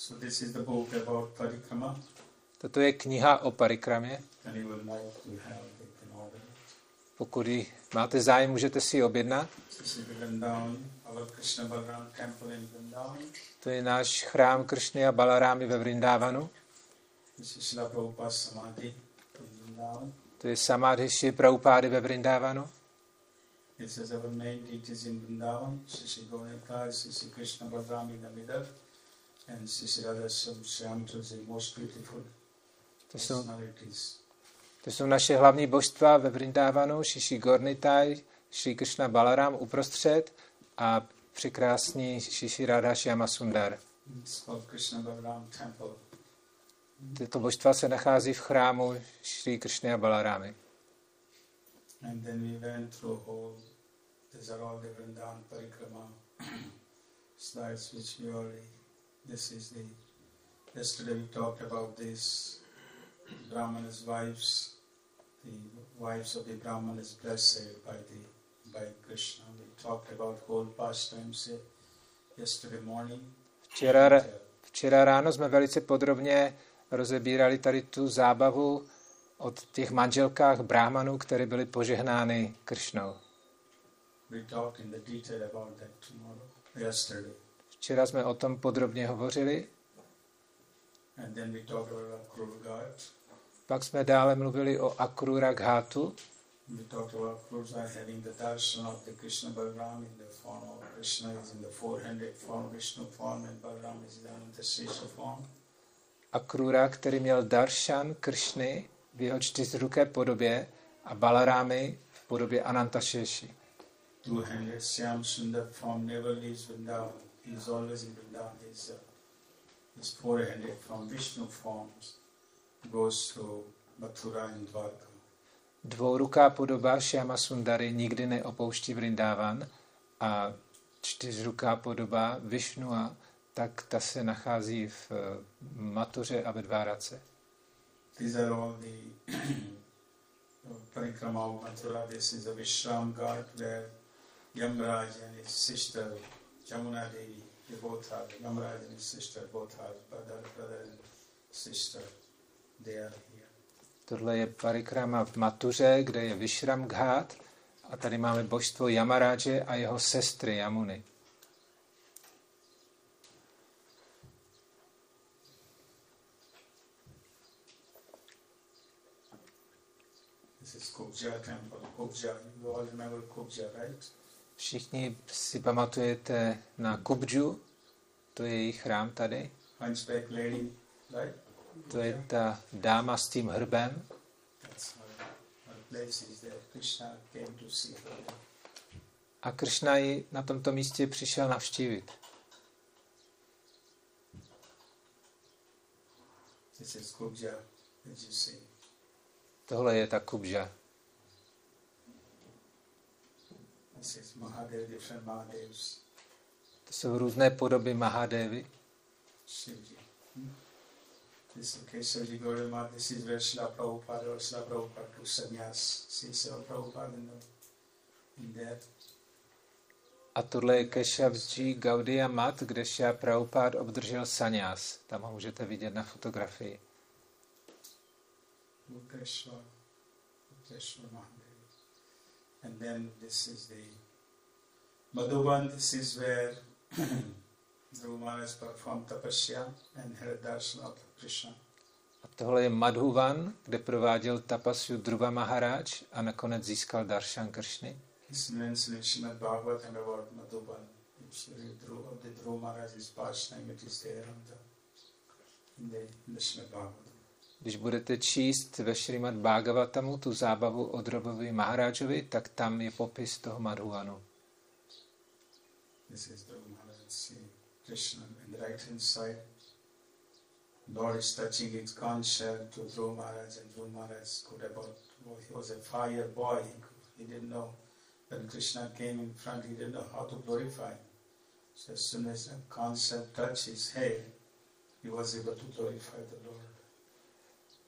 So this is the book about parikrama. Toto je kniha o parikramě. Pokud ji máte zájem, můžete si ji objednat. To je náš chrám Kršny a Balarámy ve Vrindávanu. To je Samadhi Shri Prabhupády ve Vrindávanu. This is our main in Vrindavan. Sri Sri Krishna Balaram in the middle. To jsou, to jsou naše hlavní božstva ve Vrindávanu, Shishi Gornitai, Shri Krishna Balaram uprostřed a překrásný Shishi Radha Shyama Sundar. Tyto božstva se nachází v chrámu Shri Krishna a Balarámy. And then we went through whole, these are all the Vrindavan Parikrama slides which we already, this is the, yesterday we talked about this Brahmana's wives, the wives of the Brahmanas blessed by the, by Krishna. We talked about whole pastimes uh, yesterday morning. Včera, ra- včera ráno jsme velice podrobně rozebírali tady tu zábavu od těch manželkách brámanů, které byly požehnány Kršnou. We talked in the detail about that tomorrow, yesterday. Včera jsme o tom podrobně hovořili, And then we talked about Akrura Ghat. pak jsme dále mluvili o Akrura Ghatu. Akrura, který měl darshan Kršny v jeho čtyřruké podobě a Balarámy v podobě Anantašeši. Two-handed Syam Sundar Vrindavan. He is always in Vrindavan. His, uh, his four-handed form, Vishnu forms, goes to Mathura and Dwarka. Dvouruká podoba Šyama Sundary nikdy neopouští Vrindávan a čtyřruká podoba Vishnua, tak ta se nachází v eh, Matuře a ve Dvárace. These are all the parikrama of Mathura. This is the Vishram Ghat where Yamraj and his sister Jamuna Devi, are, Yamraj and his sister both are brother, brother and sister. They are here. Tohle je parikrama v Matuře, kde je Vishram Ghat a tady máme božstvo Yamaraje a jeho sestry Yamuny. This is Kubja temple. Kubja, you all remember Kubja, right? Všichni si pamatujete na Kubju, to je jejich chrám tady. To je ta dáma s tím hrbem. Krishna. A Kršna ji na tomto místě přišel navštívit. Kubja. Tohle je ta Kubža. This is Mahadev, different Mahadevs. To jsou různé podoby Mahadevy. Hmm? This is Keshavji Gaurama. This is where Srila Prabhupada or Srila Prabhupada took sannyas. See Srila Prabhupada in, the, in there. A tohle je Keshavji Gaudiya Mat, kde Shia Prabhupád obdržel sanyas. Tam ho můžete vidět na fotografii. Bhuteshwar, Bhuteshwar Mahadev. And then this is the Madhuban. This is where Dhruva Maharaj performed tapasya and had darshan of Krishna. A tohle je Madhuvan, kde prováděl tapasyu Dhruva Maharaj a nakonec získal darshan Kršny. It's mentioned in Srimad Bhagavatam about Madhuban. It's really Dhruva, the Dhruva Maharaj's pastime, it is there on the, in the, in the Srimad Bhagavatam. Když budete číst ve Šrimad Bhagavatamu tu zábavu o Drobovi Maharážovi, tak tam je popis toho Madhuvanu. This is Krishna in the right hand side. Lord is touching his conch to Dhruva Maharaj, and Maharaj could about, he was a fire boy, he, he didn't know. When Krishna came in front, he didn't know how to glorify. So as soon as the touched his head, he was able to glorify the Lord.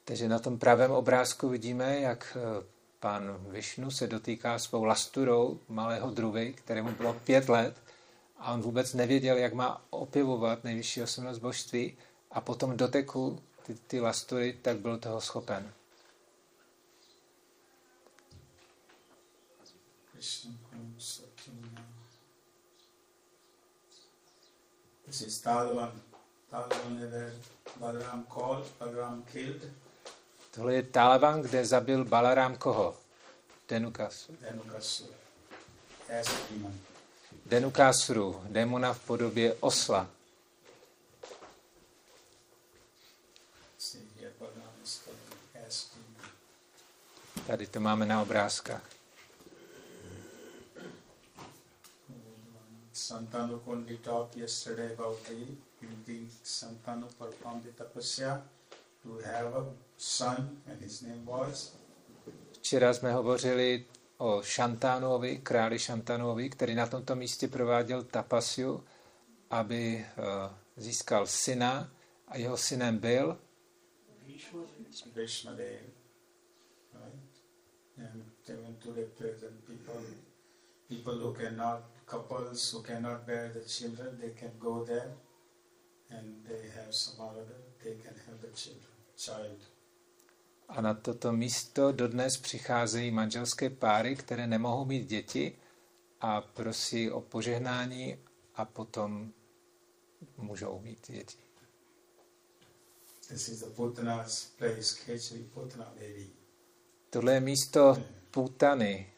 Takže na tom pravém obrázku vidíme, jak eh, pan Višnu se dotýká svou lasturou malého druvy, kterému bylo pět let a on vůbec nevěděl, jak má opěvovat nejvyšší osobnost božství a potom dotekl ty, ty lastury, tak byl toho schopen. This is where Balaram called, Balaram killed Tohle je Talavan, kde zabil Balaram koho? Denukasu. Dhenukasura as a demon. Denukasuru, demona v podobě osla. Tady to máme na obrázkách. Santanu Kundi talked yesterday about the the Santanu performed the tapasya to have a son, and his name was Včera jsme hovořili o Šantánovi, králi Šantánovi, který na tomto místě prováděl tapasiu, aby eh, získal syna a jeho synem byl Vishmadev. Right? And even today present people, people who cannot, couples who cannot bear the children, they can go there and they have some other, they can have the children, child. A na toto místo dodnes přicházejí manželské páry, které nemohou mít děti a prosí o požehnání a potom můžou mít děti. This is the Putana's place, Kechari Putana Devi. Tohle je místo Putany,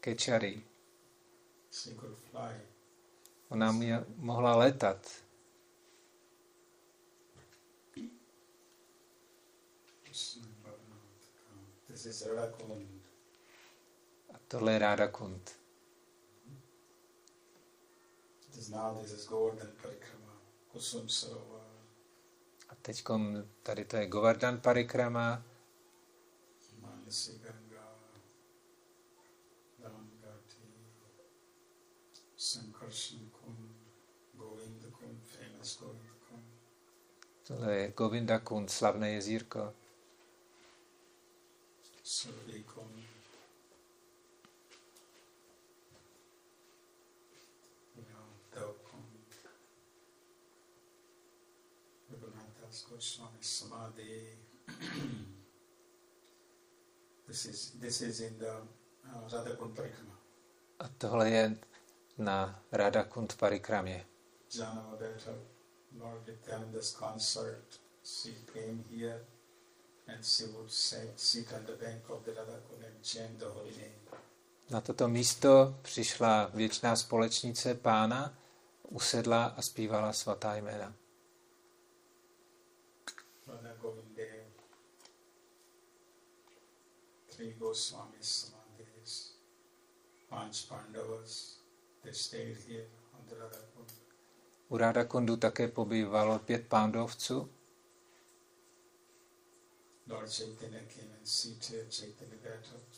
Kečary. She could fly. Ona mě mohla letat. Krishna Bhagavan. This is Radhakund. A tohle je Ráda Kund. This now this is Govardhan Parikrama, Kusum Sarovar. A teď tady to je Govardhan Parikrama, Manasi Ganga, Ramgati, Sankarshan Kund, Govinda Kund, famous Govinda Kund, tohle je Govinda Kund, slavné jezírko. Survey Kund, you know, Dev Kund, Raghunath Das Goswami Samadhi. this is this is in the uh, Radhakund Parikrama. A tohle je na Ráda Kund Parikramě. Janavadetta, Lord Nityananda's concert, she came here and she would sit on the bank of the Radhakund and chant the holy name. Na toto místo přišla věčná společnice pána, usedla a zpívala svatá jména. Radha Govindev, three Goswamis Samadhis, Panch Pandavas, they stayed here on the Radhakund. U Ráda Kundu také pobývalo pět pándovců. Lord Chaitanya came and seated, Chaitanya.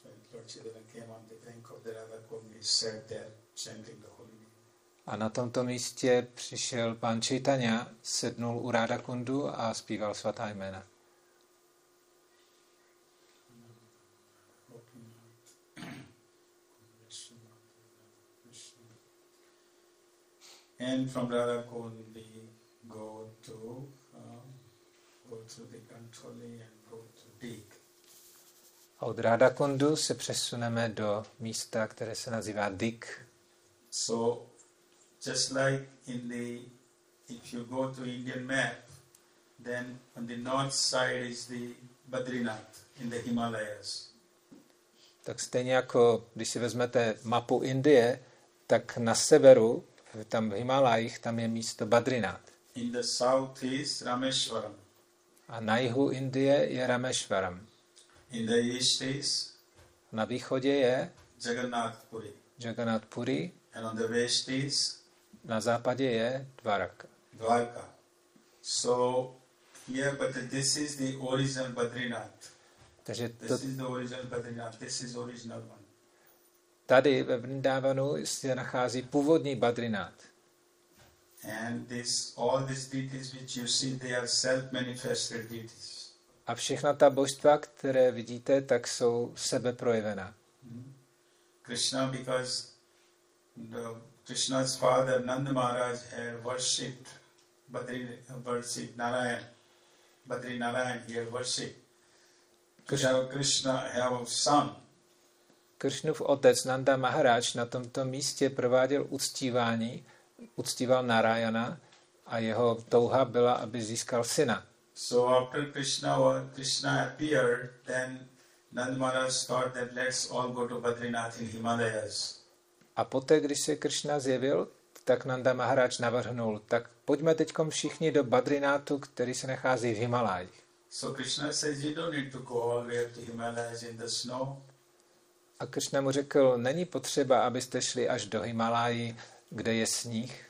When Lord Chaitanya came on the bank of the Radhakund, he sat there chanting the holy name. A na tomto místě přišel pán Čitania, sednul u Ráda Kundu a zpíval svatá jména. And from Radha Kund we go to um, go to the Kantoli and. A od Ráda Kundu se přesuneme do místa, které se nazývá Dik. So just like in the if you go to Indian map, then on the north side is the Badrinath in the Himalayas. Tak stejně jako když si vezmete mapu Indie, tak na severu, tam v Himalajích, tam je místo Badrinath. In the south is Rameshwaram. A na jihu Indie je Rameshwaram. In the east is Na východě je Jagannath Puri. Jagannath Puri, And on the west is na západě je Dvaraka. Dwarka. So here, but this is the original Badrinath. Takže to, This is the original Badrinath. This is original one. tady ve Vrindávanu se nachází původní Badrinath. And this, all these deities which you see, they are self-manifested deities. A všechna ta božstva, které vidíte, tak jsou sebeprojevená. Krishna, because the Krishna's father Nanda Maharaj had worshipped Badri, worshipped Narayan. Badri Narayan he had worshipped. Krishna, Krishna have a son. Kršnův otec Nanda Maharaj na tomto místě prováděl uctívání, uctíval Narayana a jeho touha byla, aby získal syna. So after Krishna Krishna appeared, then Nanda Maharaj thought that let's all go to Badrinath in Himalayas. A poté, když se Krishna zjevil, tak Nanda Maharaj navrhnul, tak pojďme teď všichni do Badrinátu, který se nachází v Himalájích. So Krishna says you don't need to go all the way to Himalayas in the snow. A Krishna mu řekl, není potřeba, abyste šli až do Himalájí, kde je sníh.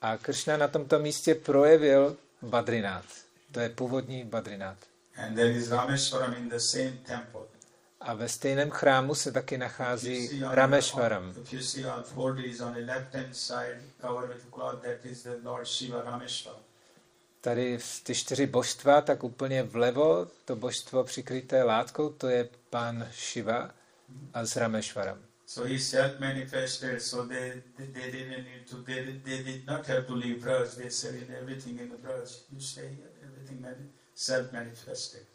A Krishna na tomto místě projevil Badrinath. To je původní Badrinath. And there is Rameshwaram in the same temple. A ve stejném chrámu se taky nachází on- Rameshwaram. If you see on four days on the left hand side covered with cloth, that is the Lord Shiva Rameshwaram. Tady ty čtyři božstva, tak úplně vlevo, to božstvo přikryté látkou, to je pán Shiva a s Rameshwaram. So he self-manifested, so they, they, they didn't need to, they, they did not have to leave Braj. They said in everything in the Braj, you stay here, everything mani- self-manifested.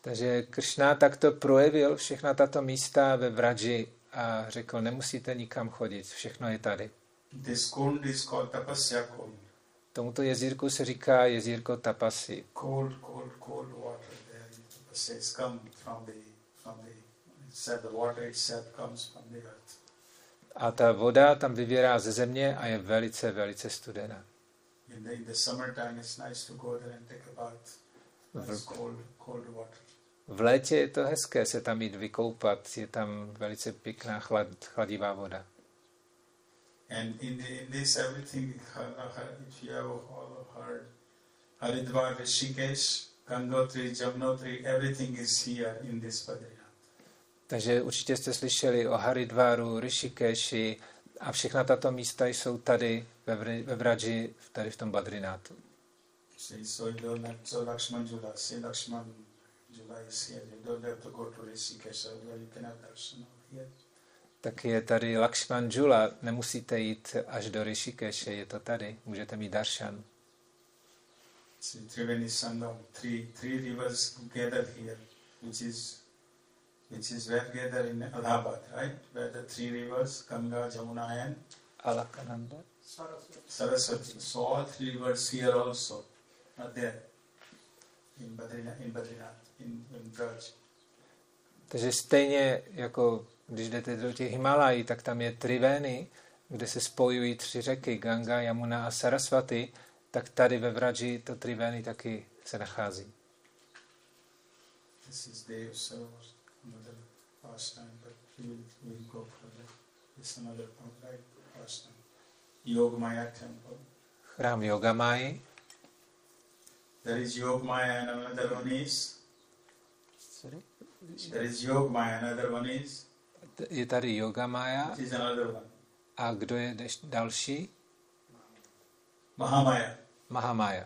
Takže Krishna takto projevil všechna tato místa ve Vraji a řekl, nemusíte nikam chodit, všechno je tady. This kund is called Tapasya Kund. Tomuto jezírku se říká jezírko Tapasy. Cold, cold, cold water there come from the, from the, said the water itself comes from the earth. A ta voda tam vyvěrá ze země a je velice, velice studená. In the, in the summertime, it's nice to go there and take a bath. It's cold, cold water. V létě je to hezké se tam jít vykoupat, je tam velice pěkná chlad, chladivá voda. And in, the, in this, everything, if you have all heard, Haridwar, Rishikesh, Gangotri, Jamnotri, everything is here in this Badrinath. Takže určitě jste slyšeli o Haridvaru, Rishikeshi a všechna tato místa jsou tady ve, ve Vraji, tady v tom Badrinátu. So you don't have, so Lakshman Jula, see Lakshman Jula is here. You don't have to go to Rishikesh, Haridwar, you can have darshan over here. Tak je tady Lakshman Jula, nemusíte jít až do Rishikeše, je to tady, můžete mít darshan. See, Triveni Sangam, three, three rivers gather here, which is, which is where gather in Allahabad, right? Where the three rivers, Ganga, Jamuna and Alakananda. Saraswati. So all three rivers here also are there in Badrinath, in Badrinath, in, in Braj. Takže stejně jako když jdete do těch Himalají, tak tam je Triveni, kde se spojují tři řeky, Ganga, Yamuna a Sarasvati, tak tady ve Vraji to Triveni taky se nachází. This is Dev Sarovar, another pastime, but we will, we will go further. It's another right pastime. Yogamaya temple. Chrám Yogamai, There is Yogamaya and another one is, there is Yogamaya, another one is, je tady another one. a kdo je další? Mahamaya. Mahamaya.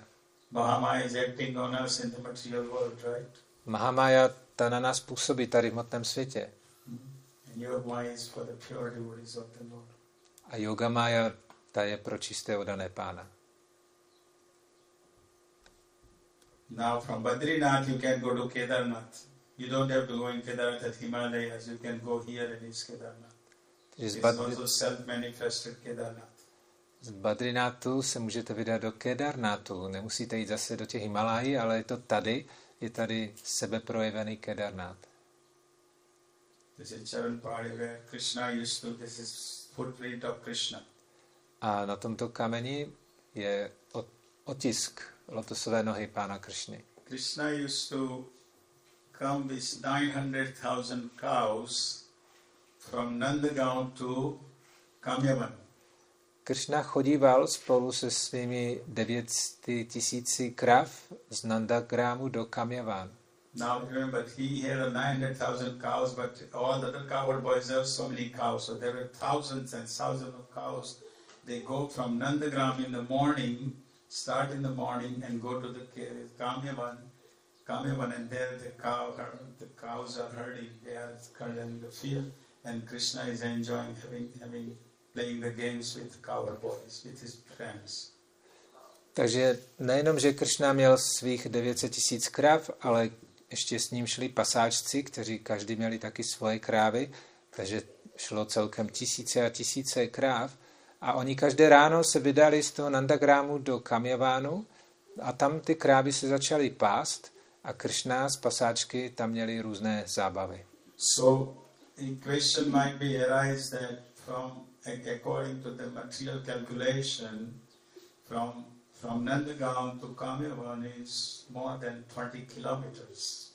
Mahamaya is acting on us in the material world, right? Mahamaya ta na nás působí tady v hmotném světě. Lord. A Yogamaya ta je pro čisté odané pána. Now from Badrinath you can go to Kedarnath. You don't have to go in Kedarnath at Himalayas. You can go here in East Kedarnath. It's Badri, also self-manifested Kedarnath. z Badrinátu se můžete vydat do Kedarnátu. Nemusíte jít zase do těch Himalájí, ale je to tady. Je tady sebeprojevený Kedarnát. This is Charan Padi where Krishna used to, this is footprint of Krishna. A na tomto kameni je otisk lotosové nohy pána Kršny. Krishna used to come with 900,000 cows from Nandagaon to Kamyavan. Krishna chodíval spolu se svými 900 tisíci krav z Nandagrámu do Kamyavan. Now remember, he had a 900,000 cows, but all the other cowherd boys have so many cows. So there were thousands and thousands of cows. They go from Nandagram in the morning, start in the morning, and go to the Ka- Kamyavan. Kamyavan, and there the cow, the cows are herding, they are herding the field, and Krishna is enjoying having, having playing the games with cow boys, with his friends. Takže nejenom, že Kršna měl svých 900 tisíc krav, ale ještě s ním šli pasáčci, kteří každý měli taky svoje krávy, takže šlo celkem tisíce a tisíce kráv. A oni každé ráno se vydali z toho Nandagrámu do Kamyavánu a tam ty krávy se začaly pást a Kršna z pasáčky tam měli různé zábavy. So, the question might be arise that from, according to the material calculation, from from Nandagaon to Kamyavan is more than 20 kilometers.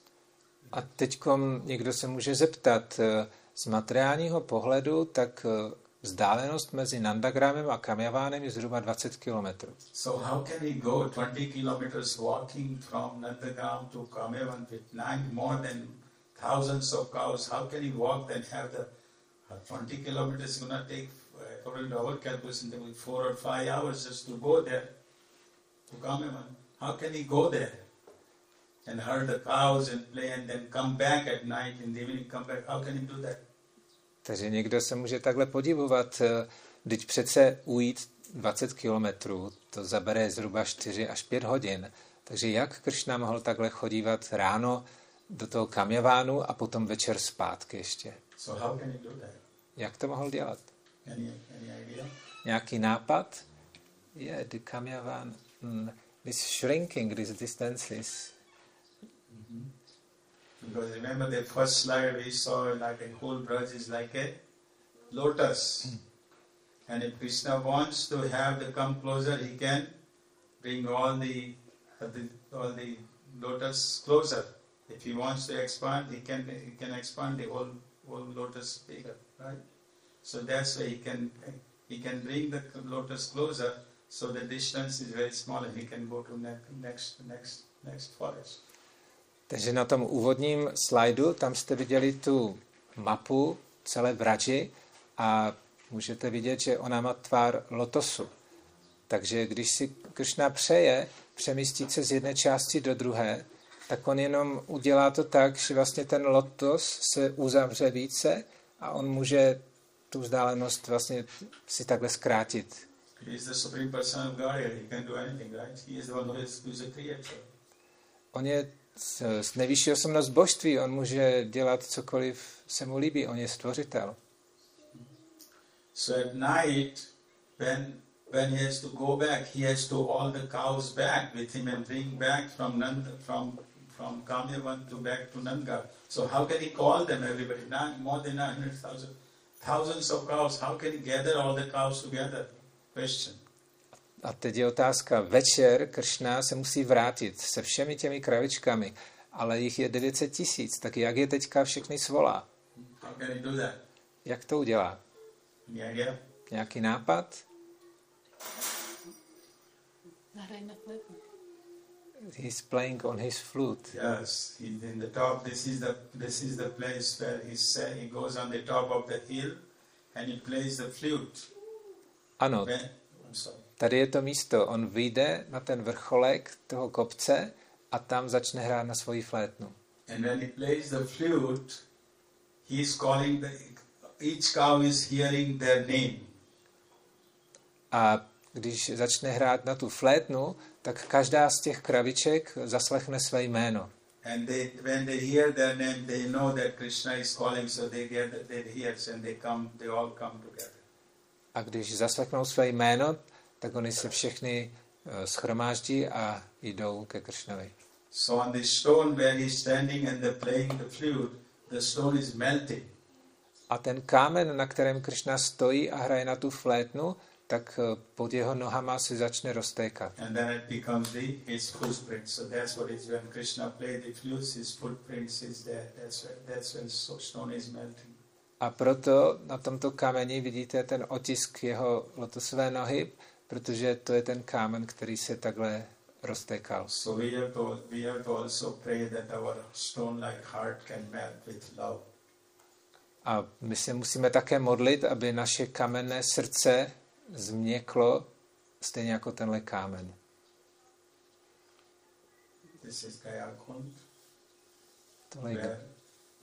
A teď někdo se může zeptat, eh, z materiálního pohledu, tak eh, vzdálenost mezi Nandagramem a Kamyavánem je zhruba 20 kilometrů. So how can he go 20 kilometers walking from Nandagram to Kamyavan with nine more than thousands of cows? How can he walk then have the uh, 20 kilometers to take, uh, according to our calculation, four or five hours just to go there? to Kamavan. How can he go there and herd the cows and play and then come back at night in the evening come back? How can he do that? Takže někdo se může takhle podivovat, když eh, přece ujít 20 kilometrů, to zabere zhruba 4 až 5 hodin. Takže jak Kršna mohl takhle chodívat ráno do toho kamjavánu a potom večer zpátky ještě? So how can he do that? Jak to mohl dělat? Any, any idea? Nějaký nápad? Je, yeah, the kamjavan mm, this shrinking, these distances. Because remember the first slide we saw like a whole brush is like a lotus. Mm. And if Krishna wants to have the come closer, he can bring all the, uh, the all the lotus closer. If he wants to expand, he can he can expand the whole whole lotus bigger, right? So that's why he can he can bring the lotus closer So the distance is very small and he can go to next, next, next forest. Takže na tom úvodním slajdu, tam jste viděli tu mapu celé Vraži a můžete vidět, že ona má tvar lotosu. Takže když si Kršna přeje přemístit se z jedné části do druhé, tak on jenom udělá to tak, že vlastně ten lotos se uzavře více a on může tu vzdálenost vlastně si takhle zkrátit. On je z nejvyšší osobnost božství, on může dělat cokoliv se mu líbí, on je stvořitel. So at night, when, when he has to go back, he has to all the cows back with him and bring back from Nanda, from, from Kamyavan to back to Nanga. So how can he call them, everybody? Not more than 100,000, thousands of cows. How can he gather all the cows together? A teď je otázka, večer Kršna se musí vrátit se všemi těmi kravičkami, ale jich je 900 tisíc, tak jak je teďka všechny svolá? Jak to udělá? Nějaký nápad? He's playing on his flute. Yes, he's in the top. This is the this is the place where he say he goes on the top of the hill and he plays the flute. Ano, tady je to místo. On vyjde na ten vrcholek toho kopce a tam začne hrát na svoji flétnu. And when he plays the flute, he is calling the, each cow is hearing their name. A když začne hrát na tu flétnu, tak každá z těch kraviček zaslechne své jméno. And they, when they hear their name, they know that Krishna is calling, so they get, they hear and they come, they all come together. A když zaslechnou své jméno, tak oni se všechny uh, schromáždí a jdou ke Kršnovi. So on the stone where he's standing and they're playing the flute, the stone is melting. A ten kámen, na kterém Kršna stojí a hraje na tu flétnu, tak eh, pod jeho nohama se začne roztékat. And then it becomes the, his footprint. So that's what it's when Krishna played the flute, his footprints is there. That's when, that's when stone is melting. A proto na tomto kameni vidíte ten otisk jeho lotosové nohy, protože to je ten kámen, který se takhle roztekal. So we have to, we have to also pray that our stone-like heart can melt with love. A my se musíme také modlit, aby naše kamenné srdce změklo stejně jako tenhle kámen. This is Gayakund. Tohle je, where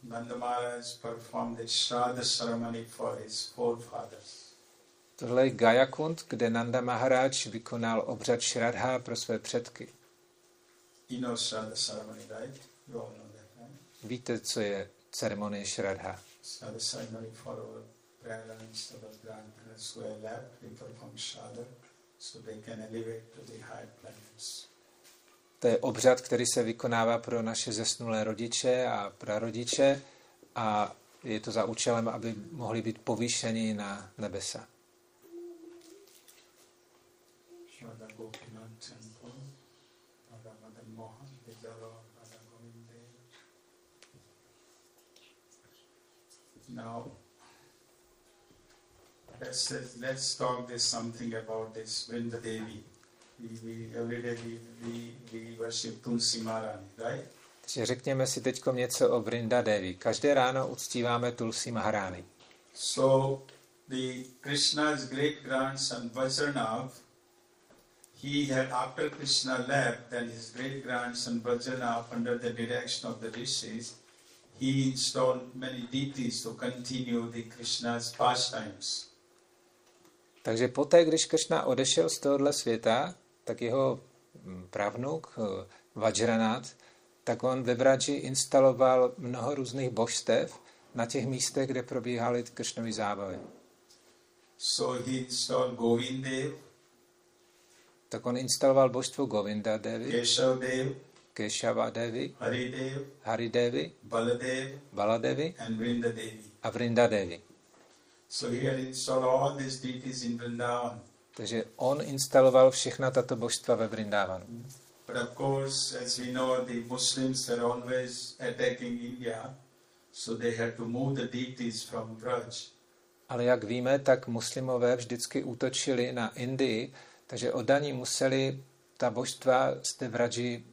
Nanda Maharaj performed the Shraddha ceremony for his forefathers. Tohle je Gajakund, kde Nanda Maharaj vykonal obřad Shraddha pro své předky. Right? Víte, co je ceremonie Shraddha? To je obřad, který se vykonává pro naše zesnulé rodiče a prarodiče a je to za účelem, aby mohli být povýšeni na nebesa. Shraddha Gopinath Temple, Radha Madan Mohan, Vidyalaya, Radha Govinde. Now, let's, let's talk this something about this Vrinda Devi. We, we, every day we, we, we worship Tulsi Maharani, right? Takže řekněme si teď něco o Vrinda Devi. Každé ráno uctíváme Tulsi Maharány. So, the Krishna's great grandson Vajranath, he had, after Krishna left, then his great grandson Vajranath, under the direction of the rishis, he installed many deities to continue the Krishna's pastimes. Takže poté, když Kršna odešel z tohohle světa, tak jeho mm, pravnuk eh, Vajranath, tak on ve Vraji instaloval mnoho různých božstev na těch místech, kde probíhaly Kršnovy zábavy. So he installed Govindev, Tak on instaloval božstvo Govinda Devi, Keshav Keshava Devi, Haridev, Hari Devi, Baladev, Baladevi and Vrinda Devi. a Vrinda Devi. So he had installed all these deities in Vrindavan. Takže on instaloval všechna tato božstva ve Vrindávanu. But of course, as we know, the Muslims are always attacking India, so they had to move the deities from Braj. Ale jak víme, tak muslimové vždycky útočili na Indii, takže oddaní museli ta božstva z té Vraji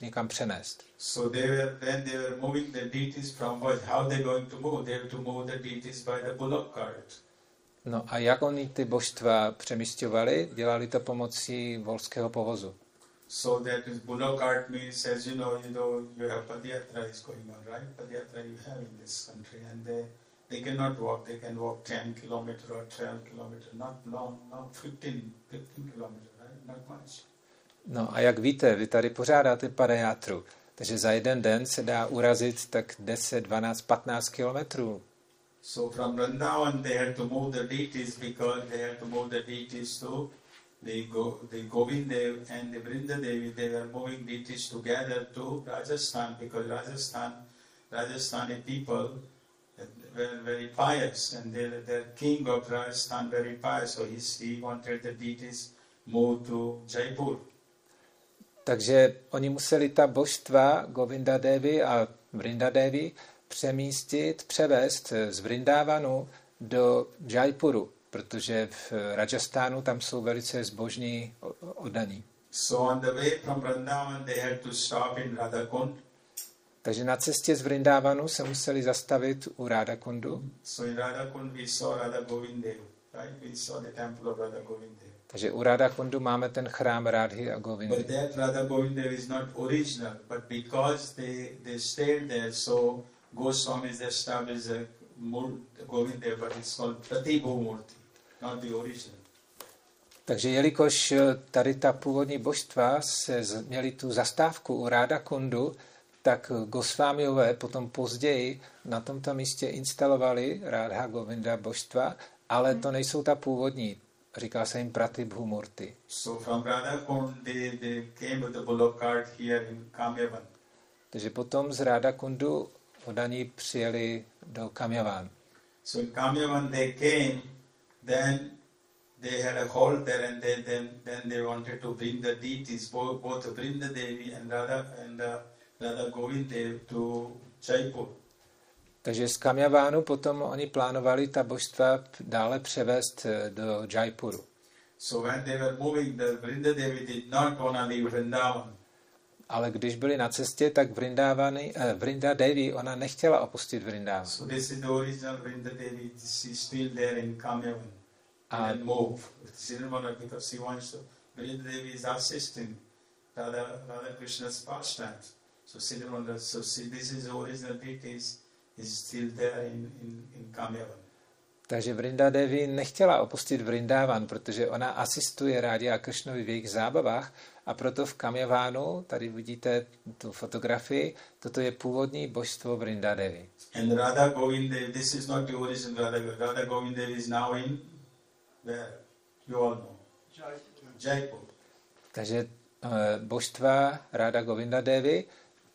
někam přenést. So they were when they were moving the deities from Braj, how they going to move? They have to move the deities by the bullock cart. No a jak oni ty božstva přemístovali? Dělali to pomocí volského povozu. So that is bullock cart means, as you know, you know, you have Padiyatra is going on, right? Padiyatra you have in this country, and they they cannot walk. They can walk 10 kilometer or 12 kilometer, not long, not 15, 15 kilometer, right? Not much. No a jak víte, vy tady pořádáte padejátru, takže za jeden den se dá urazit tak 10, 12, 15 kilometrů. So from Vrindavan they had to move the deities because they had to move the deities to the Go, the Govindev and the Vrinda Devi. They were moving deities together to Rajasthan because Rajasthan, Rajasthani people were very pious and they, the king of Rajasthan very pious. So he, he wanted the deities moved to Jaipur. Takže oni museli ta božstva Govinda Devi a Vrinda Devi přemístit, převést z Vrindávanu do Jaipuru, protože v Rajastánu tam jsou velice zbožní oddaní. So on the way from Vrindavan they had to stop in Radhakund. Takže na cestě z Vrindávanu se museli zastavit u Rádakundu. So in Radhakund we saw Radha Govindev, right? We saw the temple of Radha Govindev. Takže u Rádakundu máme ten chrám Rádhy a But Govindy. that Radha Govindev is not original, but because they, they stayed there, so Goswamis established a Govindev, but it's called Pratibhu Murti, not the original. Takže jelikož tady ta původní božstva se z- měli tu zastávku u Rádakundu, tak Gosvámiové potom později na tomto místě instalovali Rádha Govinda božstva, ale to nejsou ta původní. Říká se jim Pratibhu Murti. So from Radhakund they, they came with the bullock cart here in Kamyavan. Takže potom z Rádakundu odaní přijeli do Kamjavan. So in Kamyavan they came, then they had a there and they, then, then they wanted to bring the deities, both, both Vrinda Devi and Radha, and uh, Radha Govindev to Jaipur. Takže z Kamjavánu potom oni plánovali ta božstva dále převést eh, do Jaipuru. So when they were moving, the Vrinda Devi did not want to leave Vrindavan. Ale když byli na cestě, tak Vrindávany, eh, Vrinda Devi, ona nechtěla opustit Vrindávan. So this is the original Vrinda Devi. She's still there in Kamyavan. And then move. She didn't want to because she wants to. Vrinda Devi is assisting Radha, Radha Krishna's pastimes. So Siddhartha, so see, this is the original deities is still there in, in, in Kamyavan. Takže Vrinda Devi nechtěla opustit Vrindavan, protože ona asistuje Rádi a Kršnovi v jejich zábavách a proto v Kamyavánu, tady vidíte tu fotografii, toto je původní božstvo Vrinda Devi. And Radha Govind Dev, this is not the original Radha Govind. Radha Govind Dev is now in where? You all know. Jaipur. Takže uh, božstva Ráda Govinda Devi,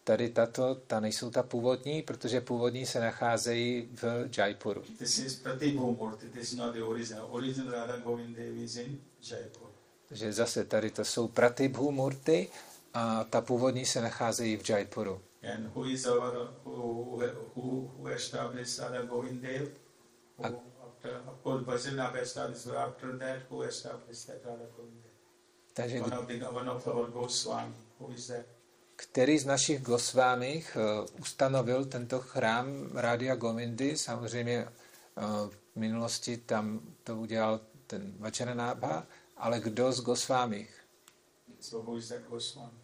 tady tato, ta nejsou ta původní, protože původní se nacházejí v Jaipuru. This is Pratibhumurti, this is not the original. Original Radha Govind Dev is in Jaipur. Takže zase tady to jsou Pratibhu Murty a ta původní se nacházejí v Jaipuru. And who is our, who, who, who established Radha Govind Dev? Who, after, of course, Bhajanabha established, but after that, who established that Radha Govind Dev? Takže One of, the, one of our Goswami. Who is that? Který z našich Gosvámích uh, ustanovil tento chrám Rádia Govindy. Samozřejmě uh, v minulosti tam to udělal ten Vačaranabha, ale kdo z Gosvámích? So who is that Goswami?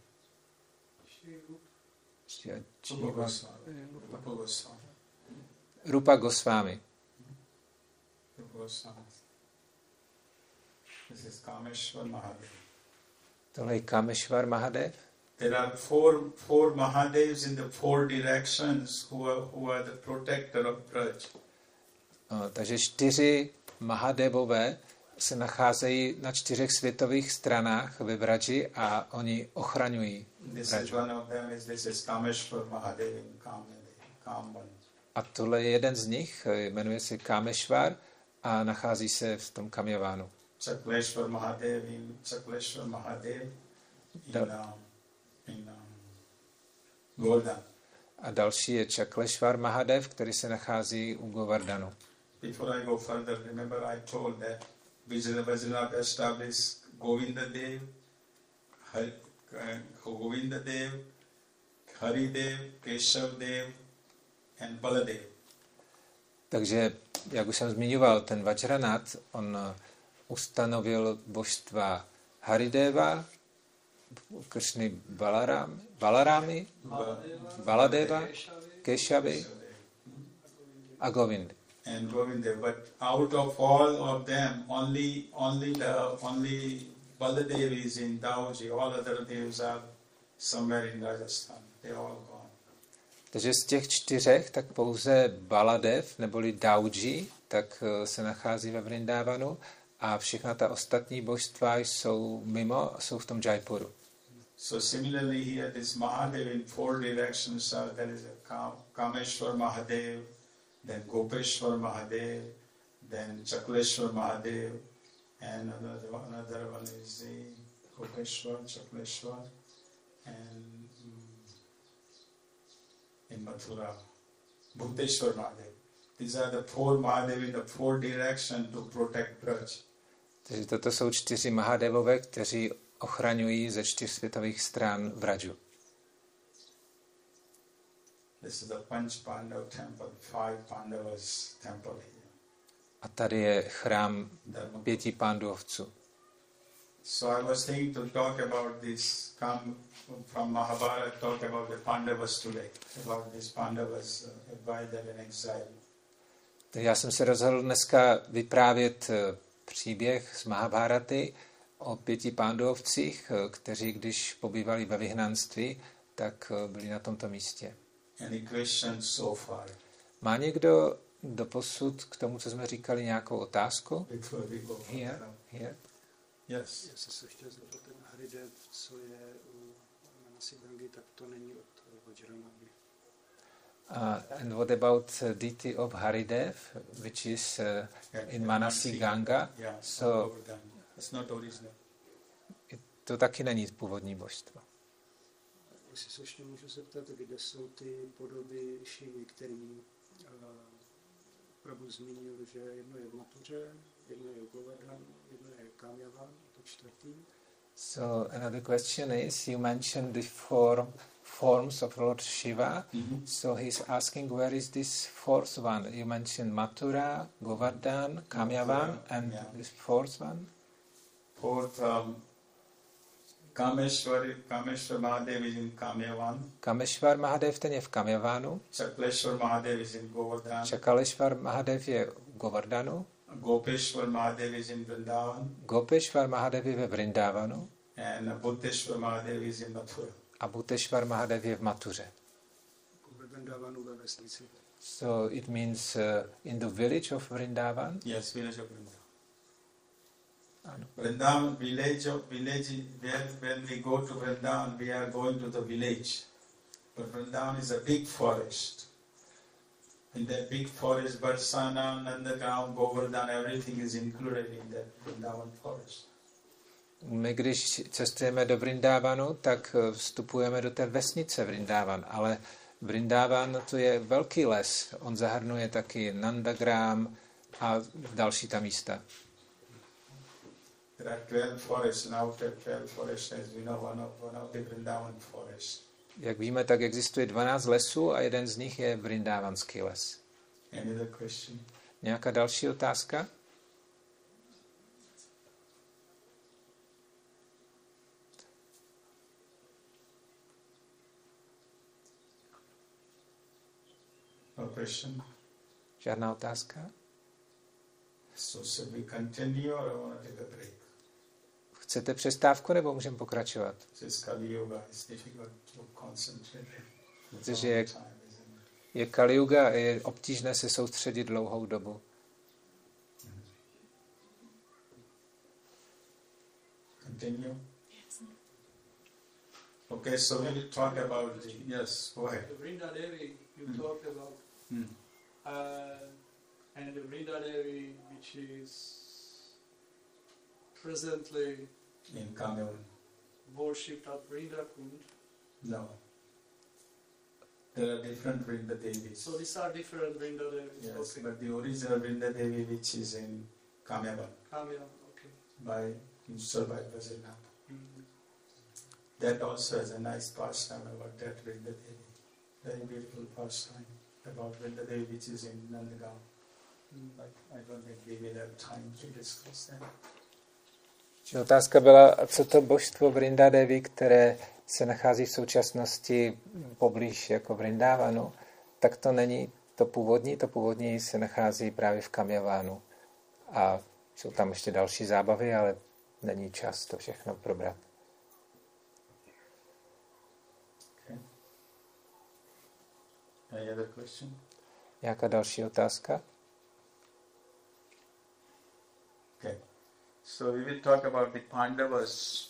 Rupa Goswami. Tohle je Kameshwar Mahadev. There are four, four Mahadevs in the four directions who are, who are the protector of Braj. Takže čtyři Mahadevové se nacházejí na čtyřech světových stranách ve Vraži a oni ochraňují. A tohle je jeden z nich, jmenuje se Kameshwar a nachází se v tom Kamyavánu. Chakleshwar Mahadev in Chakleshwar Mahadev in, um. A další je Chakleshwar Mahadev, který se nachází u Govardhanu. Before I go further, remember I told that established Govinda Dev, Har- Govinda Dev, Hari Dev, Keshav Dev, and Baladev. Takže, jak už jsem zmiňoval, ten Vajranath, on ustanovil božstva Harideva, Kršny Balaram, Balarami, Baladeva, Keshavy a Govindy. and Govinda. But out of all of them, only only the only Baladev is in Dauji. All other devs are somewhere in Rajasthan. They all gone. Takže z těch čtyřech, tak pouze Baladev, neboli Dauji, tak eh, se nachází ve Vrindávanu a všechna ta ostatní božstva jsou mimo, jsou v tom Jaipuru. So similarly here, this Mahadev in four directions. Are, there is a Kam- Kameshwar Mahadev, then Gopeshwar Mahadev, then Chakleshwar Mahadev, and another another one is the Gopeshwar, Chakleshwar, and mm, in Mathura, Bhuteshwar Mahadev. These are the four Mahadev in the four directions to protect Braj. Takže toto jsou čtyři Mahadevové, kteří ochraňují ze čtyř světových stran temple here. A tady je chrám pěti pándovců. So I was thinking to talk about this, come from Mahabharata, talk about the Pandavas today, about these Pandavas uh, why they're in exile. Já jsem se rozhodl dneska vyprávět eh, příběh z Mahabharaty o pěti pándovcích, kteří, když pobývali ve vyhnanství, tak byli na tomto místě. Any questions so far Má někdo doposud k tomu, co jsme říkali, nějakou otázku? Here, here. Yes. Já jsem se chtěl zeptat, ten Haridev, co je u Manasigangy, tak to není od Vajranabhy. Uh, and what about uh, deity of Haridev, which is uh, in Manasi Ganga? Yeah, So- It's not original. To taky není původní božstvo. Jestli se ještě můžu zeptat, kde jsou ty podoby Šivy, který uh, Prabhu zmínil, že jedno je v Matuře, jedno je v Govardhan, jedno je Kamyavan, to čtvrtý. So another question is, you mentioned the form, forms of Lord Shiva. Mhm. So he's asking, where is this fourth one? You mentioned Mathura, Govardhan, Kamyavan, and Yeah. this fourth one? Fourth, um, Kameshwar, Kameshwar Mahadev is in Kamyavan. Kameshwar Mahadev ten je v Kamyavánu, Chakleshwar Mahadev is in Govardhan. Čakaleshwar Mahadev je v Govardhanu, Gopeshwar Mahadev is in Vrindavan. Gopeshwar Mahadev je ve Vrindavanu And Buddheshwar Mahadev is in Mathura. a Bhuteshwar Mahadev je v Matuře. So it means uh, in the village of Vrindavan. Yes, village of Vrindavan. Ano. Vrindavan village of village where when we go to Vrindavan we are going to the village. But Vrindavan is a big forest. In that big forest, Barsana, Nandagram, Govardhan, everything is included in that Vrindavan forest. My, když cestujeme do Vrindávanu, tak eh, vstupujeme do té vesnice Vrindávan, ale Vrindávan to je velký les. On zahrnuje taky Nandagram a další ta místa. There are 12 forests, of 12 forests, as we know, one of, one of the Vrindavan forests. Jak víme, tak existuje 12 lesů a jeden z nich je Vrindávanský les. Question? Nějaká další otázka? No question? Žádná otázka? So should we continue or I want to take a break? Chcete přestávku nebo můžeme pokračovat? Protože je, je Kali Yuga a je obtížné se soustředit dlouhou dobu. Continue. Okay, so we will talk about the yes. Go ahead. The Vrinda Devi you Mm. talked about, Hmm. uh, and the Vrinda Devi which is presently In Cameroon, worshipped at Vrinda Kund. no. There are different Vrinda Devis. So these are different Vrinda Devis. Yes, okay. but the original Vrinda Devi, which is in Kamyaban Kamya, okay. by installed by Vajranath. Mm. That also has a nice pastime about that Vrinda Devi. Very beautiful pastime about Vrinda Devi, which is in Nandagaon. Mm. But I don't think we will have time to discuss that. Že Otázka byla, co to božstvo Vrinda Devi, které se nachází v současnosti poblíž jako Vrindávanu, tak to není to původní, to původní se nachází právě v Kamyavánu. A jsou tam ještě další zábavy, ale není čas to všechno probrat. Any other question? Nějaká další otázka? Okay. So we will talk about the Pandavas.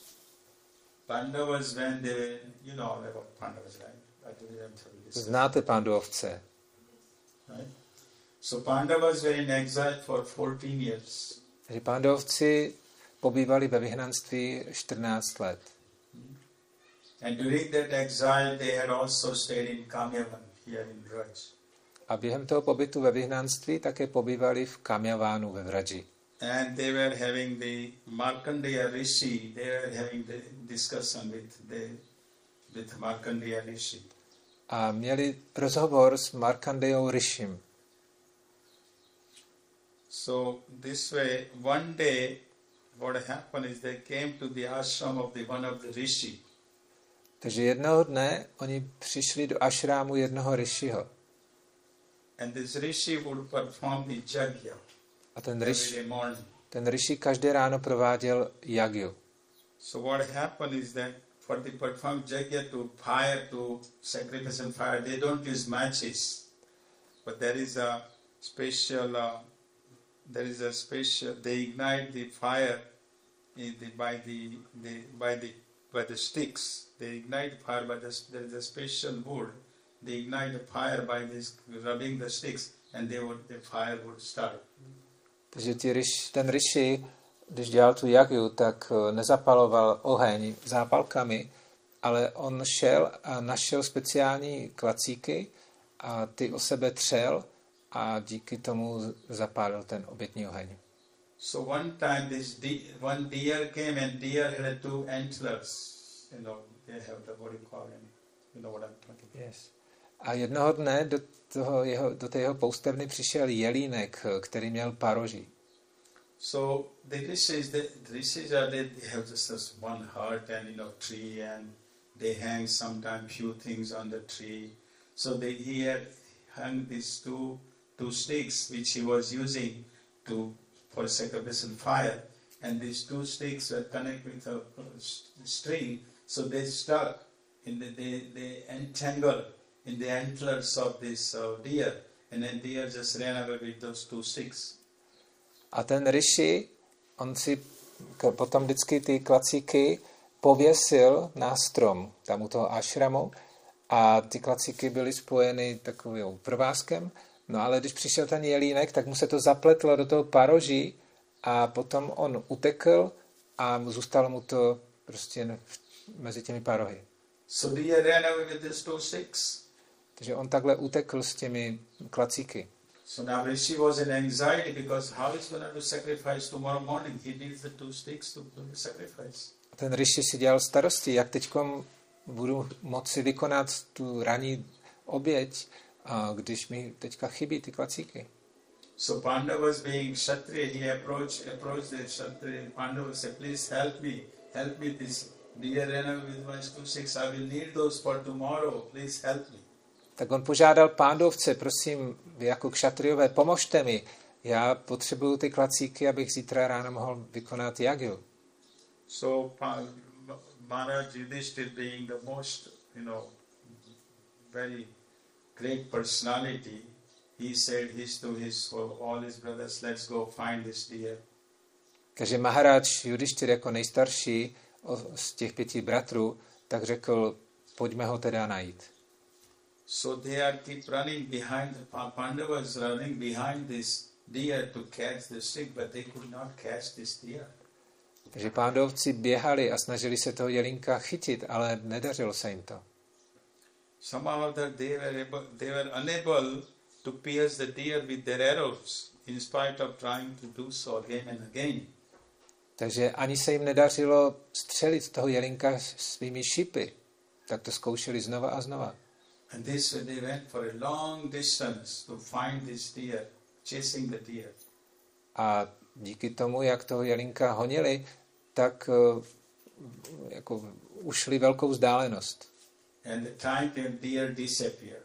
Pandavas when they you know all about Pandavas, right? I. Znáte pándovce. Right? So Pandavas were in exile for 14 years. Takže pándovci pobývali ve vyhnanství 14 let. And during that exile, they had also stayed in Kamyavan, here in Raj. A během toho pobytu ve vyhnanství také pobývali v Kamyavánu ve Vraji. And they were having the Markandeya Rishi, they were having the discussion with the with Markandeya Rishi. A měli rozhovor s Markandejou Rishim. So this way, one day, what happened is they came to the ashram of the one of the rishi, Takže jednoho dne oni přišli do ašrámu jednoho Rishiho. and this rishi would perform the jagya A ten Rishi, ten Rishi každé ráno prováděl jagyu. So what happened is that for the perform jagya to fire to sacrifice and fire, they don't use matches, but there is a special. Uh, there is a special. They ignite the fire in the, by the, the by the by the sticks. They ignite fire by the. There is a special wood. They ignite the fire by this rubbing the sticks, and they would the fire would start. Takže ti Rish, ten Rishi, když dělal tu jagyu, tak eh, nezapaloval oheň zápalkami, ale on šel a našel speciální klacíky a ty o sebe třel a díky tomu zapálil ten obětní oheň. So one time this de- one deer came and deer had two antlers. You know, they have the what do you call them? You know what I'm talking about. Yes. A jednoho dne do, toho jeho, do té jeho poustevny přišel jelínek, který měl paroží. So the rishis, the, rishis are they, they have just one heart and you know tree and they hang sometimes few things on the tree. So they, he had hung these two two sticks which he was using to for sacrificial fire, and these two sticks were connected with a string, so they stuck in the they they entangled in the antlers of this uh, deer, and then deer just ran away with those two sticks. A ten Rishi, on si k- potom vždycky ty klacíky pověsil na strom, tam u toho ashramu, a ty klacíky byly spojeny takovým provázkem, no ale když přišel ten jelínek, tak mu se to zapletlo do toho paroží a potom on utekl a zůstalo mu to prostě mezi těmi parohy. So deer ran away with these two sticks. Takže on takhle utekl s těmi klacíky. So now Rishi was in anxiety because how is going to sacrifice tomorrow morning? He needs the two sticks to do the sacrifice. A ten Rishi si dělal starosti, jak teď budu moci vykonat tu ranní oběť, a když mi teďka chybí ty klacíky. So Pandavas being Kshatriya, he approached approached the Kshatriya. Pandavas said, please help me, help me this ran away with my two sticks. I will need those for tomorrow. Please help me. Tak on požádal pándovce, prosím, vy jako kšatriové, pomožte mi. Já potřebuju ty klacíky, abych zítra ráno mohl vykonat jagil. So Maharaj Yudhishthir being the most, you know, very great personality, he said his to his all his brothers, let's go find this deer. Takže Maharáč Judištyr jako nejstarší z těch pěti bratrů, tak řekl, pojďme ho teda najít. So they are keep running behind the Pa- Pandavas running behind this deer to catch the stick, but they could not catch this deer. Takže pándovci běhali a snažili se toho jelínka chytit, ale nedařilo se jim to. Somehow that they were able, they were unable to pierce the deer with their arrows, in spite of trying to do so again and again. Takže ani se jim nedařilo střelit toho jelínka svými šipy. Tak to zkoušeli znova a znova. And this they went for a long distance to find this deer, chasing the deer. A díky tomu, jak toho jelínka honili, tak eh, jako ušli velkou vzdálenost. And the time came, deer disappeared.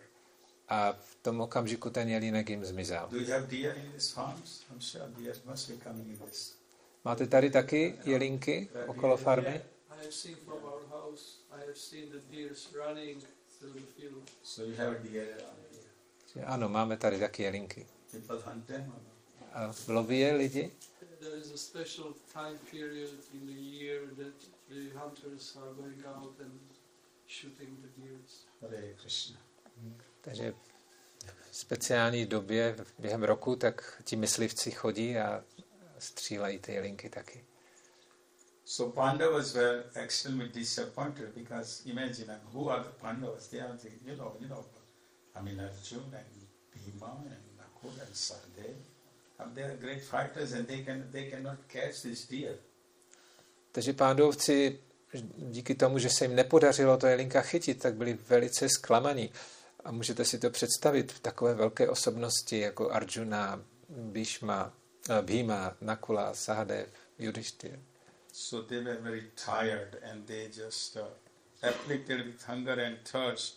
A v tom okamžiku ten jelínek jim zmizel. Do you have deer in these farms? I'm sure deer must be coming in this. Máte tady taky jelínky okolo farmy? I have seen from our house, I have seen the deers running. So you have Ano, máme tady taky not? A loví je lidi? There is a special time period in the year that the hunters are going out and shooting the deers. Hare Krishna. Takže v speciální době během roku, tak ti myslivci chodí a střílejí ty jelinky taky. So Pandavas were extremely disappointed because imagine uh, who are the Pandavas? They are the, you know, you know, I mean Arjun and Bhima and Nakul and Sahadev. And they are great fighters and they can they cannot catch this deer. Takže pándovci díky tomu, že se jim nepodařilo to jelinka chytit, tak byli velice zklamaní. A můžete si to představit, takové velké osobnosti jako Arjuna, Bhishma, Bhima, Nakula, Sahadev, Yudhishthir. So they were very tired and they just uh, afflicted with hunger and thirst.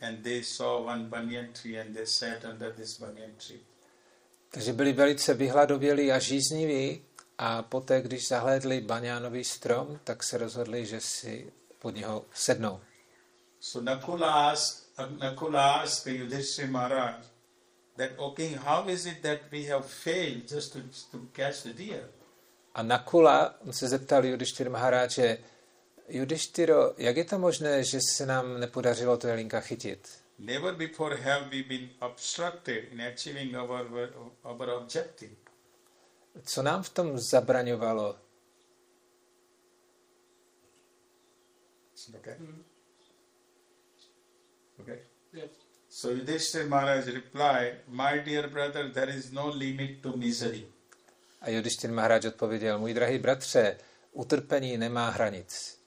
And they saw one banyan tree and they sat under this banyan tree. Takže byli velice vyhladovělí a žízniví a poté, když zahlédli baňánový strom, tak se rozhodli, že si pod něho sednou. So Nakula asked, Nakula asked Yudhishthira Maharaj that, O king, how is it that we have failed just to, to catch the deer? A Nakula on se zeptal Judištyr Maharáče, Judištyro, jak je to možné, že se nám nepodařilo to jelinka chytit? Never before have we been obstructed in achieving our, our objective. Co nám v tom zabraňovalo? Okay. Mm. Okay. Yes. So Yudhishthira Maharaj replied, My dear brother, there is no limit to misery. A Judištyr Maharáč odpověděl, můj drahý bratře, utrpení nemá hranic.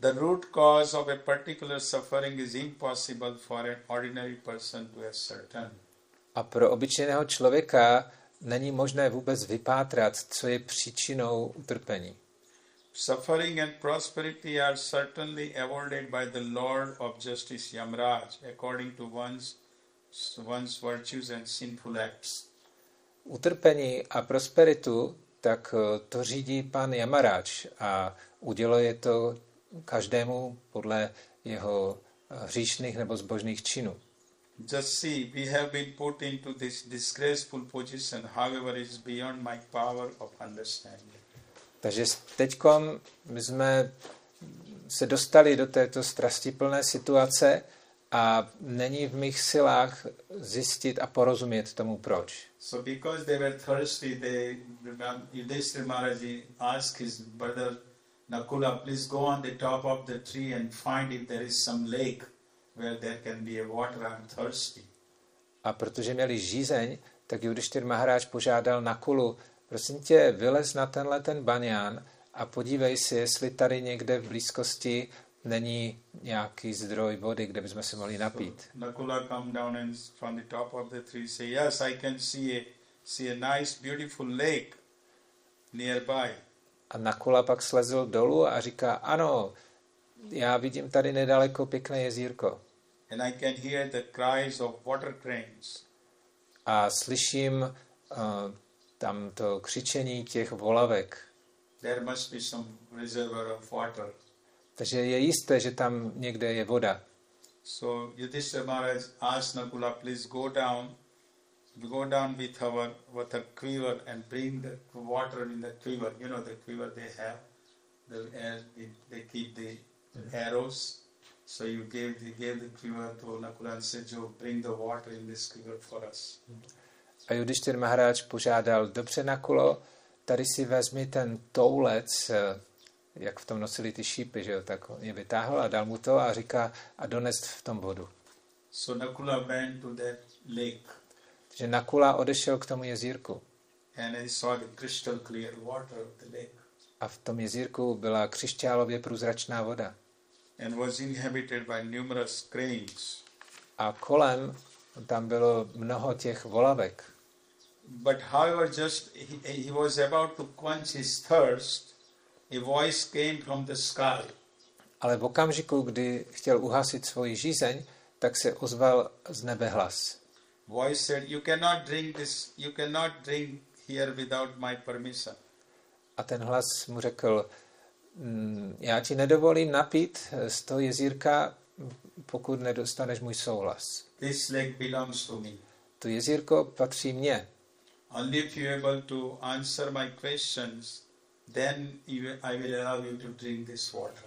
The root cause of a particular suffering is impossible for an ordinary person to ascertain. A pro obyčejného člověka není možné vůbec vypátrat, co je příčinou utrpení. Suffering and prosperity are certainly avoided by the Lord of Justice Yamraj according to one's, one's virtues and sinful acts. Utrpení a prosperitu, tak eh, to řídí pan Jamaráč a uděluje to každému podle jeho eh, hříšných nebo zbožných činů. Just see, we have been put into this disgraceful position, however, it is beyond my power of understanding. Takže teď my jsme se dostali do této strastiplné situace a není v mých silách zjistit a porozumět tomu, proč. So because they were thirsty, they, Yudhishthira Maharaji asked his brother Nakula, please go on the top of the tree and find if there is some lake where there can be a water, I'm thirsty. A protože měli žízeň, tak Yudhishthir Maharáč požádal Nakulu, prosím tě, vylez na tenhle ten banián a podívej si, jestli tady někde v blízkosti není nějaký zdroj vody, kde bychom se mohli napít. So, Nakula come down and from the top of the tree say, yes, I can see a, see a nice beautiful lake nearby. A Nakula pak slezl dolů a říká, ano, já vidím tady nedaleko pěkné jezírko. And I can hear the cries of water cranes. A slyším uh, tam to křičení těch volavek. There must be some reservoir of water. Takže je jisté, že tam někde je voda. So Yudhishthira Maharaj asked Nakula, please go down, go down with our with a quiver and bring the water in the quiver. You know the quiver they have, the air, they keep the arrows. So you gave the, gave the quiver to Nakula and said, Joe, bring the water in this quiver for us. A Yudhishthir Maharaj požádal, dobře Nakulo, tady si vezmi ten toulec, eh, jak v tom nosili ty šípy, že jo, tak je vytáhl a dal mu to a říká, a donest v tom vodu. So Nakula went to that lake. Takže Nakula odešel k tomu jezírku. And he saw the crystal clear water of the lake. A v tom jezírku byla křišťálově průzračná voda. And was inhabited by numerous cranes. A kolem tam bylo mnoho těch volavek. But however, just he, he was about to quench his thirst, a voice came from the sky. Ale v okamžiku, kdy chtěl uhasit svoji žízeň, tak se ozval z nebe hlas. Voice said, "You cannot drink this. You cannot drink here without my permission." A ten hlas mu řekl, "Mm, já ti nedovolím napít z toho jezírka, pokud nedostaneš můj souhlas. This lake belongs to me. To jezírko patří mně. Only if you able to answer my questions, then you, I will allow you to drink this water.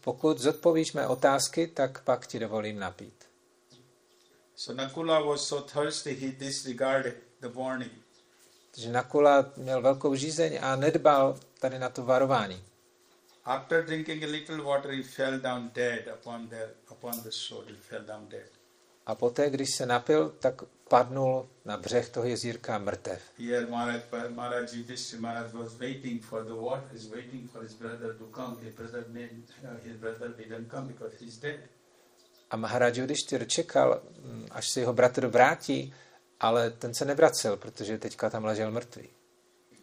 Pokud zodpovíš mé otázky, tak pak ti dovolím napít. So Nakula was so thirsty he disregarded the warning. Takže Nakula měl velkou žízeň a nedbal tady na to varování. After drinking a little water, he fell down dead upon the upon the shore. He fell down dead. A poté, když se napil, tak padnul na břeh toho jezírka mrtev. Uh. A Maharaj Yudhishthir čekal, mm, až se jeho bratr vrátí, ale ten se nevracel, protože teďka tam ležel mrtvý.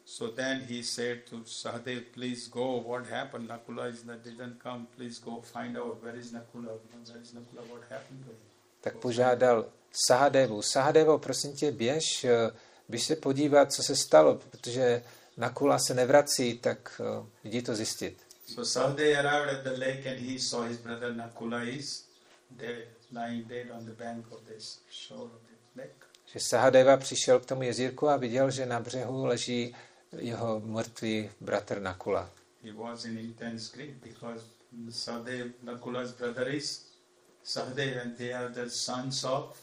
So then he said to Sahadev, please go. What happened? Nakula is that didn't come. Please go find out where is Nakula. Where is Nakula? What happened to him? Tak požádal Sahadevu, Sahadevo, prosím tě, běž, eh, běž se podívat, co se stalo, protože Nakula se nevrací, tak eh, jdi to zjistit. So Sahadev arrived at the lake and he saw his brother Nakula is dead, lying dead on the bank of this shore of the lake. Že Sahadeva přišel k tomu jezírku a viděl, že na břehu leží jeho mrtvý bratr Nakula. He was in intense grief because Sahadev, Nakula's brother is Sahadev and they are the sons of.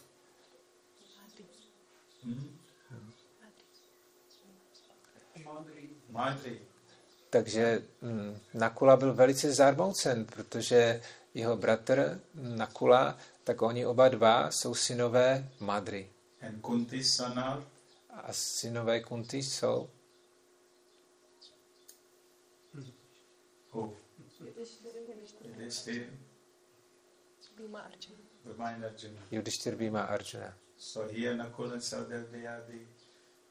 Takže mm, Nakula byl velice zarmoucen, protože jeho bratr Nakula, tak oni oba dva jsou synové Madry. A synové Kunti jsou who? Bhima Arjuna. Yudhishthir Bhima Arjuna. So here Nakul and Sahadev, they are the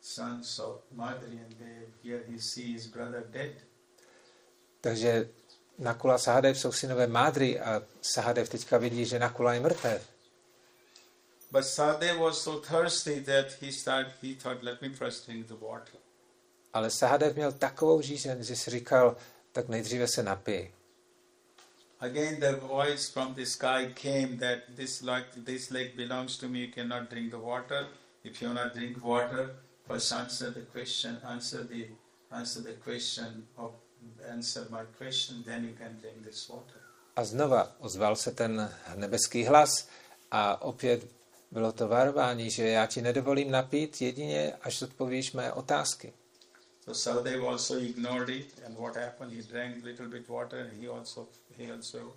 sons of Madri, and they, here he sees his brother dead. Takže Nakula a Sahadev jsou synové Mádry a Sahadev teďka vidí, že Nakula je mrtev. But Sadev was so thirsty that he started, he thought, let me first drink the water. Ale Sahadev měl takovou žízeň, že si říkal, tak nejdříve se napij. Again, the voice from the sky came that this lake, this lake belongs to me. You cannot drink the water. If you to drink water, first answer the question. Answer the answer the question of answer my question. Then you can drink this water. A znova ozval se ten nebeský hlas a opět bylo to varování, že já ti nedovolím napít jedině, až odpovíš mé otázky. So Sadev also ignored it, and what happened? He drank little bit water, and he also he also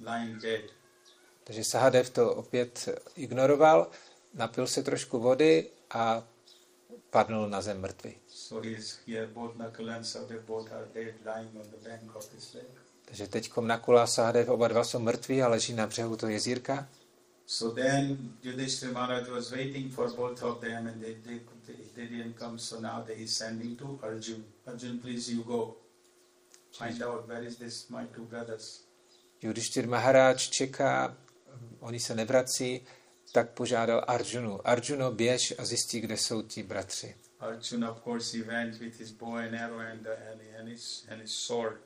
lying dead. Takže Sahadev to opět ignoroval, napil se trošku vody a padnul na zem mrtvý. So he's here. Both Nakul and Sadev both are dead, lying on the bank of this lake. Takže teď Nakula a Sahadev oba dva jsou mrtví a leží na břehu toho jezírka. So then Yudhishthira Maharaj was waiting for both of them and they, they, they, they didn't come. So now they is sending to Arjun. Arjun, please you go. Find out where is this my two brothers. Judištyr Maharáč čeká, oni se nevrací, tak požádal Arjunu. Arjuno, běž a zjistí, kde jsou ti bratři. Arjun, of course, he went with his bow and arrow and, the, and, and, his, and his sword.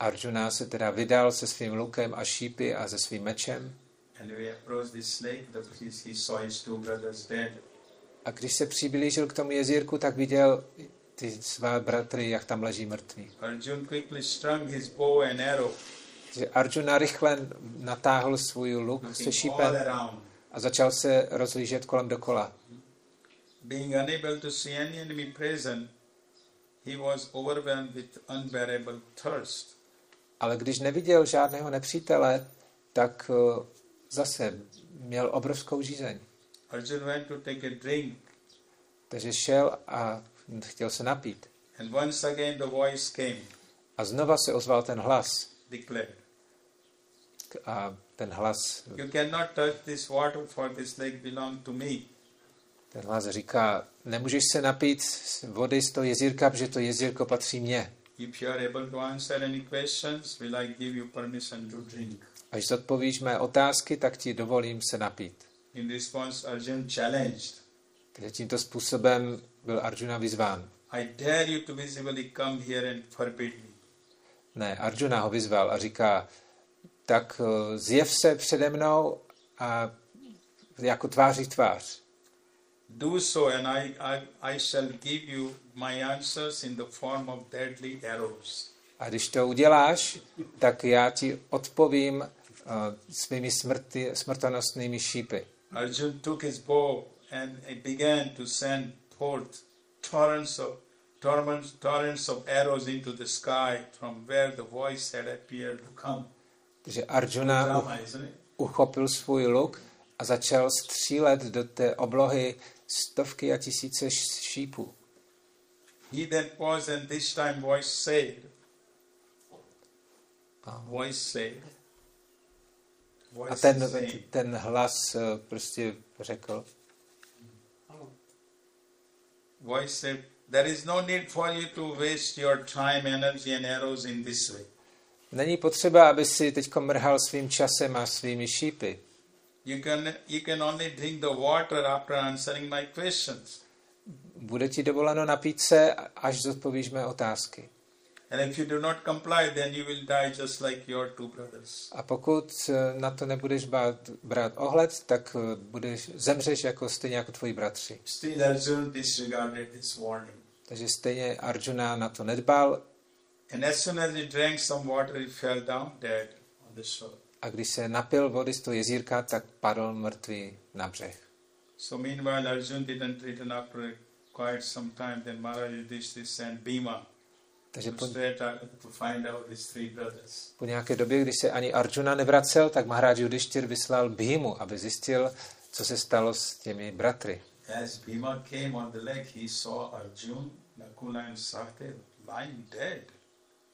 Arjuna se teda vydal se svým lukem a šípy a se svým mečem. And when he approached this lake, the, he, he saw his two brothers dead. A když se přiblížil k tomu jezírku, tak viděl ty své bratry, jak tam leží mrtví. Arjun quickly strung his bow and arrow, Takže Arjuna rychle natáhl svůj luk se šípem a začal se rozlížet kolem dokola. Being unable to see any enemy present, he was overwhelmed with unbearable thirst. Ale když neviděl žádného nepřítele, tak eh, zase měl obrovskou žízeň. Arjun went to take a drink, Takže šel a chtěl se napít. and once again the voice came, A znova se ozval ten hlas. declared, A ten hlas, You cannot touch this water, for this lake belongs to me. ten hlas říká, nemůžeš se napít vody z toho jezírka, protože to jezírko patří mně. If you are able to answer any questions, will I give you permission to drink? Až zodpovíš mé otázky, tak ti dovolím se napít. In response, Arjun challenged, Takže tímto způsobem byl Arjuna vyzván. I dare you to visibly come here and forbid me. Ne, Arjuna ho vyzval a říká, tak eh, zjev se přede mnou a jako tváří tvář. Do so, and I, I, I shall give you my answers in the form of deadly arrows. A když to uděláš, tak já ti odpovím uh, svými smrti, smrtonostnými šípy. Arjun took his bow and he began to send forth torrents of torrents, torrents of arrows into the sky from where the voice had appeared to come. Takže Arjuna u- Drama, isn't it? uchopil svůj luk a začal střílet do té oblohy stovky a tisíce šípů. He then paused, and this time voice said, voice said, A ten, ten hlas eh, prostě řekl, voice said, there is no need for you to waste your time, energy, and arrows in this way. není potřeba, aby si teď mrhal svým časem a svými šípy. You can you can only drink the water after answering my questions. Bude ti dovoleno napít se, až zodpovíš mé otázky. A pokud eh, na to nebudeš bát, brát ohled, tak eh, budeš, zemřeš jako stejně jako tvoji bratři. Still, Arjuna disregarded this warning. Takže stejně Arjuna na to nedbal And as soon as he drank some water, he fell down dead on the shore. a když se napil vody z toho jezírka, tak padl mrtvý na břeh. So meanwhile, Arjuna didn't return after quite some time. Then Maharaj Yudhishthira sent Bhima Takže po, three brothers. po nějaké době, když se ani Arjuna nevracel, tak Maharaj Yudhishthir vyslal Bhimu, aby zjistil, co se stalo s těmi bratry. As Bhima came on the lake, he saw Arjun, Nakula, and Sahadev lying dead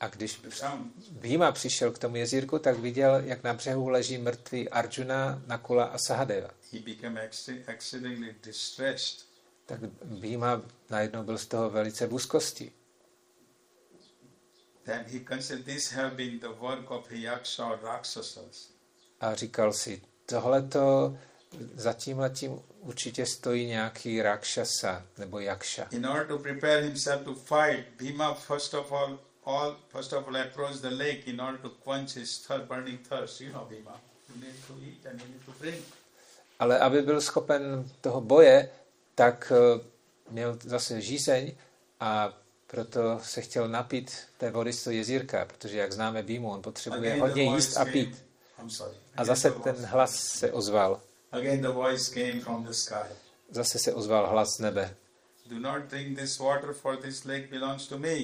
A když. Bhima přišel k tomu jezírku, tak viděl, jak na břehu leží mrtvý Arjuna, Nakula a Sahadeva. Tak Bhima najednou byl z toho velice v úzkosti. Then he considered this have been the work of Yaksha or Rakshasas. A říkal si, tohleto za tímhletím určitě stojí nějaký Rakshasa nebo Yaksha. In order to prepare himself to fight, Bhima first of all, all first of all approached the lake in order to quench his thirst, burning thirst. You know Bhima. You need to eat and you need to drink. Ale aby byl schopen toho boje, tak eh, měl zase žízeň a proto se chtěl napít té vody z toho jezírka, protože jak známe Bímu, on potřebuje Again hodně jíst a pít. A zase ten hlas se ozval. Again the voice came from the sky. Zase se ozval hlas z nebe. Do not drink this water, for this lake belongs to me.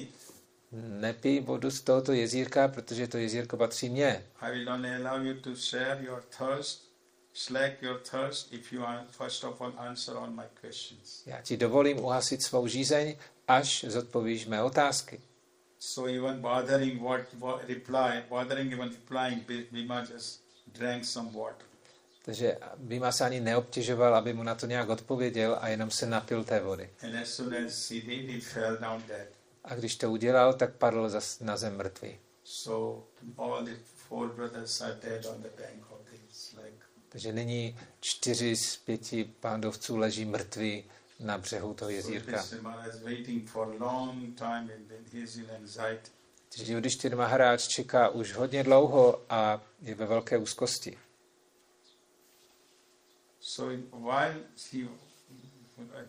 Nepij vodu z tohoto jezírka, protože to jezírko patří mně. I will only allow you to share your thirst, slack your thirst, if you are first of all answer on my questions. Já ti dovolím uhasit svou žízeň, až zodpovíš mé otázky. So even bothering what, what reply, bothering even replying, Bhima just drank some water. Takže Bima se ani neobtěžoval, aby mu na to nějak odpověděl a jenom se napil té vody. And as soon as he did, he fell down dead. A když to udělal, tak padl zas na zem mrtvý. So all the four brothers are dead on the bank of this lake. Takže nyní čtyři z pěti pándovců leží mrtví na břehu toho jezírka. Takže Judištyr Maharáč čeká už hodně dlouho a je ve velké úzkosti. So in- while he,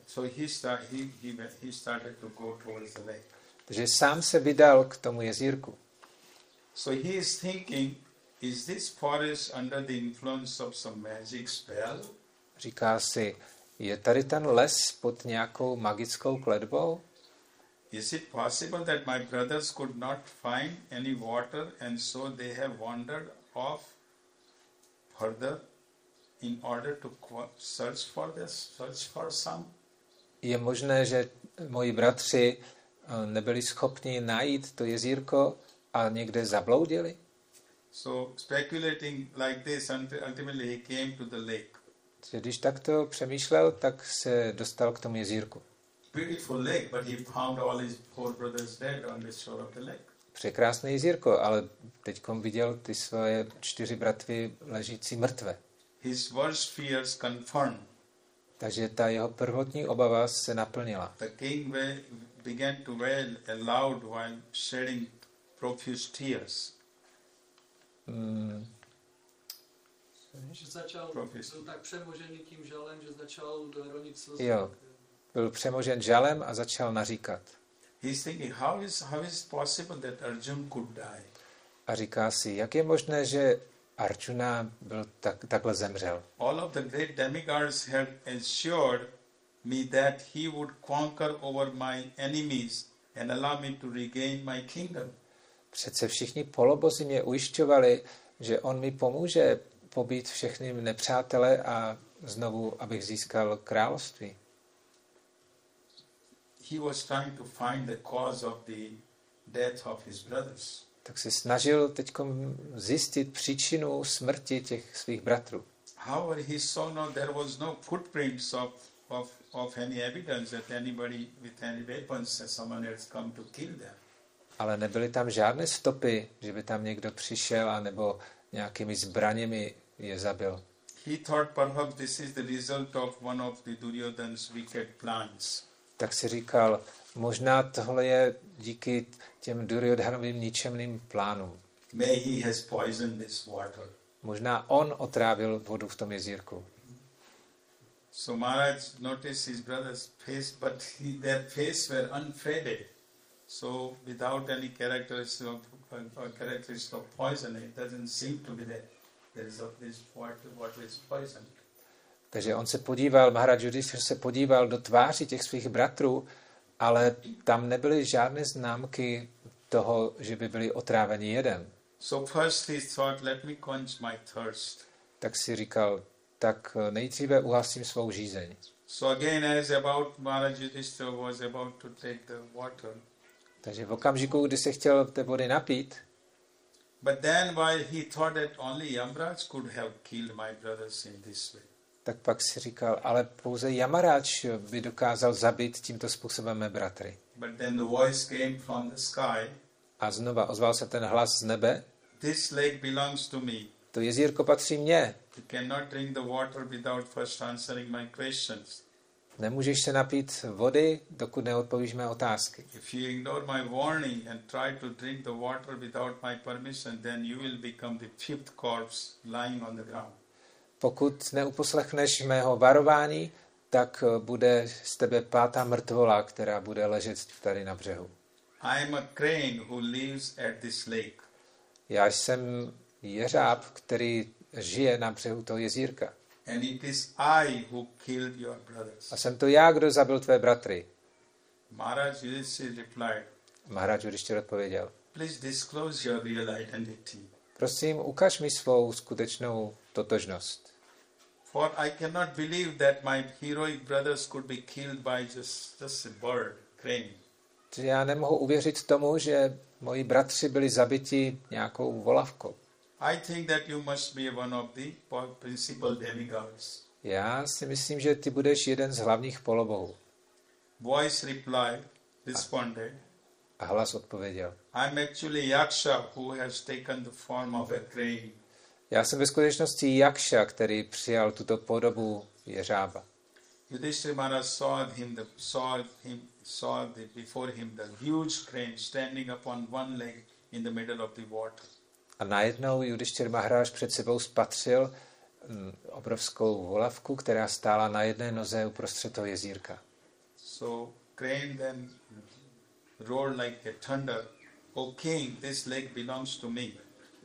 so he, start, he, he, went- he started to go towards the lake. Takže sám se vydal k tomu jezírku. So he is thinking, is this forest under the influence of some magic spell? Říká si, je tady ten les pod nějakou magickou kledbou? Is it possible that my brothers could not find any water and so they have wandered off further in order to search for this, search for some? Je možné, že moji bratři eh, nebyli schopni najít to jezírko a někde zabloudili? So speculating like this, ultimately he came to the lake. Když takto přemýšlel, tak se dostal k tomu jezírku. Překrásné jezírko, ale teď viděl ty svoje čtyři bratvy ležící mrtvé. His worst fears confirmed. Takže ta jeho prvotní obava se naplnila. The king began to wail aloud while shedding profuse tears. Mm, Že začal, byl tak přemožený tím žalem, že začal ronit slzy. Jo. byl přemožen žalem a začal naříkat. He's thinking, how is how is it possible that Arjun could die? A říká si, jak je možné, že Arjuna byl tak, takhle zemřel. All of the great demigods had assured me that he would conquer over my enemies and allow me to regain my kingdom. Přece všichni polobozi mě ujišťovali, že on mi pomůže pobít všechny nepřátele a znovu, abych získal království. He was trying to find the cause of the death of his brothers. Tak se snažil teď zjistit příčinu smrti těch svých bratrů. However, he saw no there was no footprints of, of, of any evidence that anybody with any weapons that someone else come to kill them. Ale nebyly tam žádné stopy, že by tam někdo přišel a nebo nějakými zbraněmi je zabil. He thought perhaps this is the result of one of the Duryodhana's wicked plans. Tak si říkal, možná tohle je díky těm Duryodhanovým ničemným plánům. May he has poisoned this water. Možná on otrávil vodu v tom jezírku. So Maharaj noticed his brother's face, but he, their face were unfaded. So without any characteristics of, uh, characteristics of poison, it doesn't seem to be there Takže on se podíval, Maharaj Yudhishthira se podíval do tváří těch svých bratrů, ale tam nebyly žádné známky toho, že by byli otráveni jedem. So first he thought, let me quench my thirst. Tak si říkal, tak nejdříve uhasím svou žízeň. So again, as about Maharaj was about to take the water, Takže v okamžiku, kdy se chtěl té vody napít, tak pak si říkal, ale pouze Yamarač by dokázal zabít tímto způsobem mé bratry. But then the voice came from the sky A znova ozval se ten hlas z nebe, This lake belongs to me. to jezírko patří mně, You cannot drink the water without first answering my questions. Nemůžeš se napít vody, dokud neodpovíš mé otázky. If you ignore my warning and try to drink the water without my permission, then you will become the fifth corpse lying on the ground. Pokud neuposlechneš mého varování, tak eh, bude z tebe pátá mrtvola, která bude ležet tady na břehu. I am a crane who lives at this lake. Já jsem jeřáb, který žije na břehu toho jezírka. And it is I who killed your brothers. A jsem to já, kdo zabil tvé bratry. Maharaj Yudhishthira replied, Maharaj Yudhishthir odpověděl. Please disclose your real identity. Prosím, ukaž mi svou skutečnou totožnost. For I cannot believe that my heroic brothers could be killed by just, just a bird, crane. Já nemohu uvěřit tomu, že moji bratři byli zabiti nějakou volavkou. I think that you must be one of the principal demigods. Já si myslím, že ty budeš jeden z hlavních polobohů. Voice replied, responded, A hlas odpověděl. I'm actually Yaksha who has taken the form of a crane. Já jsem ve skutečnosti Jakša, který přijal tuto podobu jeřába. Yudhishthira Maharaj saw him, the, saw him, saw the, before him the huge crane standing upon one leg in the middle of the water. A najednou Judištěr Mahráž před sebou spatřil mm, obrovskou volavku, která stála na jedné noze uprostřed toho jezírka. So crane then roared like a thunder, O king, this lake belongs to me.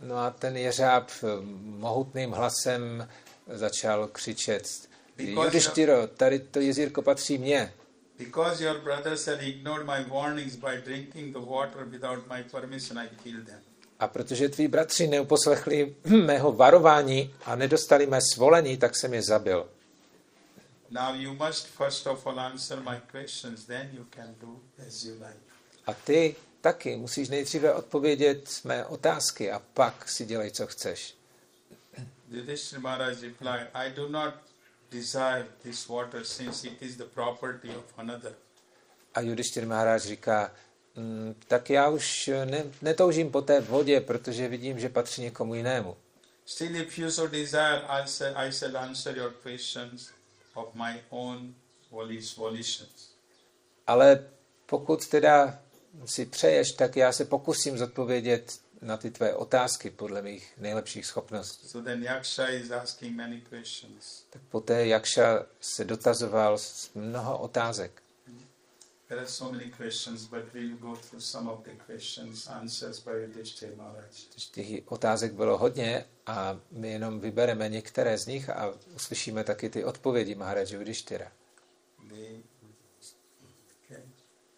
No a ten jeřáb mm, mohutným hlasem začal křičet, Judištěro, tady to jezírko patří mně. Because your brothers had ignored my warnings by drinking the water without my permission, I killed them. A protože tví bratři neuposlechli mého varování a nedostali mé svolení, tak jsem je zabil. Now you must first of all answer my questions, then you can do as you like. A ty taky musíš nejdříve odpovědět mé otázky a pak si dělej, co chceš. Yudhishthira Maharaj replied, I do not desire this water since it is the property of another. A Judištěr Maharaj říká, "Mm, tak já už ne, netoužím po té vodě, protože vidím, že patří někomu jinému. Still, if you so desire, I shall, I shall answer your questions of my own voli- volitions. Ale pokud teda si přeješ, tak já se pokusím zodpovědět na ty tvé otázky podle mých nejlepších schopností. So then Yaksha is asking many questions. Tak poté Jakša se dotazoval z mnoho otázek. There are so many questions, but we'll go through some of the questions, answers by Yudhishthira Maharaj. Těch otázek bylo hodně a my jenom vybereme některé z nich a uslyšíme taky ty odpovědi Maharaj. The, okay.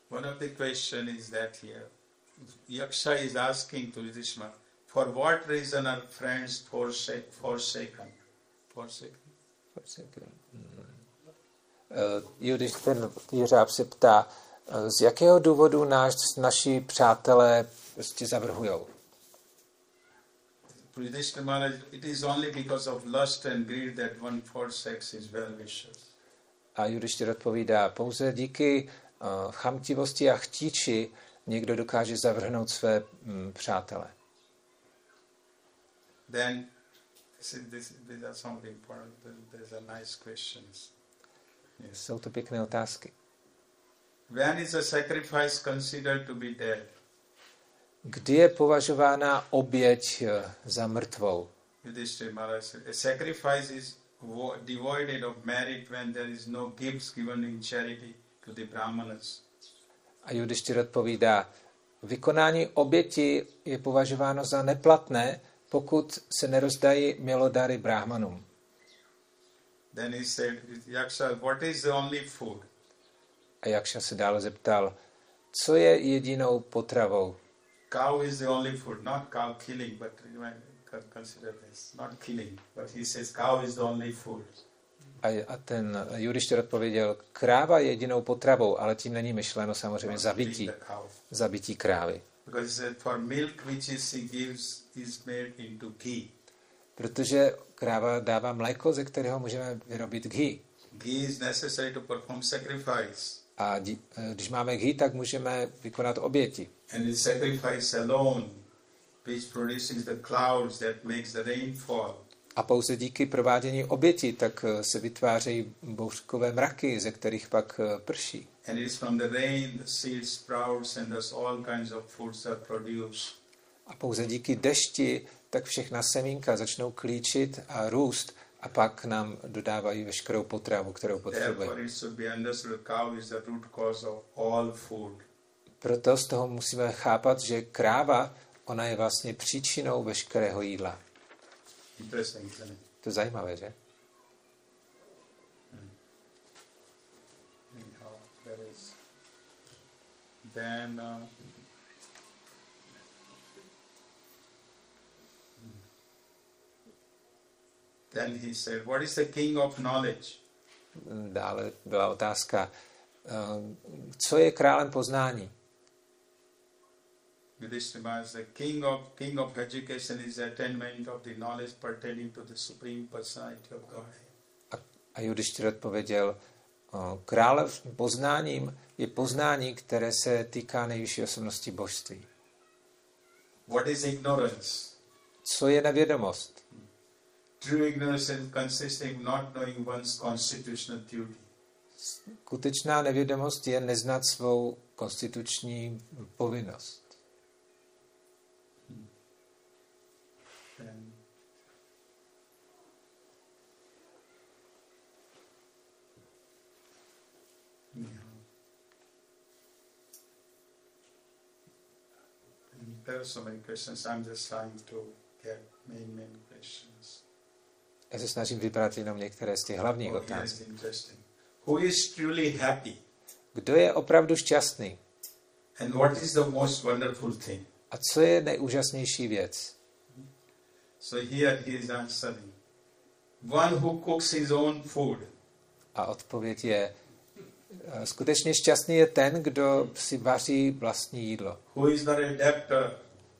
One of the question is that here, Yaksha is asking to Yudhishthira, for what reason are friends forsake, forsaken? Forsaken? Judištyr Jiřáb se ptá, z jakého důvodu náš, naši přátelé prostě zavrhujou. To Yudhishthira Maharaj, it is only because of lust and greed that one forsakes his well-wishers. A Judištyr odpovídá, pouze díky uh, chamtivosti a chtíči někdo dokáže zavrhnout své mm, přátele. Then, is, this, these are some important, nice questions. Yes. Jsou to pěkné otázky. When is a sacrifice considered to be dead? Kdy je považována oběť eh, za mrtvou? A sacrifice is vo- devoided of merit when there is no gifts given in charity to the brahmanas. A Judištyr odpovídá, vykonání oběti je považováno za neplatné, pokud se nerozdají milodary brahmanům. Then he said, Yaksha, what is the only food? A Jakša se dále zeptal, co je jedinou potravou? Cow is the only food, not cow killing, but consider this, not killing, but he says cow is the only food. A, a ten Judištyr odpověděl, kráva je jedinou potravou, ale tím není myšleno samozřejmě zabití, zabití krávy. Because he said, for milk which is he gives is made into ghee. Protože kráva dává mléko, ze kterého můžeme vyrobit ghee. Ghee is necessary to perform sacrifice. A dí- eh, když máme ghee, tak můžeme vykonat oběti. And the sacrifice alone, which produces the clouds that makes the. A pouze díky provádění oběti tak eh, se vytvářejí bouřkové mraky, ze kterých pak eh, prší. And it is from the rain the seed sprouts and thus all kinds of foods are produced. A pouze díky dešti tak všechna semínka začnou klíčit a růst a pak nám dodávají veškerou potravu, kterou potřebujeme. Proto z toho musíme chápat, že kráva, ona je vlastně příčinou veškerého jídla. To je zajímavé, že? Is. Then. Uh, then he said, What is the king of knowledge? Dále byla otázka, eh, co je králem poznání? Yudhishthira is the king of king of education is attainment of the knowledge pertaining to the supreme personality of God. A, a Judištyr odpověděl, o, králem poznáním je poznání, které se týká nejvyšší osobnosti božství. What is ignorance? Co je nevědomost? True ignorance is consisting not knowing one's constitutional duty. Skutečná nevědomost je neznat svou konstituční povinnost. Then Yeah. There are so many questions. I'm just trying to get main main questions. Já se snažím vybrat jenom některé z těch hlavních Oh, otázek. Who is truly happy? Kdo je opravdu šťastný? And what is the most wonderful thing? A co je nejúžasnější věc? So here he is answering. One who cooks his own food. A odpověď je, eh, skutečně šťastný je ten, kdo si vaří vlastní jídlo. Who is not a debtor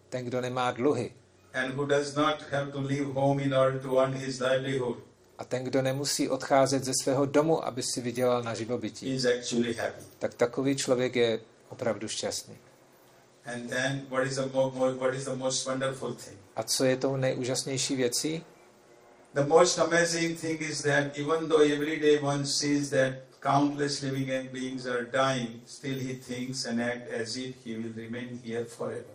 Ten, kdo nemá dluhy. And who does not have to leave home in order to earn his livelihood. A ten, kdo nemusí odcházet ze svého domu, aby si vydělal na živobytí. is actually happy. Tak takový člověk je opravdu šťastný. And then what is the mo- what is the most wonderful thing? A co je tou nejúžasnější věcí? The most amazing thing is that even though every day one sees that countless living beings are dying, still he thinks and acts as if he will remain here forever.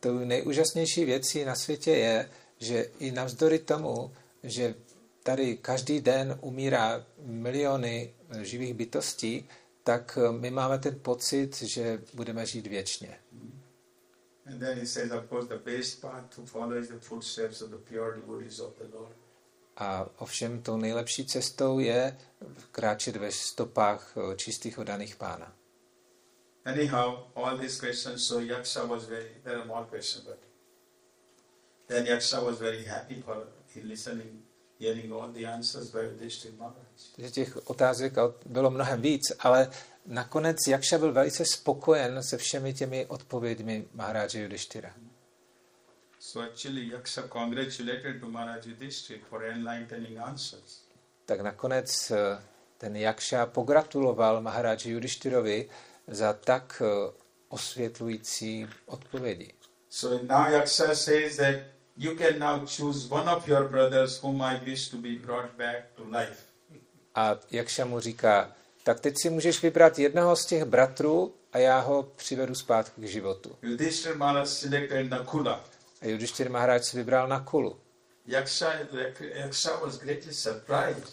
Tou nejúžasnější věcí na světě je, že i navzdory tomu, že tady každý den umírá miliony eh, živých bytostí, tak eh, my máme ten pocit, že budeme žít věčně. And then he says, of course, the best path to follow is the footsteps of the pure devotees of the Lord. A ovšem tou nejlepší cestou je kráčet ve stopách eh, čistých oddaných pána. Anyhow, all these questions, so Yaksha was very, there are more questions, but then Yaksha was very happy for listening, hearing all the answers by Yudhishthira Maharaj. Takže těch otázek bylo mnohem víc, ale nakonec Jakša byl velice spokojen se všemi těmi odpověďmi Maharáže Judištyra. So actually, Yaksha congratulated to Maharaj Yudhishthira for enlightening answers. Tak nakonec eh, ten Jakša pogratuloval Maharáži Judištyrovi za tak eh, osvětlující odpovědi. So now Yaksha says that you can now choose one of your brothers whom I wish to be brought back to life. A Jakša mu říká, tak teď si můžeš vybrat jednoho z těch bratrů a já ho přivedu zpátky k životu. Yudhishthira Maharaj selected Nakula. A Judištyr Maharáž si vybral Nakulu. Yaksha, Yaksha was greatly surprised.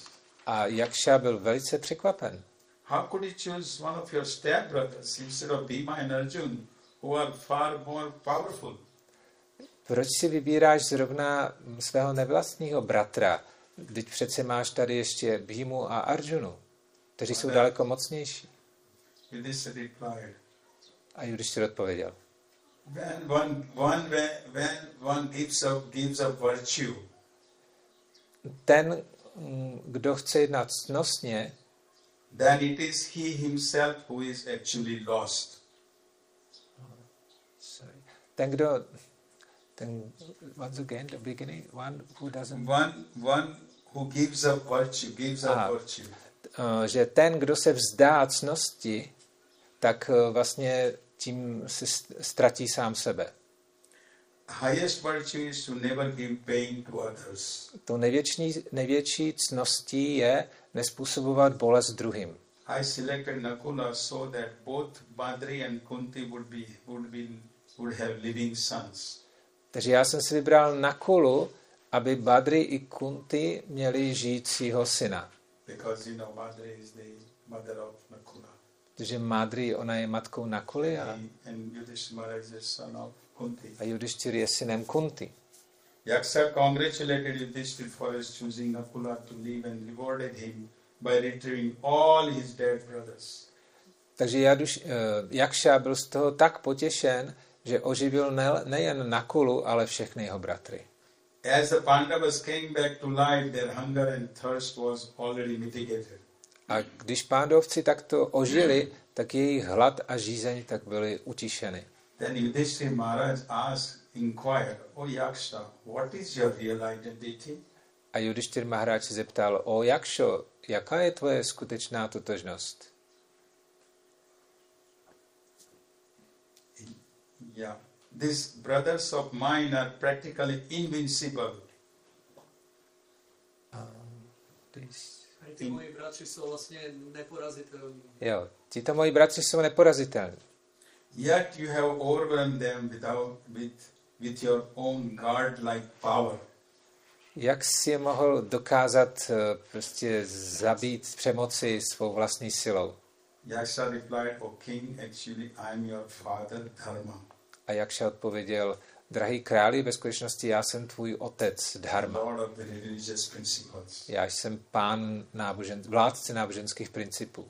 A Jakša byl velice překvapen. How could you choose one of your stepbrothers instead of Bhima and Arjun, who are far more powerful? Proč si vybíráš zrovna svého nevlastního bratra, když přece máš tady ještě Bhimu a Arjunu, kteří jsou daleko mocnější? A Judištyr odpověděl. when one, one when, when one gives up gives up virtue, Ten, mm, kdo chce jednat cnostně, then it is he himself who is actually lost. ten, kdo Ten, once again, the beginning, one who doesn't... One, one who gives up virtue, gives up Ah. virtue. Uh, že ten, kdo se vzdá cnosti, tak uh, vlastně tím si st- ztratí sám sebe. Highest virtue is to never give pain to others. To největší, největší cností je nespůsobovat bolest druhým. I selected Nakula so that both Badri and Kunti would be would be would have living sons. Takže já jsem si vybral Nakulu, aby Badry i Kunti měli žijícího syna. Because you know Badri is the mother of Nakula. Takže Madri, ona je matkou Nakuly a, Yudhishthira a Judištyr je synem Kunti. Yaksha congratulated Yudhishthira for his choosing Nakula to live and rewarded him by retrieving all his dead brothers. Takže Jaduš, uh, Jakša byl z toho tak potěšen, že oživil ne, nejen Nakulu, ale všechny jeho bratry. As the Pandavas came back to life, their hunger and thirst was already mitigated. A když pándovci takto ožili, tak jejich hlad a žízeň tak byly utišeny. Then Yudhishthira Maharaj asked, inquired, O Yaksha, what is your real identity? A Judištyr Maharáč se zeptal, o Jakšo, jaká je tvoje skutečná totožnost? Yeah. These brothers of mine are practically invincible. Tady ty moji bratři jsou vlastně neporazitelní. Jo, tito moji bratři jsou neporazitelní. Yet you have overwhelmed them without with with your own god-like power. Jak si je mohl dokázat eh, prostě zabít, přemoci svou vlastní silou? Yaksha replied, O king, actually I am your father Dharma, A odpověděl, drahý králi, ve skutečnosti já jsem tvůj otec Dharma. lord of the religious principles. Já jsem pán nábožen, vládce náboženských principů.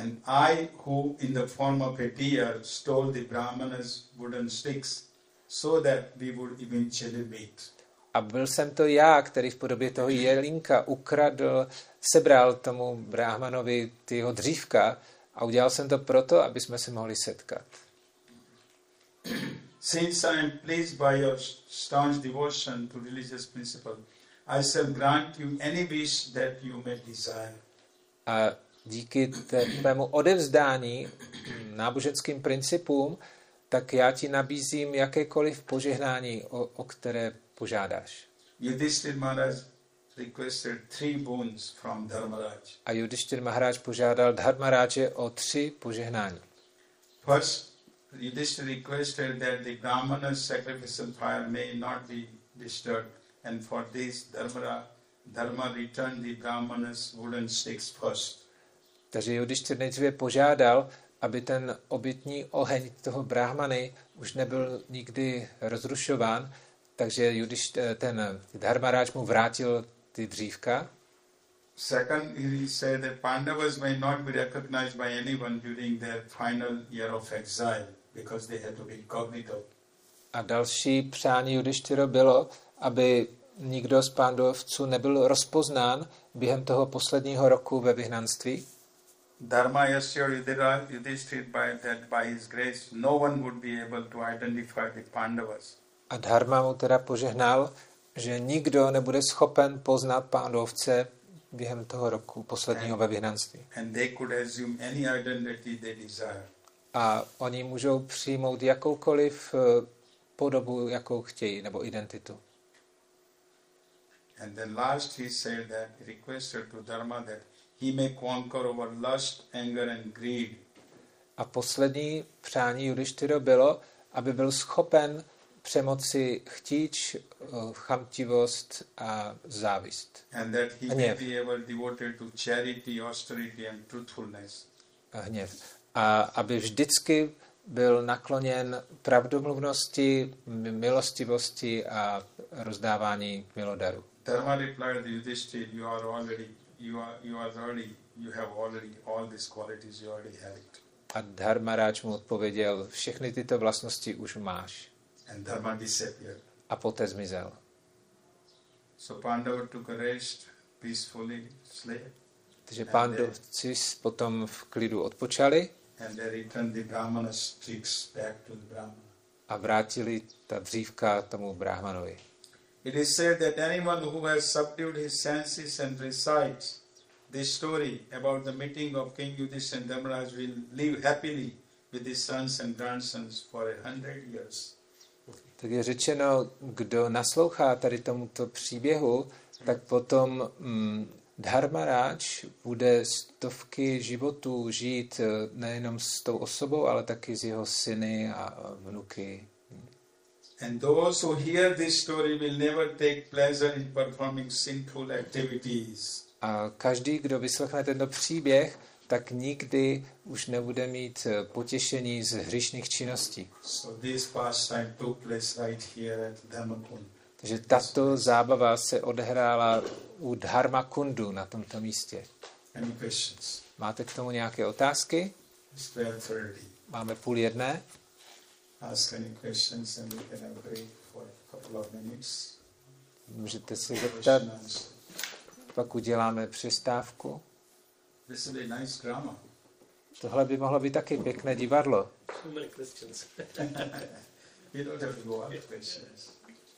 And I, who in the form of a deer stole the Brahmana's wooden sticks, so that we would eventually meet. A byl jsem to já, který v podobě toho jelínka ukradl, sebral tomu bráhmanovi ty jeho dřívka a udělal jsem to proto, aby jsme se mohli setkat. Since I am pleased by your staunch devotion to religious principle, I shall grant you any wish that you may desire. A díky tvému odevzdání náboženským principům, tak já ti nabízím jakékoliv požehnání, o, o které požádáš. Yudhishthir Maharaj requested three boons from Dharmaraj. A Judištěr Maharáč požádal Dharmaráče o tři požehnání. First, Yudhishthir requested that the Brahmana's sacrificial fire may not be disturbed, and for this, Dharmara, Dharma returned the Brahmana's wooden sticks first. Takže Judištěr nejdříve požádal, aby ten obytní oheň toho brahmany už nebyl nikdy rozrušován, takže Judiš, ten Dharmaráč mu vrátil ty dřívka. Second, he said that Pandavas may not be recognized by anyone during their final year of exile because they had to be incognito. A další přání Judištyro bylo, aby nikdo z pándovců nebyl rozpoznán během toho posledního roku ve vyhnanství. Dharma assured Yudhira- Yudhishthir by that by his grace no one would be able to identify the Pandavas. A Dharma mu teda požehnal, že nikdo nebude schopen poznat pándovce během toho roku posledního ve vyhnanství. and they could assume any identity they desire. A oni můžou přijmout jakoukoliv eh, podobu, jakou chtějí, nebo identitu. And then last he said that he requested to Dharma that he may conquer over lust, anger, and greed. A poslední přání Judištyro bylo, aby byl schopen přemoci chtíč, eh, chamtivost a závist. And that he may yeah. be ever devoted to charity, austerity, and truthfulness. a hněv. A aby vždycky byl nakloněn pravdomluvnosti, milostivosti a rozdávání milodaru. Dharma replied Yudhishthir, you are already, you are, you are already, you have already all these qualities, you already have it. A Dharmaráč mu odpověděl, všechny tyto vlastnosti už máš. And Dharma disappeared. A poté zmizel. So Pandava took a rest, peacefully slept, Takže pándovci potom v klidu odpočali and they returned the Brahmana's tricks back to the Brahmana. a vrátili ta dřívka tomu bráhmanovi. It is said that anyone who has subdued his senses and recites this story about the meeting of King Yudhishthira and Dharmaraj will live happily with his sons and grandsons for a hundred years. Tak je řečeno, kdo naslouchá tady tomuto příběhu, tak potom mm, Dharmaráč bude stovky životů žít eh, nejenom s tou osobou, ale taky s jeho syny a vnuky. And those who hear this story will never take pleasure in performing sinful activities. A každý, kdo vyslechne tento příběh, tak nikdy už nebude mít eh, potěšení z hřišných činností. So this pastime took place right here at Dhammakund. Takže tato zábava se odehrála u Dharma Kundu na tomto místě. Any questions? Máte k tomu nějaké otázky? It's 12.30. Máme půl jedné. Ask any questions and we can have a break for a couple of minutes. Můžete se zeptat, answer. pak uděláme přestávku. This is a nice drama. Tohle by mohlo být taky pěkné divadlo. So many questions. You don't have to go on questions.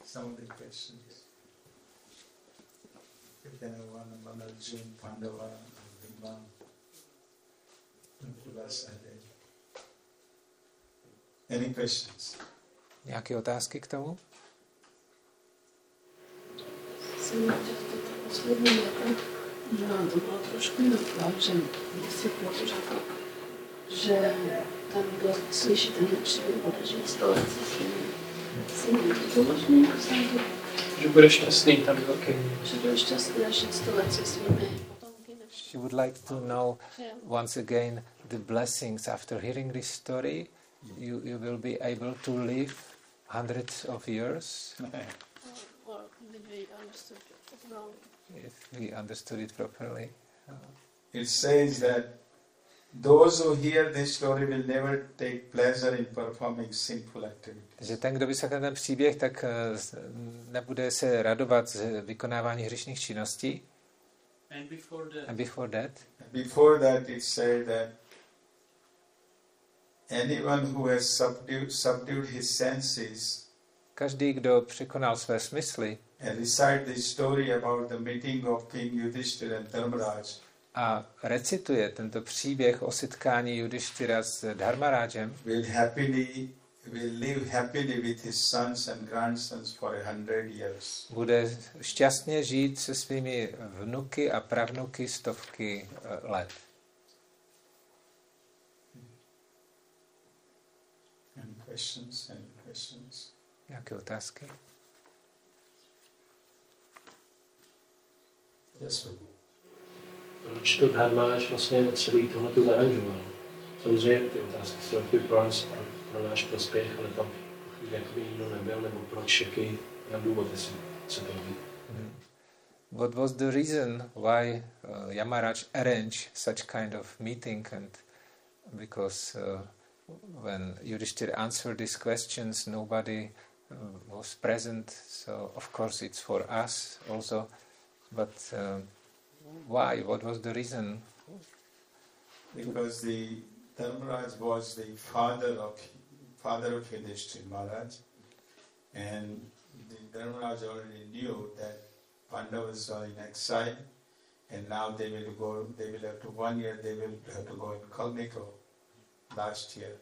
Some of the questions. You can have one on Arjun, Pandava, Bhima. Any questions? Nějaké otázky k tomu? jsem chtěla to poslední věta, že vám to bylo trošku naklad, že jestli to řekl, že ten, kdo slyší ten příběh, bude žít sto let se svými syny. To možný jako jsem Že bude šťastný tam velký. že bude šťastný a žít sto let se svými potomky. nebo- She would like to know že once again the blessings after hearing this story. You, you will be able to live hundreds of years or did we understood it wrong? if we understood it properly. It says that those who hear this story will never take pleasure in performing sinful activities. Takže ten, kdo vyslechne ten příběh, tak eh, nebude se radovat z vykonávání hřišných činností. And before that, And before that, Before that, it said that anyone who has subdued, subdued his senses každý, kdo překonal své smysly and recite the story about the meeting of King Yudhishthira and Dharmaraj a recituje tento příběh o setkání Judištyra s Dharmarážem, will happily will live happily with his sons and grandsons for a hundred years. bude šťastně žít se svými vnuky a pravnuky stovky eh, let. Questions? Any questions? Nějaké otázky? Yes, sir. Proč to Dharmáš vlastně celý tohle tu aranžoval? Samozřejmě ty otázky jsou takový pro nás, pro, pro náš prospěch, ale tam jakoby nikdo nebyl, nebo proč, jaký je důvod, jestli se to ví. What was the reason why uh, Yamaraj arranged such kind of meeting? And because uh, when Yudhishthir answered these questions, nobody uh, was present. So of course it's for us also. But uh, why? What was the reason? Because the Dharmaraj was the father of father of Yudhishthira Maharaj, and the Dharmaraj already knew that Pandavas are in exile, and now they will go. They will have to one year. They will have to go in Kalmiko last year.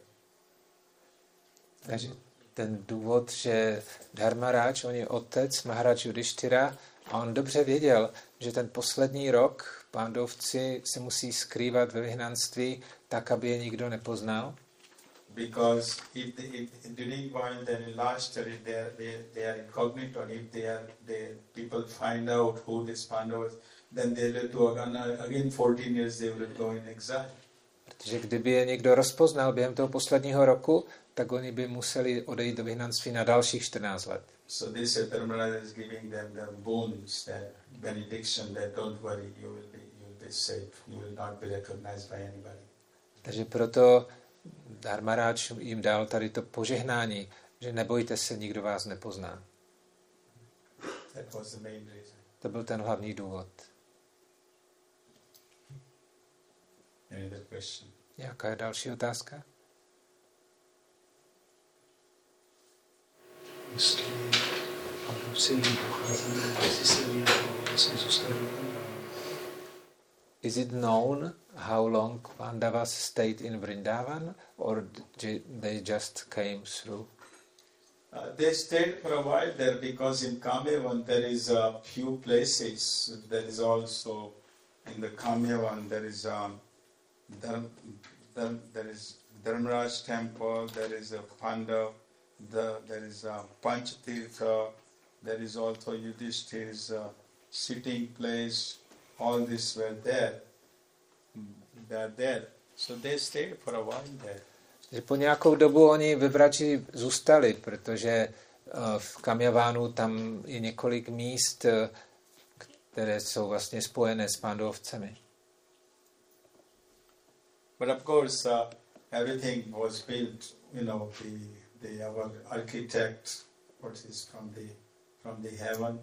Takže ten důvod, že Dharmaráč, on je otec Maharaj Yudhishthira a on dobře věděl, že ten poslední rok pándovci se musí skrývat ve vyhnanství tak, aby je nikdo nepoznal. Because if, they, if during then last year if they are, they, they are incognito, if they are they people find out who this Pandavas, then they will to again, again 14 years they will go in exile. Protože kdyby je někdo rozpoznal během toho posledního roku, tak oni by museli odejít do vyhnanství na dalších 14 let. So this Dharmaraj is giving them the boons, that benediction, that don't worry, you will be you will be safe, you will not be recognized by anybody. Takže proto Dharmaráč jim dal tady to požehnání, že nebojte se, nikdo vás nepozná. That was the main reason. To byl ten hlavní důvod. Question? Jaká je další otázka? jestli Pandavci pocházeli z Sicílie nebo vlastně zůstali. Is it known how long Pandavas stayed in Vrindavan or they just came through? Uh, they stayed for a while there because in Kamyavan there is a few places. There is also in the Kamyavan there is um, There is Dharmaraj temple. There is a Pandav. The, there is a Panchatirtha. There is also Yudhishthir's uh, sitting place. All this were there. They are there. So they stayed for a while there. Že po nějakou dobu oni ve Vrači zůstali, protože eh, v Kamjavánu tam je několik míst, eh, které jsou vlastně spojené s pandovcemi. But of course, uh, everything was built. You know, the the our architect, what is from the from the heaven,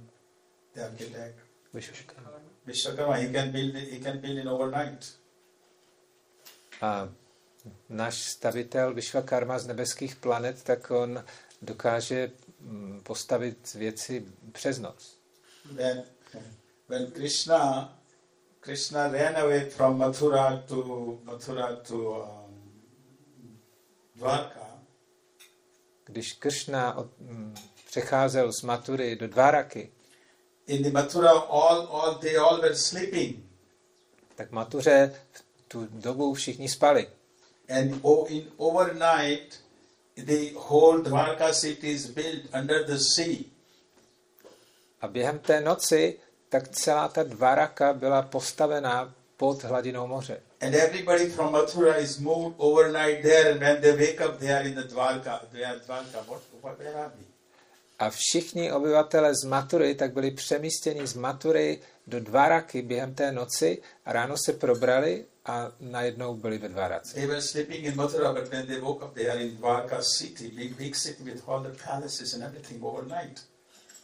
the architect Vishwakarma. He can build. it- He can build in overnight. A náš stavitel Vishvakarma z nebeských planet, tak on dokáže mm, postavit věci přes noc. When when Krishna Krishna ran away from Mathura to Mathura to um, Dwarka, Když Kršna od, mm, přecházel z Matury do Dváraky, in the Mathura, all all they all were sleeping. tak Matuře v tu dobu všichni spali. And in overnight, the whole Dwarka city is built under the sea. A během té noci tak celá ta Dváraka byla postavená pod hladinou moře. And everybody from Mathura is moved overnight there, and when they wake up, they are in the Dwarka. They are Dwarka. What, what, where are we? A všichni obyvatele z Matury tak byli přemístěni z Matury do Dváraky během té noci a ráno se probrali a najednou byli ve Dvárace. They were sleeping in Mathura, but when they woke up, they are in city, big, big city with all the palaces and everything overnight.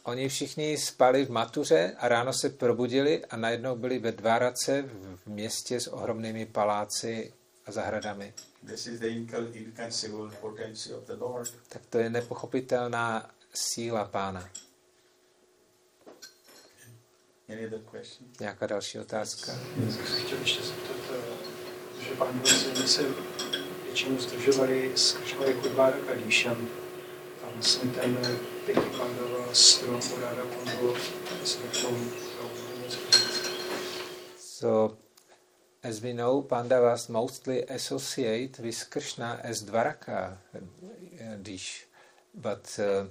Oni všichni spali v Matuře a ráno se probudili a najednou byli ve Dvárace v městě s ohromnými paláci a zahradami. This is the incal- inconceivable potency of the Lord. Tak to je nepochopitelná síla pána. Any other question? Nějaká další otázka? Já jsem se chtěl ještě zeptat, eh, že pán se většinou zdržovali z Kršna jako Dváraka Díšan. A vlastně ten pěti pandava strom Uráda Kondu, jestli k tomu tomu něco říct. So, as we know, Pandavas mostly associate with Krishna as Dvaraka uh, dish. But uh,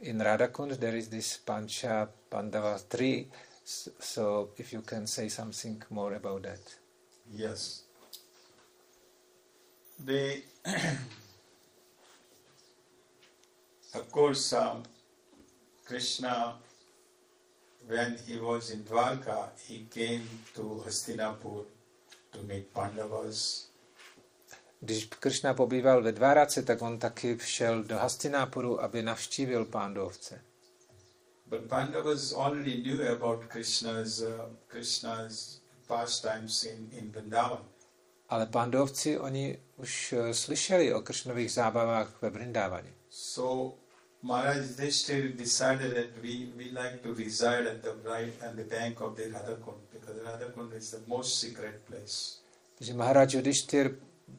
in Radhakund there is this Pancha Pandava tree. So, if you can say something more about that. Yes. The of course um, Krishna when he was in Dwarka he came to Hastinapur to meet Pandavas Když Krishna pobýval ve Dvárace, tak on taky všel do Hastinápuru, aby navštívil pándovce. but Pandavas already knew about Krishna's uh, Krishna's pastimes in, in Vrindavan Ale pándovci, oni už eh, slyšeli o Kršnových zábavách ve Brindávaně. So Maharaj Yudhishthir decided that we, we like to reside at the right and the bank of the Radhakund because Radhakund is the most secret place. Takže Maharaj Yudhishthir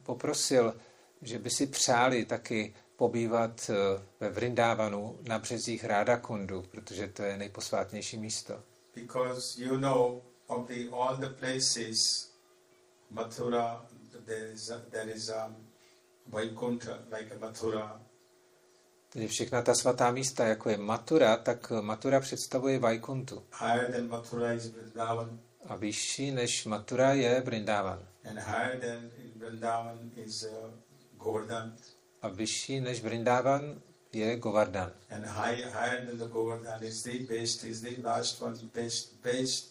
poprosil, že by si přáli taky pobývat eh, ve Vrindávanu na březích Rádakundu, protože to je nejposvátnější místo. Because you know of the all the places, Mathura, there is a, there is a Vaikuntha like a Mathura, všechna ta svatá místa, jako je Matura, tak Matura představuje Vajkuntu. higher than Mathura is Vrindavan, A vyšší než Matura je Vrindávan. and higher than in Vrindavan is Govardhan, A vyšší než Vrindávan je Govardhan. and high, higher than the Govardhan is the best, is the last one, best, best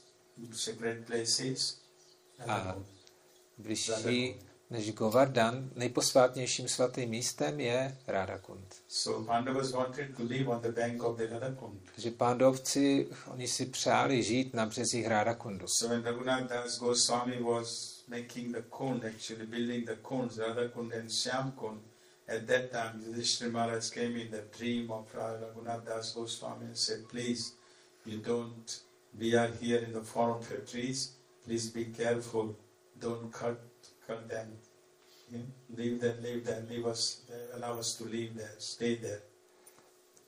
places. A vyšší než Govardhan, nejposvátnějším svatým místem je Radakund. So Pandavas wanted to live on the bank of the Radhakund. Takže pándovci, oni si přáli žít na březích Rádakundu. So when Raghunath Das Goswami was making the kund, actually building the kunds, Radhakund and Shyam Kund, At that time, Yudhishthira Maharaj came in the dream of Raghunath Das Goswami and said, Please, you don't, we are here in the form of your trees, please be careful, don't cut, You know, leave them, leave them, leave us, allow us to leave there, stay there.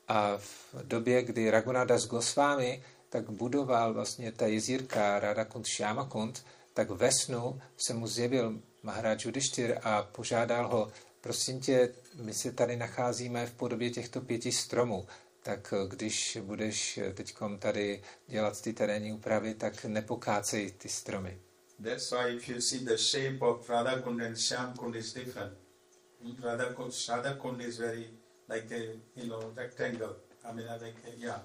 A v době, kdy Raghunadas Goswami tak budoval vlastně ta jezírka Radakund Shyamakund, tak ve snu se mu zjevil Maharaj Yudhishthir a požádal ho, prosím tě, my se tady nacházíme v podobě těchto pěti stromů, tak eh, když budeš teď tady dělat ty terénní úpravy, tak nepokácej ty stromy. That's why if you see the shape of Radha Kund and Shyam Kund is different. Radha Kund, Radha Kund is very like a you know rectangle. I mean, like a, yeah.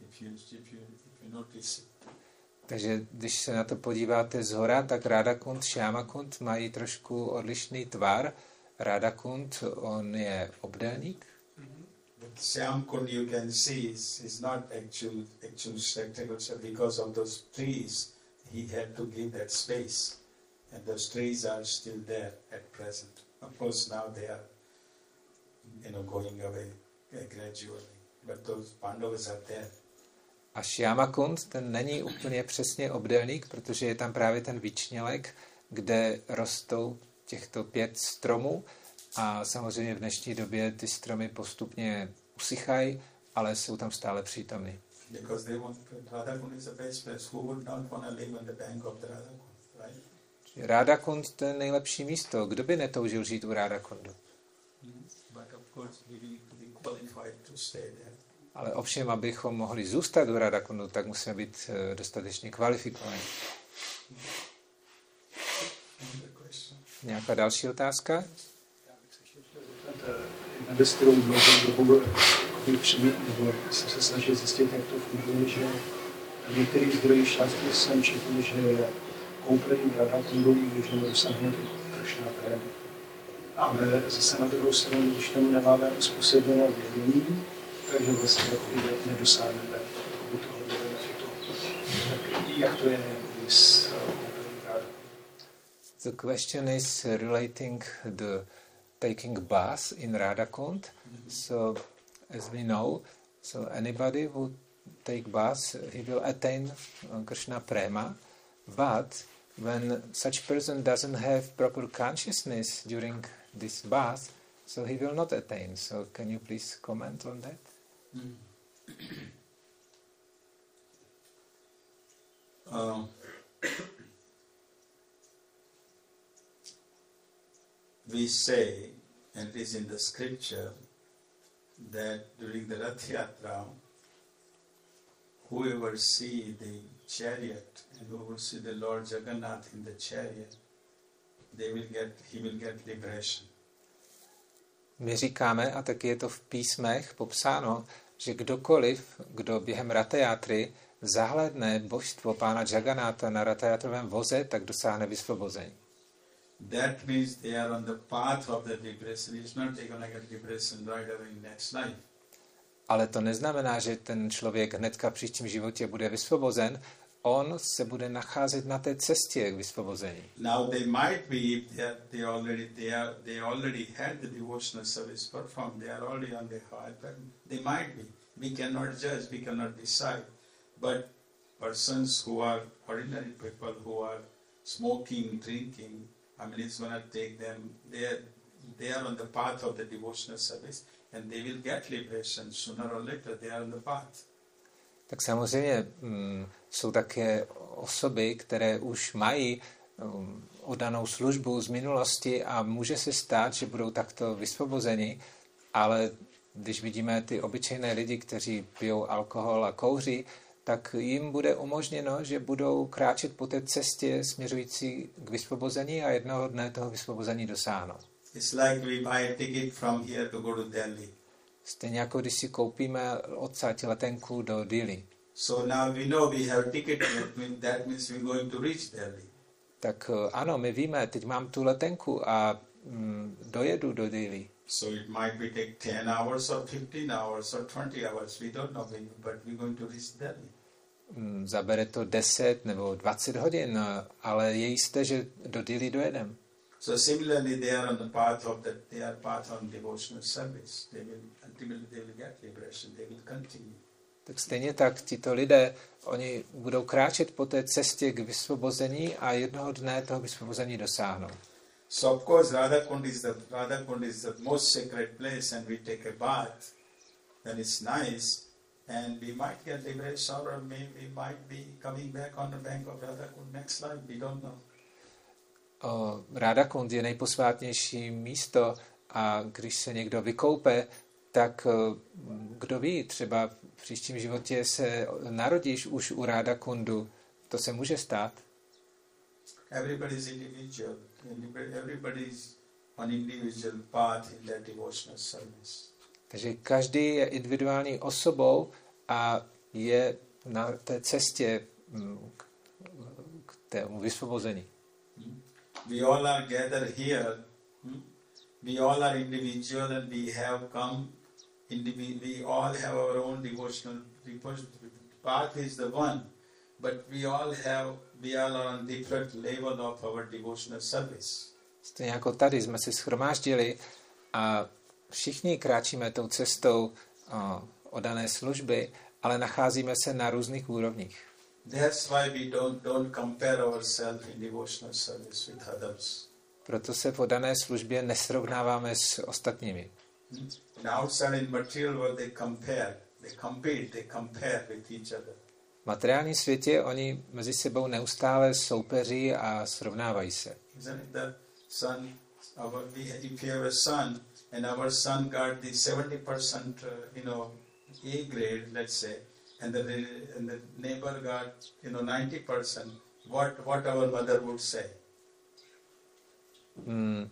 If you if you if you notice. Takže když se na to podíváte z hora, tak Radha Kund, Shyama Kund mají trošku odlišný tvar. Radha Kund, on je obdélník. But Shyam Kund you can see is, is not actual actual rectangle because of those trees he had to give that space. And those trees are still there at present. Of course now they are you know going away uh, gradually. But those Pandavas are there. A Shyamakund, ten není úplně přesně obdélník, protože je tam právě ten výčnělek, kde rostou těchto pět stromů a samozřejmě v dnešní době ty stromy postupně usychají, ale jsou tam stále přítomny. Because they want Radhakund is the best place. Who would not want to live on the bank of the Radhakund, right? Radakund to je nejlepší místo. Kdo by netoužil žít u Radakundu? But of course we need to be qualified to stay there. Ale ovšem, abychom mohli zůstat u Radakundu, tak musíme být eh, dostatečně kvalifikovaní. Nějaká další otázka? Já bych se ještě chtěl zeptat, kterou dlouhou dobu jakoby přemý- nebo jsem se snažil zjistit, jak to funguje, že v některých zdrojích šťastí jsem četl, že koupení rada kundou můžeme dosáhnout i Kršna Prém. Ale zase na druhou stranu, když tomu nemáme způsobené vědomí, takže vlastně nedosáhneme toho benefitu. Tak jak to je s? The question is relating the taking bath in Radakund. So, as we know, so anybody who take bath, he will attain uh, Krishna prema. But when such person doesn't have proper consciousness during this bath, so he will not attain. So, can you please comment on that? Um, we say, and it is in the scripture, that during the Rath Yatra, whoever see the chariot and whoever see the Lord Jagannath in the chariot, they will get, he will get liberation. My říkáme, a taky je to v písmech popsáno, že kdokoliv, kdo během ratajátry zahledne božstvo pána Jaganáta na ratajátrovém voze, tak dosáhne vysvobození. That means they are on the path of the liberation. It's not they're going to get liberation right away in next life. Ale to neznamená, že ten člověk hnedka v příštím životě bude vysvobozen. On se bude nacházet na té cestě k vysvobození. Now they might be if they, are, they already they are they already had the devotional service performed. They are already on the high path. They might be. We cannot judge. We cannot decide. But persons who are ordinary people who are smoking, drinking, I mean, it's going to take them. They they are on the path of the devotional service, and they will get liberation sooner or later. They are on the path. Tak samozřejmě mm, jsou také osoby, které už mají um, odanou službu z minulosti a může se stát, že budou takto vysvobozeni, ale když vidíme ty obyčejné lidi, kteří pijou alkohol a kouří, tak jim bude umožněno, že budou kráčet po té cestě směřující k vysvobození a jednoho dne toho vysvobození dosáhnou. It's like we buy a ticket from here to go to Delhi. Stejně jako když si koupíme odsaď letenku do Dili, So now we know we have ticket. That means, we're going to reach Delhi. tak eh, ano, my víme, teď mám tu letenku a mm, dojedu do Dili. So it might be take 10 hours or 15 hours or 20 hours. We don't know, but we're going to reach Delhi. Mm, Zabere to 10 nebo 20 hodin, ale je jisté, že do Dili dojedem. So similarly, they are on the path of that. They are path on devotional service. They will ultimately they will get liberation. They will continue. Tak stejně tak tito lidé, oni budou kráčet po té cestě k vysvobození a jednoho dne toho vysvobození dosáhnou. So of course, Radha Kund is the Radha Kund is the most sacred place, and we take a bath. Then it's nice, and we might get liberation, or maybe we might be coming back on the bank of Radha Kund next life. We don't know. O, Ráda Kund je nejposvátnější místo a když se někdo vykoupe, tak o, kdo ví, třeba v příštím životě se narodíš už u Ráda Kundu. To se může stát. Everybody's individual. Everybody- Everybody's on individual path in their devotional service. Takže každý je individuální osobou a je na té cestě mm, k, tému vysvobození. We all are gathered here. hmm? We all are individual and we have come. We all have our own devotional devotion. Path is the one, but we all have. We all are on different level of our devotional service. Stejně jako tady jsme se schromáždili a všichni kráčíme tou cestou o, odané služby, ale nacházíme se na různých úrovních. That's why we don't don't compare ourselves in devotional service with others. Proto se v odané službě nesrovnáváme s ostatními. Hmm? And outside in material world, they compare, they compete, they compare with each other. V materiálním světě oni mezi sebou neustále soupeří a srovnávají se. Isn't it the son? Our, we, if you have a son, and our son got the seventy percent, uh, you know, A grade, let's say, and the re- and the neighbor got you know ninety percent. What what our mother would say? Mm,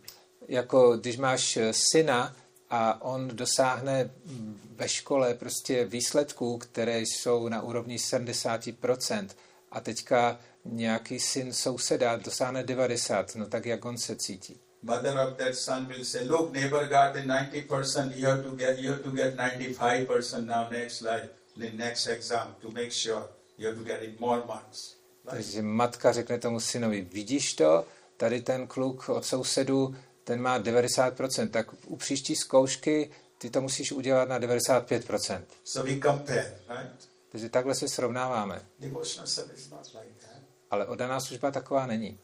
jako když máš eh, syna a on dosáhne mm, ve škole prostě výsledků, které jsou na úrovni 70%, a teďka nějaký syn souseda dosáhne 90, no tak jak on se cítí? Mother of that son will say, "Look, neighbor got the ninety percent. You have to get you have to get ninety five percent now next life, the next exam to make sure you have to get it more marks." Takže matka řekne tomu synovi, vidíš to, tady ten kluk od sousedu, ten má 90%, tak u příští zkoušky ty to musíš udělat na 95%. So we compare, right? Takže takhle se srovnáváme. Devotional service is not like that. Ale odaná služba taková není.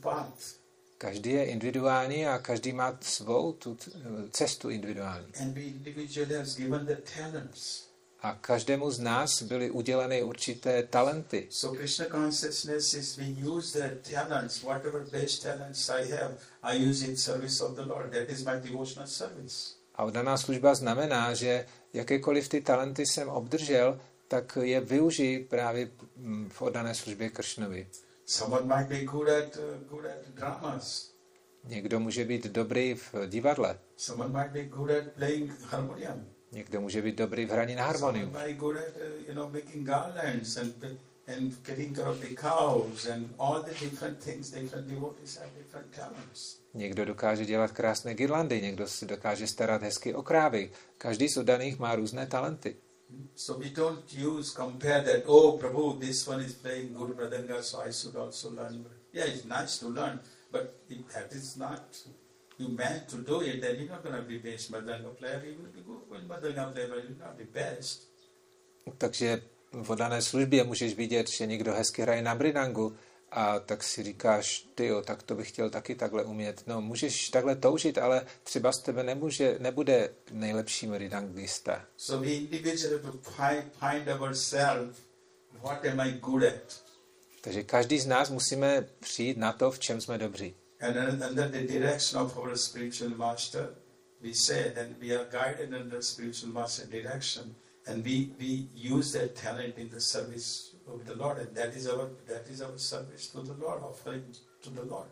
Path. Každý je individuální a každý má svou tu t- cestu individuální. And we individually has given the talents. A každému z nás byly uděleny určité talenty. So Krishna consciousness is we use their talents, whatever best talents I have, I use in service of the Lord. That is my devotional service. A odaná služba znamená, že jakékoliv ty talenty jsem obdržel, tak je využiji právě mm, v oddané službě Kršnovi. Someone might be good at uh, good at dramas. Někdo může být dobrý v divadle, Someone might be good at playing harmonium. Někdo může být dobrý v hraní na talents. někdo dokáže dělat krásné girlandy, někdo si dokáže starat hezky o krávy. Každý z oddaných má různé talenty. So we don't use compare that. Oh, Prabhu, this one is playing good mridanga, so I should also learn. Yeah, it's nice to learn, but that is not you meant to do it, then you're not going to be best mridanga player. You will be good when mridanga player, you're not the best. Takže v oddané službě můžeš vidět, že někdo hezky hraje na bridangu a tak si říkáš, ty jo, tak to bych chtěl taky takhle umět. No, můžeš takhle toužit, ale třeba z tebe nemůže, nebude nejlepší bridangista. So we individually have to find, find ourselves. What am I good at? Takže každý z nás musíme přijít na to, v čem jsme dobří. And under the direction of our spiritual master, we say that we are guided under spiritual master direction, and we, we use that talent in the service of the Lord, and that is our that is our service to the Lord, offering to the Lord.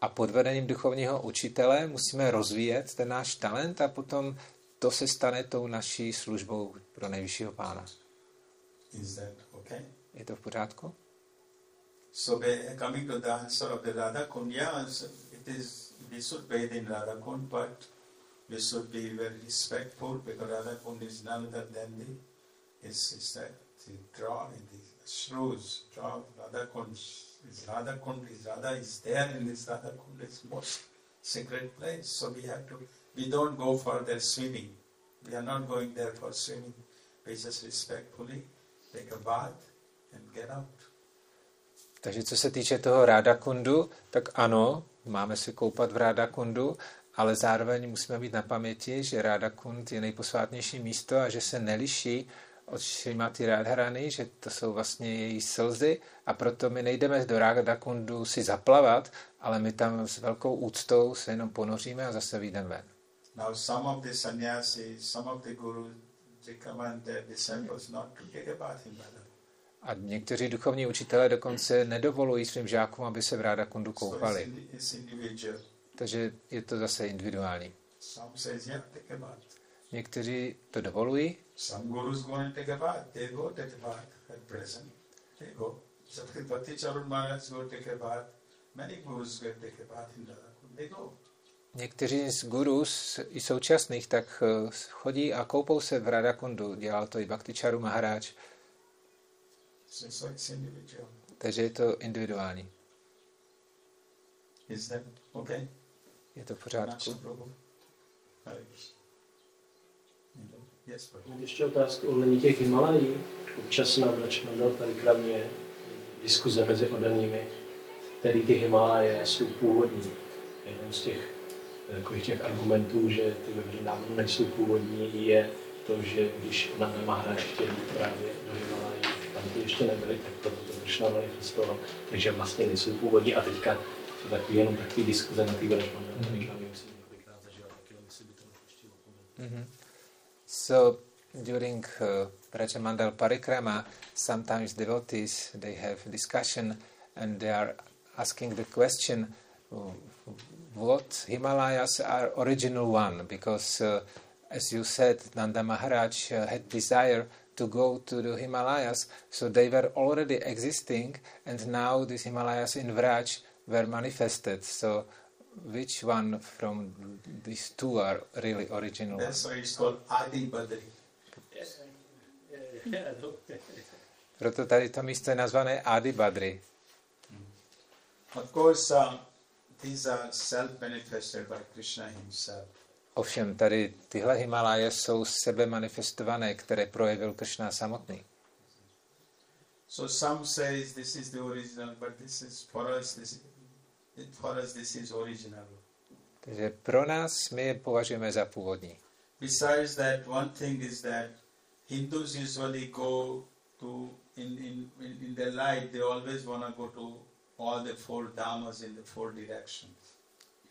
A pod vedením duchovního učitele musíme rozvíjet ten náš talent a potom to se stane tou naší službou pro nejvyššího pána. Is that okay? Je to v pořádku? So coming to the answer of the Radha Kund, yes, it is we should bathe in Radha Kund, but we should be very respectful because Radha Kund is none other than the is, is the to draw in the shrews, draw Radha Kund. Is Radha Kund is Radha is there in this Radha Kund is most sacred place. So we have to we don't go for their swimming. We are not going there for swimming. We just respectfully take a bath and get out. Takže co se týče toho Ráda Kundu, tak ano, máme se koupat v Ráda Kundu, ale zároveň musíme mít na paměti, že Ráda Kund je nejposvátnější místo a že se neliší od Šrimaty Radharany, že to jsou vlastně její slzy a proto my nejdeme do Ráda Kundu si zaplavat, ale my tam s velkou úctou se jenom ponoříme a zase vyjdeme ven. Now some of the sannyasis, some of the gurus recommend their disciples not to take a bath in Radha. A někteří duchovní učitelé dokonce nedovolují svým žákům, aby se v Ráda Kundu So it's, koupali. Takže je to zase individuální. Někteří to dovolují. Někteří z gurus i současných tak eh, chodí a koupou se v Radakundu. Dělal to i Bhakticharu Maharaj, So, so it's individual. Takže je to individuální. Is that okay? Je to v pořádku. Ještě otázku ohledně těch Himalají. Občas nám načnul tady kramě diskuze mezi oddanými, který ty Himálaje jsou původní. Jeden z těch takových těch argumentů, že ty ve Vrindávánu nejsou původní, je to, že když Maharaj chtěl jít právě do Himalají, tam ty ještě nebyly, tak proto to Krishna takže vlastně nejsou původní a teďka jsou takový jenom takový diskuze na té Vrajšmanu, mm-hmm. takže já jsem několikrát zažil taky, ale si by to nepoštilo. Mhm. So during uh, Rajamandal Parikrama, sometimes devotees they have discussion and they are asking the question, what Himalayas are original one? Because uh, as you said, Nanda Maharaj uh, had desire to go to the Himalayas, so they were already existing, and now these Himalayas in Vraj were manifested. So, which one from these two are really original? That's why it's called Adi Badri. Proto tady to místo je nazvané Adi Badri. Of course, uh, these are self-manifested by Krishna himself. Ovšem, tady tyhle Himaláje jsou sebe manifestované, které projevil Kršna samotný. So some says this is the original, but this is for us. This for us this is original. Takže pro nás my je považujeme za původní. Besides that, one thing is that Hindus usually go to in in in, their life. They always want to go to all the four dhamas in the four directions.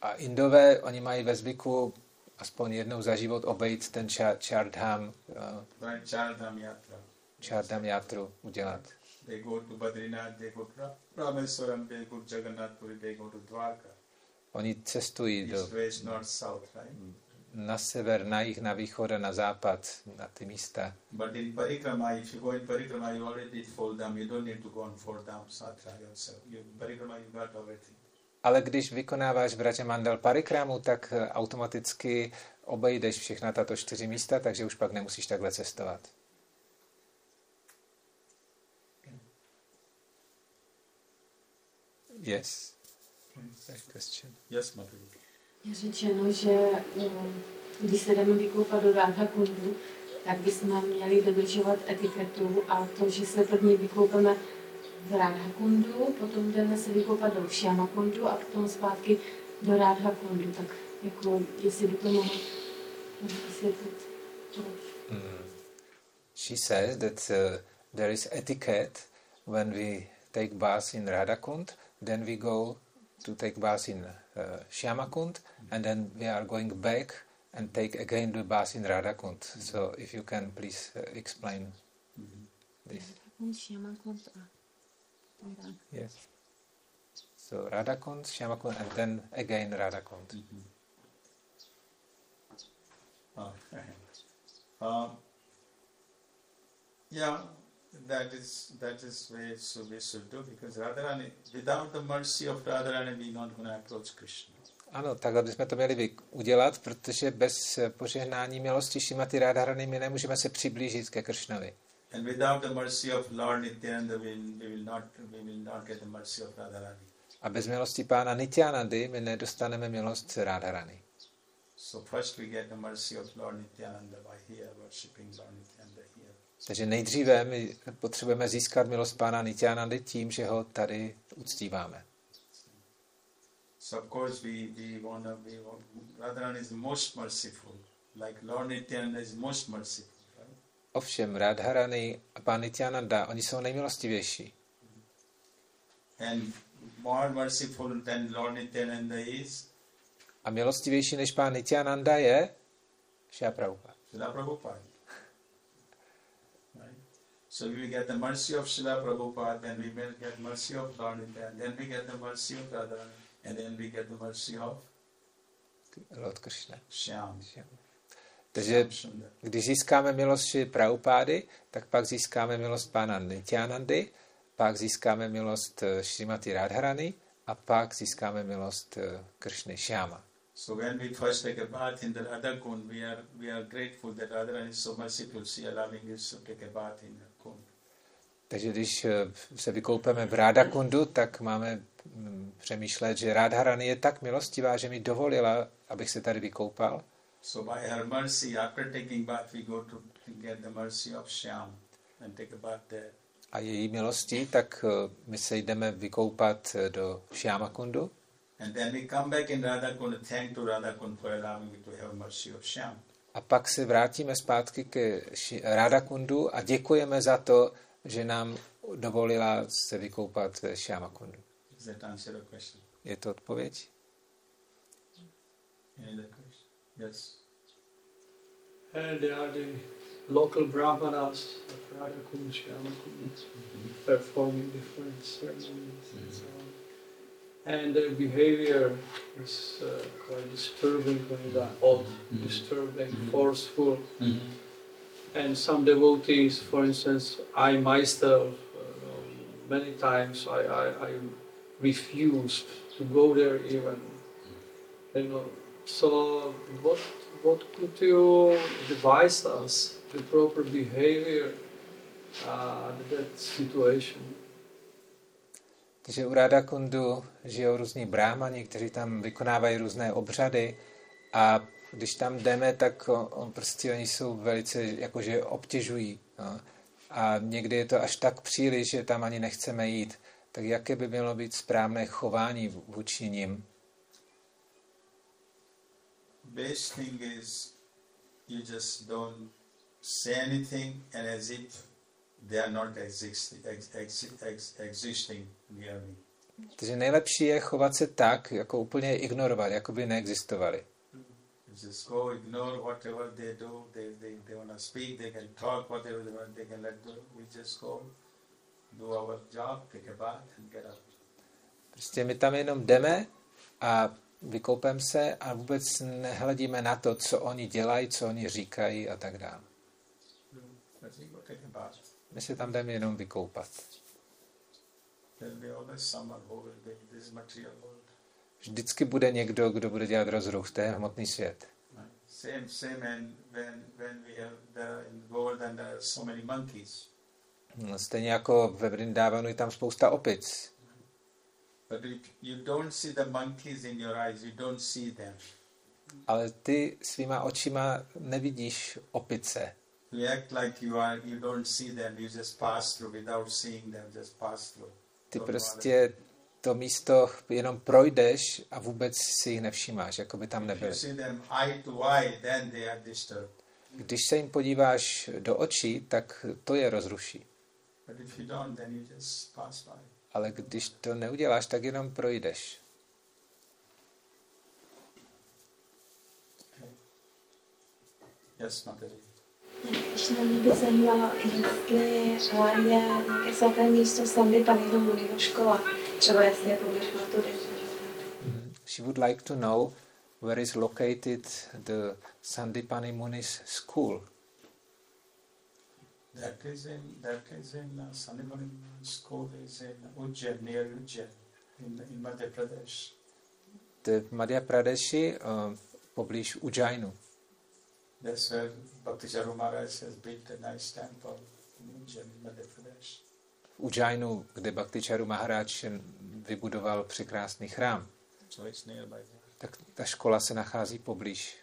A Indové, oni mají ve zvyku aspoň jednou za život obejít ten Chardham, Chardham Yatra. Chardham Jatru udělat. They go to Badrinath, they go to Ra- Rameswaram, they go to Jagannath Puri, they go to Dwarka. Oni cestují do, East, west, north, south, right? na sever, na jih, na východ a na západ, na ty místa. But in Parikrama, if you go in Parikrama, you already did four dham. You don't need to go on four satra yourself. You, Parikrama, you got everything. Ale když vykonáváš v Mandal Parikramu, tak eh, automaticky obejdeš všechna tato čtyři místa, takže už pak nemusíš takhle cestovat. Yes. Question. Yes, Mataji. Je řečeno, že um, když se jdeme vykoupat do Radha Kundu, tak bychom měli dodržovat etiketu a to, že se první vykoupeme v Radha Kundu, potom jdeme se vykoupat do Shyama Kundu a potom zpátky do Radha Kundu. Tak jako, jestli by to mohlo vysvětlit. Mm. She says that uh, there is etiquette when we take bath in Radhakund, then we go to take bath in uh, Shyamakund, and then we are going back and take again the bath in Radhakund. So if you can please uh, explain this. Radha Shyama Kund Radha. Yes. So Radhakund, Shyamakund, and then again Radhakund. Oh, um, yeah, that is that is way so we should do because Radharani, without the mercy of Radharani, we're not going to approach Krishna. Ano, takhle bychom to měli udělat, protože bez eh, požehnání milosti Šimati Radharany my nemůžeme se přiblížit ke Kršnovi. And without the mercy of Lord Nityananda, we, we will not we will not get the mercy of Radharani. A bez milosti pána Nityanandy my nedostaneme milost Radharany. So first we get the mercy of Lord Nityananda by here worshipping Lord Nityananda here. Takže nejdříve my potřebujeme získat milost pána Nityanandy tím, že ho tady uctíváme. So of course we we want to we want, Radharani is most merciful, like Lord Nityananda is most merciful. Ovšem, Radharany a pán Nityananda, oni jsou nejmilostivější. And more merciful than Lord Nityananda is A milostivější než pán Nityananda je Šia Prabhupada. Srila Prabhupada. Right? So we get the mercy of Srila Prabhupada, then we will get mercy of Lord Nityananda, then we get the mercy of Radharani, and then we get the mercy of Lord Krishna. Shyam. Takže když získáme milost Šri Prabhupády, tak pak získáme milost pána Nityanandy, pak získáme milost eh, Šrimati Radharany a pak získáme milost eh, Krishny Shyama. So when we first take a bath in the Radha Kund, we are we are grateful that Radharani is so merciful, she allowing us to take a bath in the Kund. Takže když eh, se vykoupeme v Ráda Kundu, tak máme mm, přemýšlet, že Radharany je tak milostivá, že mi dovolila, abych se tady vykoupal. So by her mercy, after taking bath, we go to, get the mercy of Shyam and take a bath there. A její milostí, tak eh, my se jdeme vykoupat eh, do Shyama Kundu And then we come back in Radha Kund, thank to Radha Kund for allowing me to have mercy of Shyam. a pak se vrátíme zpátky ke Ráda Kundu a děkujeme za to, že nám dovolila se vykoupat ve Shyama Kundu. Je to odpověď? Yes. And they are the local brahmanas of Radha performing different ceremonies and so on. And their behavior is uh, quite disturbing, quite odd, disturbing, forceful. And some devotees, for instance, I myself, uh, many times I, I, I refused to go there even. You know, so what what could you advise us the proper behavior uh, that situation? Takže u Ráda Kundu žijou různí brámani, kteří tam vykonávají různé obřady a když tam jdeme, tak on, prostě oni jsou velice jakože obtěžují. No. A někdy je to až tak příliš, že tam ani nechceme jít. Tak jaké by mělo být správné chování vůči nim? Best thing is you just don't say anything and as if they are not existing, ex, ex, ex, existing near me. Takže nejlepší je chovat se tak, jako úplně ignorovat, jako by neexistovali. Just go ignore whatever they do. They, they, they want to speak, they can talk whatever they want, they can let go. We just go, do our job, take a bath and get out. Prostě my tam jenom jdeme a vykoupem se a vůbec nehledíme na to, co oni dělají, co oni říkají a tak dále. My se tam jdeme jenom vykoupat. Vždycky bude někdo, kdo bude dělat rozruch, to je hmotný svět. No, Stejně jako ve Vrindávanu je tam spousta opic. But you don't see the monkeys in your eyes, you don't see them. Ale ty svýma očima nevidíš opice. You act like you are, you don't see them. You just pass through without seeing them. Just pass through. Ty prostě to místo jenom projdeš a vůbec si jich nevšímáš, jako by tam nebyly. see them eye to eye, then they are disturbed. Když se jim podíváš do očí, tak to je rozruší. But if you don't, then you just pass by. Ale když to neuděláš, tak jenom projdeš. Yes, Mataji. Ještě mě by zajímalo, jestli je nějaké svaté místo Sandy Panino Muniho škola, třeba jestli je poblíž Matury. She would like to know where is located the Sandipani Muni's school. In in uh, Sanibani school is in Ujjain near Ujjain in in Madhya Pradesh. To je v Madhya Pradeshi, uh, poblíž Ujjainu. That's where Bhakti Charu Maharaj has built a nice temple. Mm. Ujjain, Madhya Pradesh. v Ujjainu, kde Bhakticharu Maharaj vybudoval překrásný chrám. So it's nearby there. Tak ta škola se nachází poblíž.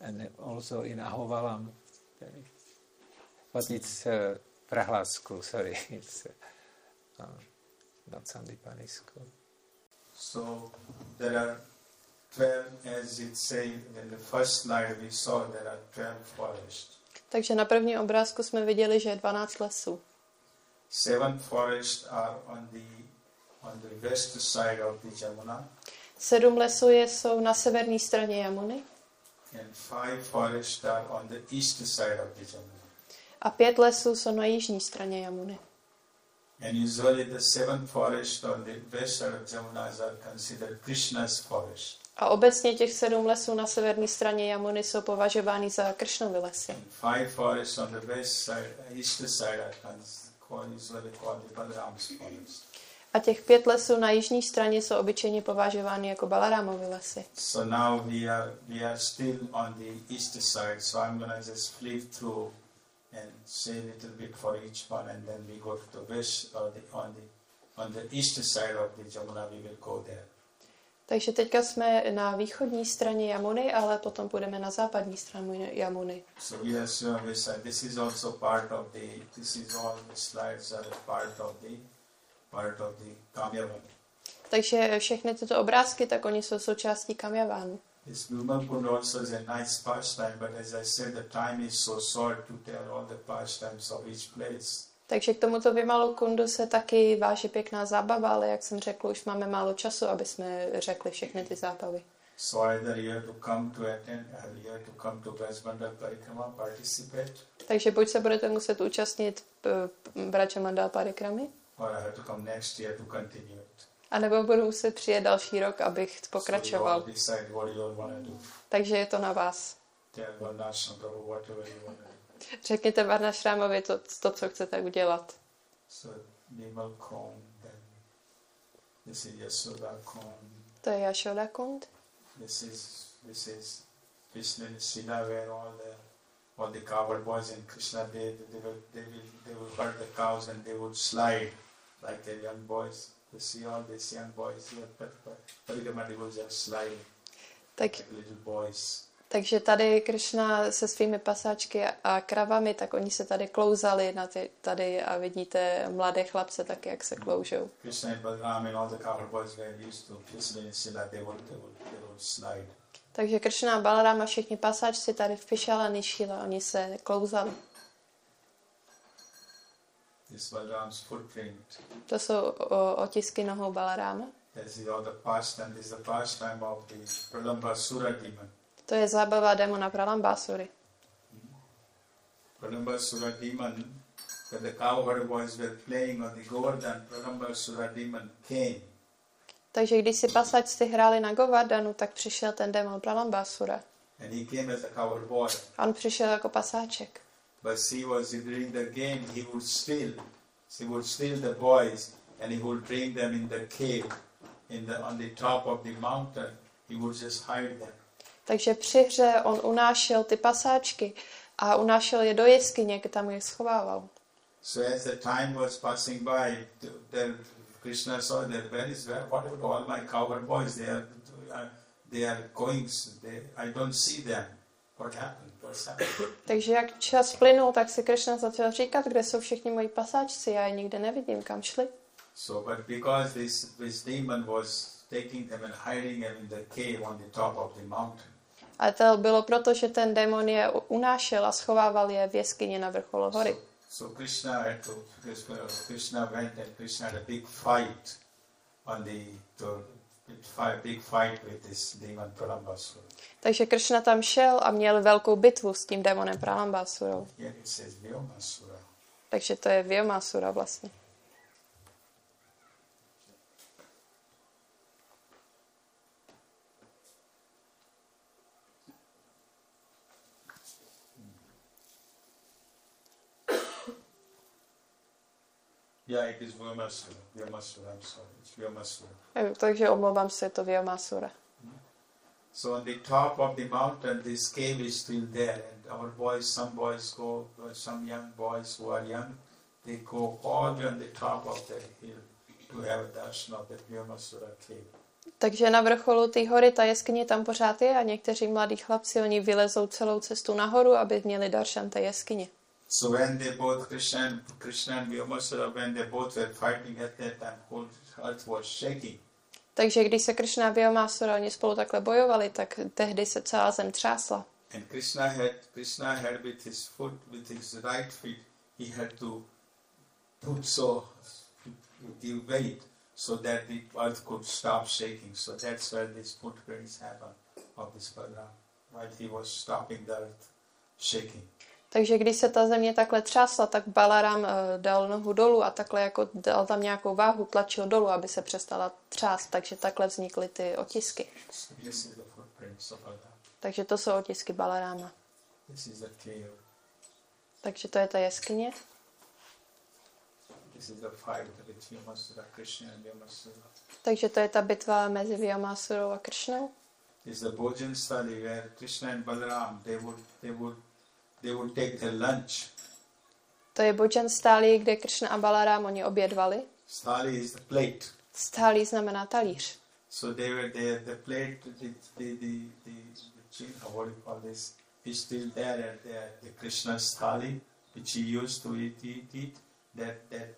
And also in Ahovalam. But Prahlad school, sorry. It's uh, not Sandipani school. So there are 12, as it says in the first slide we saw, there are 12 forests. Takže na prvním obrázku jsme viděli, že je 12 lesů. Seven forests are on the on the west side of the Jamuna, Sedm lesů je, jsou na severní straně Jamuny and five forests are on the east side of the Jamuna. A pět lesů jsou na jižní straně Jamuny. And usually the seven forests on the west side of are considered Krishna's forest. A obecně těch sedm lesů na severní straně Jamuny jsou považovány za Kršnovy lesy. Five forests on the west side, east side are cons- called, usually called the Balram's forest. A těch pět lesů na jižní straně jsou obyčejně považovány jako Balarámovy lesy. So now we are we are still on the east side. So I'm gonna just flip through and say a little bit for each one, and then we go to the west or the on the on the east side of the Jamuna. We will go there. Takže teďka jsme na východní straně Jamuny, ale potom půjdeme na západní stranu Jamuny. So said this is also part of the. This is all the slides are part of the part of the Kamyavan. Takže všechny tyto obrázky, tak oni jsou součástí Kamyavánu. This Vimalpund also is a nice pastime, but as I said, the time is so short to tell all the pastimes of each place. Takže k tomuto Vimalu Kundu se taky váží pěkná zábava, ale jak jsem řekl, už máme málo času, aby jsme řekli všechny ty zábavy. So either you have to come to attend, or you have to come to Parikrama, participate, Takže buď se budete muset účastnit Brača Mandal Parikramy, or I have to come next year to continue it. anebo budu muset přijet další rok, abych pokračoval. Takže je to na vás. Řekněte Varnašrámovi to, to, co chcete udělat. To je Yashoda Kund. this is this is Krishna Sila where all the all the cowherd boys in Krishna they they will they will they will herd the cows and they would slide like the young boys. You see all these young boys here, they will just slide Tak, like little boys. takže tady Krishna se svými pasáčky a kravami, tak oni se tady klouzali na ty, tady a vidíte mladé chlapce tak, jak se kloužou. Takže Krishna a Balaram a všichni pasáčci tady v Pišala Nishila, oni se klouzali. This Balaram's footprint. To jsou o, otisky nohou Balaráma. Is all the pastime. This is the pastime of the Pralamba Sura demon. To je zábava demona Pralambásury. Pralamba Sura demon, when the cowherd boys were playing on the Govardhan, Pralamba Sura demon came. Takže když si pasačci hráli na Govardhanu, tak přišel ten demon Pralambásura. And he came as a cowherd boy. On přišel jako pasáček. But see, was during the game, he would steal. He would steal the boys and he would bring them in the cave, in the on the top of the mountain. He would just hide them. Takže při hře on unášel ty pasáčky a unášel je do jeskyně, kde tam je schovával. So as the time was passing by, th- then Krishna saw that where is where what about all my cowherd boys? They are they are going. They, I don't see them. What happened? Takže jak čas plynul, tak si Krishna začal říkat, kde jsou všichni moji pasáčci, já je nikde nevidím, kam šli. So, but because this this demon was taking them and hiding them in the cave on the top of the mountain, A to bylo proto, že ten démon je unášel a schovával je v jeskyni na vrcholu hory. so Krishna had to Krishna, Krishna went and Krishna had a big fight on the to, big fight, with this demon Pralambasura. Takže Krishna tam šel a měl velkou bitvu s tím démonem Vyomasura. Takže to je Vyomásura vlastně. Yeah, it is Vyomasura. Vyomasura, I'm sorry. It's Vyomasura. Eh, Takže omlouvám se, je to Vyomásura. So on the top of the mountain, this cave is still there, and our boys, some boys go, uh, some young boys who are young, they go all the way on the top of the hill to have a darshan of the Vyomasura cave. Takže na vrcholu té hory ta jeskyně tam pořád je a někteří mladí chlapci, oni vylezou celou cestu nahoru, aby měli daršan té jeskyně. So when they both Krishna and Krishna and Vyomasura, when they both were fighting at that time, whole earth was shaking. Takže když se Krishna a Vyomásura oni spolu takhle bojovali, tak tehdy se celá zem třásla. And Krishna had Krishna had with his foot, with his right feet, he had to put so give weight so that the earth could stop shaking. So that's where these footprints happen of this Balaram. While he was stopping the earth shaking. Takže když se ta země takhle třásla, tak Balaram uh, dal nohu dolů a takhle jako dal tam nějakou váhu, tlačil dolů, aby se přestala třást. Takže takhle vznikly ty otisky. Takže to jsou otisky cave. Takže to je ta jeskyně. Takže to je ta bitva mezi Vyomásurou a Kršnou. Is the Bhojan Stali where Krishna and Balaram they would they would they would take their lunch. To je Bojan stálí, kde Kršna a Balarám oni obědvali. Stali is the plate. Stálí znamená talíř. So they were there. The plate, the the the, the, the what do you call this, is still there at the, the Krishna's thali, which he used to eat, eat, eat. That that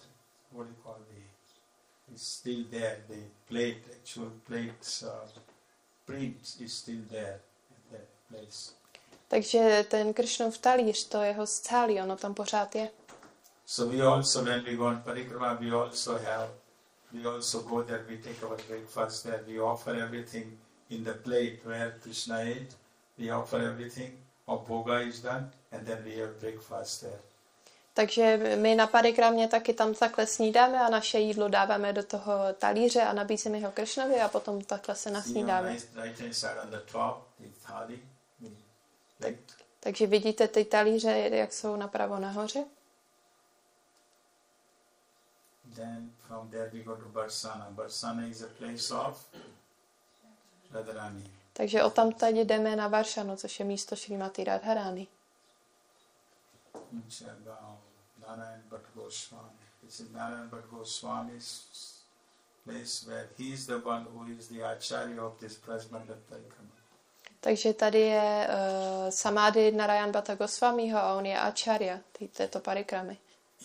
what do you call the, is still there. The plate, actual plate's uh, print is still there at that place. Takže ten Kršnův talíř, to jeho stálí, ono tam pořád je. So we also, when we go on parikrama, we also have, we also go there, we take our breakfast there, we offer everything in the plate where Krishna ate, we offer everything, our bhoga is done, and then we have breakfast there. Takže my na parikramě taky tam takhle snídáme a naše jídlo dáváme do toho talíře a nabízíme ho Kršnovi a potom takhle se nasnídáme. Plate. Takže vidíte ty talíře, jak jsou napravo nahoře. Then from there we go to Barsana. Barsana is a place of Radharani. Takže o tam tady jdeme na Varšanu, což je místo Šrimati. Chagam, Narayan Bhatt Goswami. This is Narayan Bhatt Goswami's place where he is the one who is the acharya of this Prasmanda Parikrama. Takže tady je uh, samády Narayan Bhatta Goswamiho a on je acharya tý, této parikramy.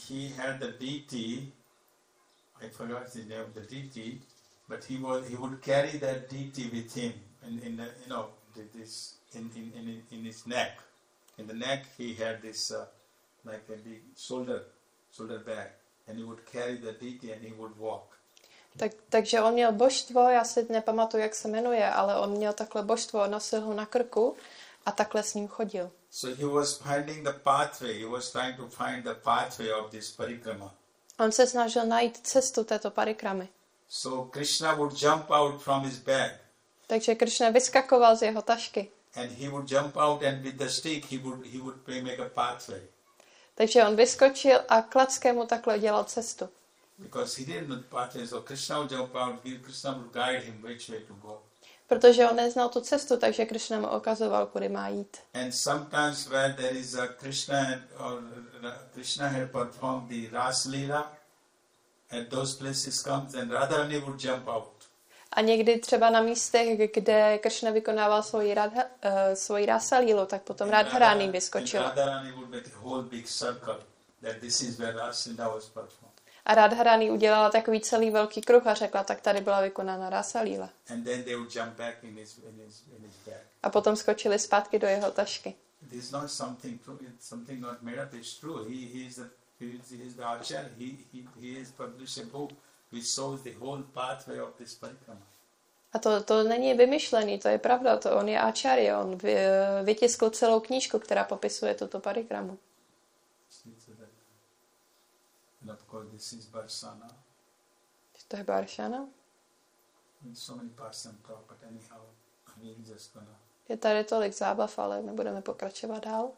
He had the deity, I forgot the name of the deity, but he was he would carry that deity with him in, in the, you know this in, in, in, in his neck. In the neck he had this uh, like a big shoulder shoulder bag, and he would carry the deity and he would walk. Tak, takže on měl božstvo, já si nepamatuju, jak se jmenuje, ale on měl takhle božstvo, nosil ho na krku a takhle s ním chodil. So he was finding the pathway. He was trying to find the pathway of this parikrama. On se snažil najít cestu této parikramy. So Krishna would jump out from his bag, Takže Kršna vyskakoval z jeho tašky. and he would jump out, and with the stick he would he would make a pathway Takže on vyskočil a klackem takhle dělal cestu. Because he didn't know the. So Krishna would jump out. Krishna would guide him which way to go. Protože on neznal tu cestu, takže Kršna mu ukazoval, kudy má jít. And sometimes where there is a Krishna had, or Ra- Krishna had performed the Ras Leela, at those places comes and Radharani would jump out. A někdy třeba na místech, kde Kršna vykonával svoji, radha, uh, svoji rasalílu, tak potom Radharány And vyskočil. Radharani would make a whole big circle that this is where was performed. A Radharány udělala takový celý velký kruh a řekla, tak tady byla vykonána his bag. A potom skočili zpátky do jeho tašky. It is not something true. It's something not made up. It's true. He, he is the he is, he is the acharya. He, he he has published a book which shows the whole pathway of this parikrama. A to, to není vymyšlený, to je pravda, to on je acharya, on vy, vytiskl celou knížku, která popisuje tuto parikramu. See, course, this is Barsana. To je Baršana. So many parts and talk, but anyhow, we're just gonna. Je tady tolik zábav, ale my budeme pokračovat dál.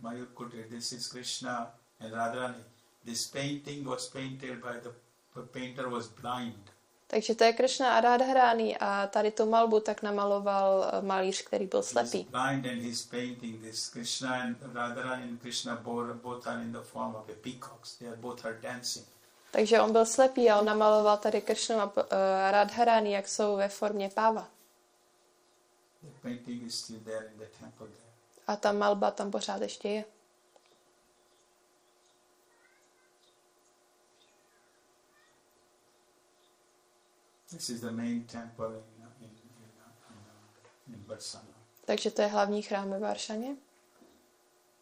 Mayur Kutir, this is Krishna and Radharani. This painting was painted by the, the painter was blind. Takže to je Krishna a Radharani a tady tu malbu tak namaloval eh, malíř, který byl slepý. Takže on byl slepý a on namaloval tady Krishna a uh, Radharani, jak jsou ve formě páva. A ta malba tam pořád ještě je. This is the main temple in in in, in, Barsana. Takže to je hlavní chrám ve Varšaně.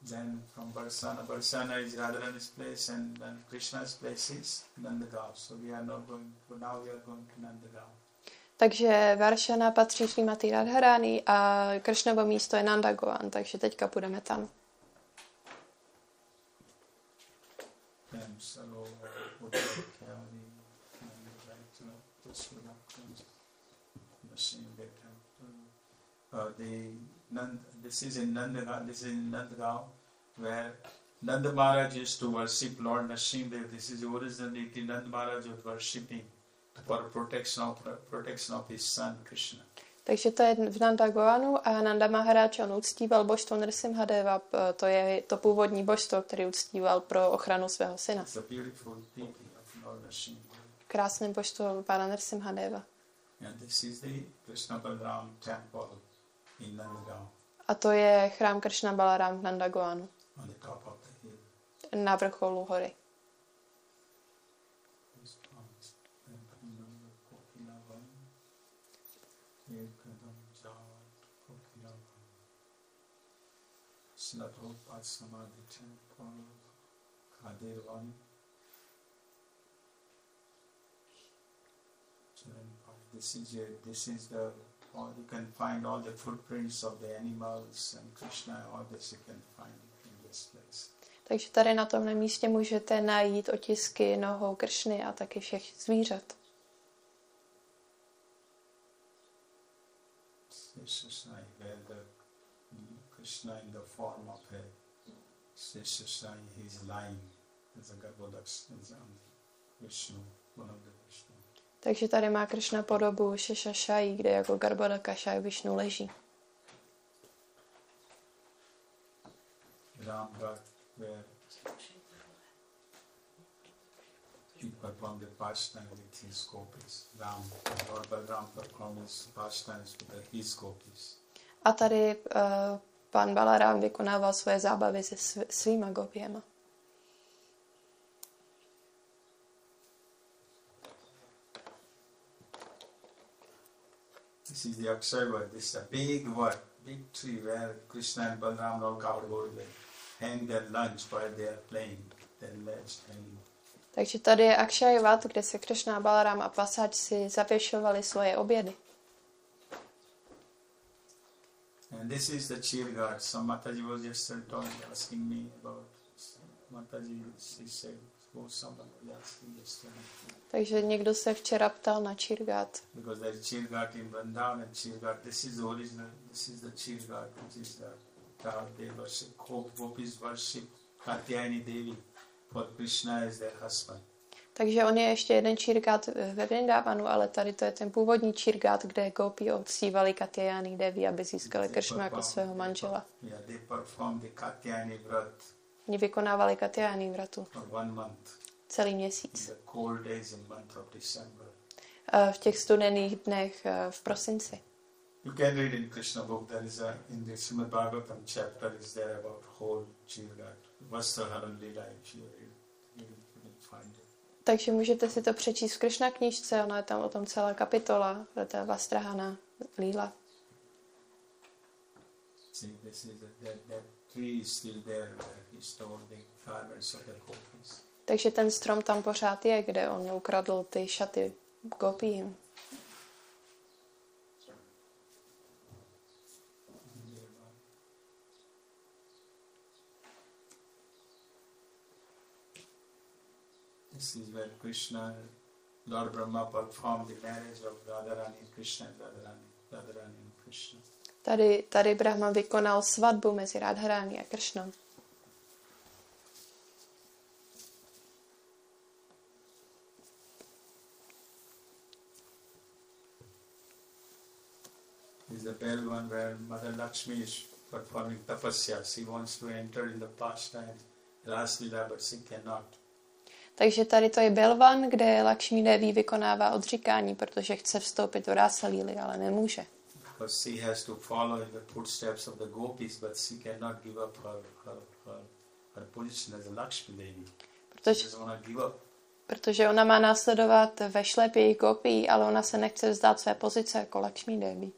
Then from Barsana, Barsana is Radharani's place, and then Krishna's place is Nandagaon. So we are not going. For now, we are going to Nandagaon. Takže Varšana patří Srimati Radharani a Kršnovo místo je Nandagovan, takže teďka půjdeme tam. Then Sarovar, Uttarakhali, and right to Tusula, Nrsimha temple. Uh, the Nand, this is in Nandagaon. This is in Nandagaon, where Nanda Maharaj used to worship Lord Nrsimhadev. This is originally the Nanda Maharaj was worshipping for protection of protection of his son Krishna. Takže to je v Nandagovanu a Nanda Maharaj, on uctíval božstvo Nrsimhadeva, to je to původní božstvo, který uctíval pro ochranu svého syna. Krásné božstvo pána Nrsimhadeva. And this is the Krishna Balram temple A to je chrám Kršna Balaram v hill. na vrcholu hory. Samadhi temple, Kadirvan. This is a, this is the all you can find all the footprints of the animals and Krishna. All this you can find in this place. Takže tady na tomhle místě můžete najít otisky nohou Kršny a taky všech zvířat. Seshasai, where the Krishna in the form of a Seshasai, he is lying as a Vishnu, one of the Vishnu. Takže tady má Kršna podobu Šešašají, kde jako Garbhodakasha Višnu leží. Ram Ghat, where he performed the pastime with his gopis. Ram, Lord Balram performed his pastimes with his gopis. A tady uh, pan Balarám vykonával svoje zábavy se sv- svýma gopěma. This is the Akshayavad. This is a big what? Big tree where Krishna and Balram all covered over there. Hang their lunch while they are playing. Their lunch hanging. Takže tady je Akshayvat, kde se Kršna, Balaram a Pasač si zavěšovali svoje obědy. And this is the cheer guard. Some Mataji was yesterday talking, asking me about Mataji. She said, Takže někdo se včera ptal na Čirgat. Takže on je ještě jeden čírgát ve Vrindávanu, ale tady to je ten původní čírgát, kde gopí odsívali Katyayani Devi, aby získali Kršnu jako svého manžela. Yeah, they perform the Katyayani Vrat Oni vykonávali Katyayani vratu celý měsíc. Eh, V těch studených dnech eh, v prosinci. You can read in Krishna book. There is a in the Srimad Bhagavatam chapter is there about whole Chirgat. Vastaharan Lila. If you read, you will find it. Takže můžete si to přečíst v Kršna knížce, ona je tam o tom celá kapitola, to je Vastrahana, Líla. See, this is a, that, that Takže ten strom tam pořád je, kde on ukradl ty šaty gopím. This is where Krishna, Lord Brahma performed the marriage of Radharani and Krishna and Radharani, Radharani and Krishna. Tady, tady Brahma vykonal svatbu mezi Radharani a Kršnou. is the bell one where Mother Lakshmi is performing tapasya. She wants to enter in the pastime. Last lila, but she cannot. Takže tady to je Belvan, kde Lakshmi Devi vykonává odříkání, protože chce vstoupit do Rasalíly, ale nemůže. Because she has to follow in the footsteps of the gopis, but she cannot give up her, her, her, her position as a Lakshmi Devi. She Protože, doesn't want to give up. protože ona má následovat ve šlepě jejich gopí, ale ona se nechce vzdát své pozice jako Lakshmi Devi.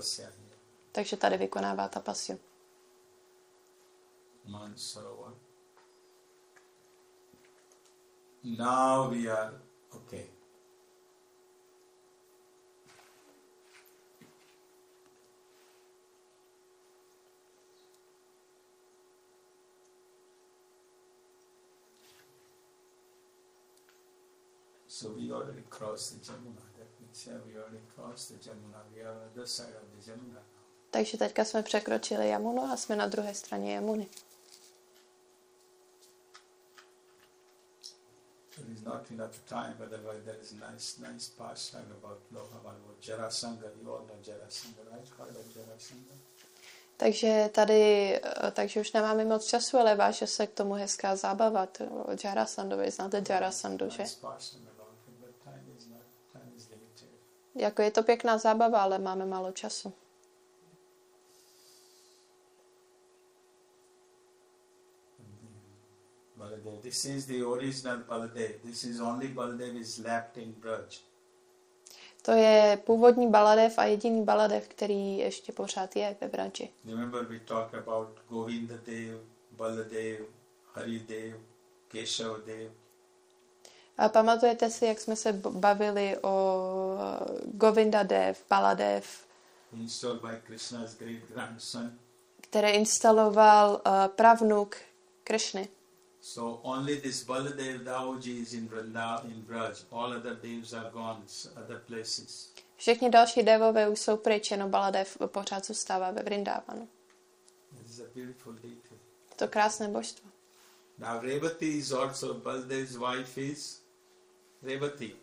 She. Takže tady vykonává tapasyu. Now we are okay. So we already crossed the Jamuna. That means we already crossed the Jamuna. We are on the side of the Jamuna. Takže teďka jsme překročili Jamunu a jsme na druhé straně Jamuny. There is not enough time, otherwise there is a nice, nice pastime about Lohavan, about Jarasanga. You all know Jarasanga, right? Heard of Jarasanga? Takže tady, eh, takže už nemáme moc času, ale váže se k tomu hezká zábava. Jarasandovi, znáte Jarasandu, že? Nice pastime about him, but time is not, time is limited. Jako je to pěkná zábava, ale máme málo času. Baladev. This is the original Baladev. This is only Baladev is left in Braj. To je původní Baladev a jediný Baladev, který ještě pořád je ve Vrači. Remember we talked about Govinda Dev, Baladev, Haridev, Keshav Dev. A pamatujete si, jak jsme se bavili o Govinda Dev, Baladev, které instaloval uh, pravnuk Krishny. So only this Baladev Daoji is in Vrindavan, in Braj. All other devs are gone, s- other places. Všechny další devové už jsou pryč, jenom Baladev pořád zůstává ve Vrindávanu. This is a beautiful deity. Je to krásné božstvo. Now Revati is also Baladev's wife is Revati,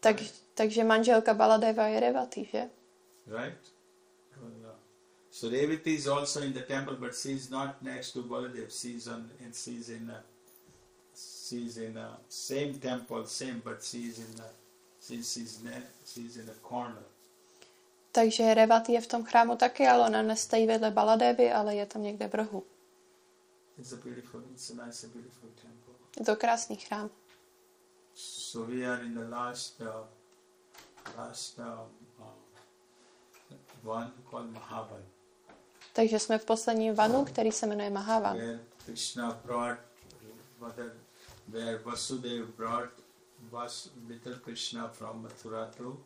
Tak, takže manželka Baladeva je Revati, že? right? Uh, So Revati is also in the temple, but she is not next to Baladev. She is on, and she is in a, she is in a same temple, same, but she is in a, she, she's ne, she's in a corner. Takže Revati je v tom chrámu taky, ale ona nestojí vedle Baladevy, ale je tam někde v rohu. It's a beautiful, it's a nice, a beautiful temple. Je to krásný chrám. So we are in the last, uh, last um, uh, one called Mahavan, Takže jsme v posledním vanu, který se jmenuje Mahavan. where Krishna brought, whether, where Vasudev brought Vas, little Krishna from Mathura to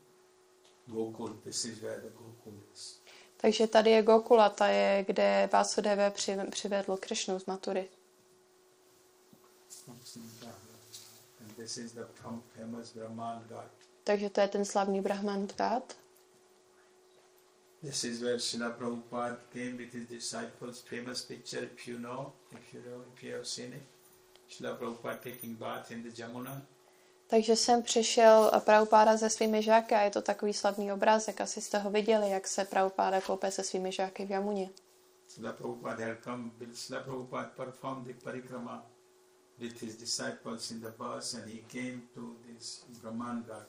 Gokul. This is where the Gokul is. Takže tady je Gokula, ta je, kde Vásudeve při, přivedl Krišnu z Matury. And this is the fam- famous Brahman Ghat. Takže to je ten slavný Brahman Ghat. This is where Srila Prabhupada came with his disciples. Famous picture, if you know, if you know, if you have seen it. Srila Prabhupada taking bath in the Jamuna. Takže jsem přišel Prabhupáda se svými žáky a je to takový slavný obrázek. Asi jste ho viděli, jak se Prabhupáda koupe se svými žáky v Jamuně. Srila Prabhupada had come, Srila Prabhupada performed the parikrama with his disciples in the bus and he came to this Brahman Ghat.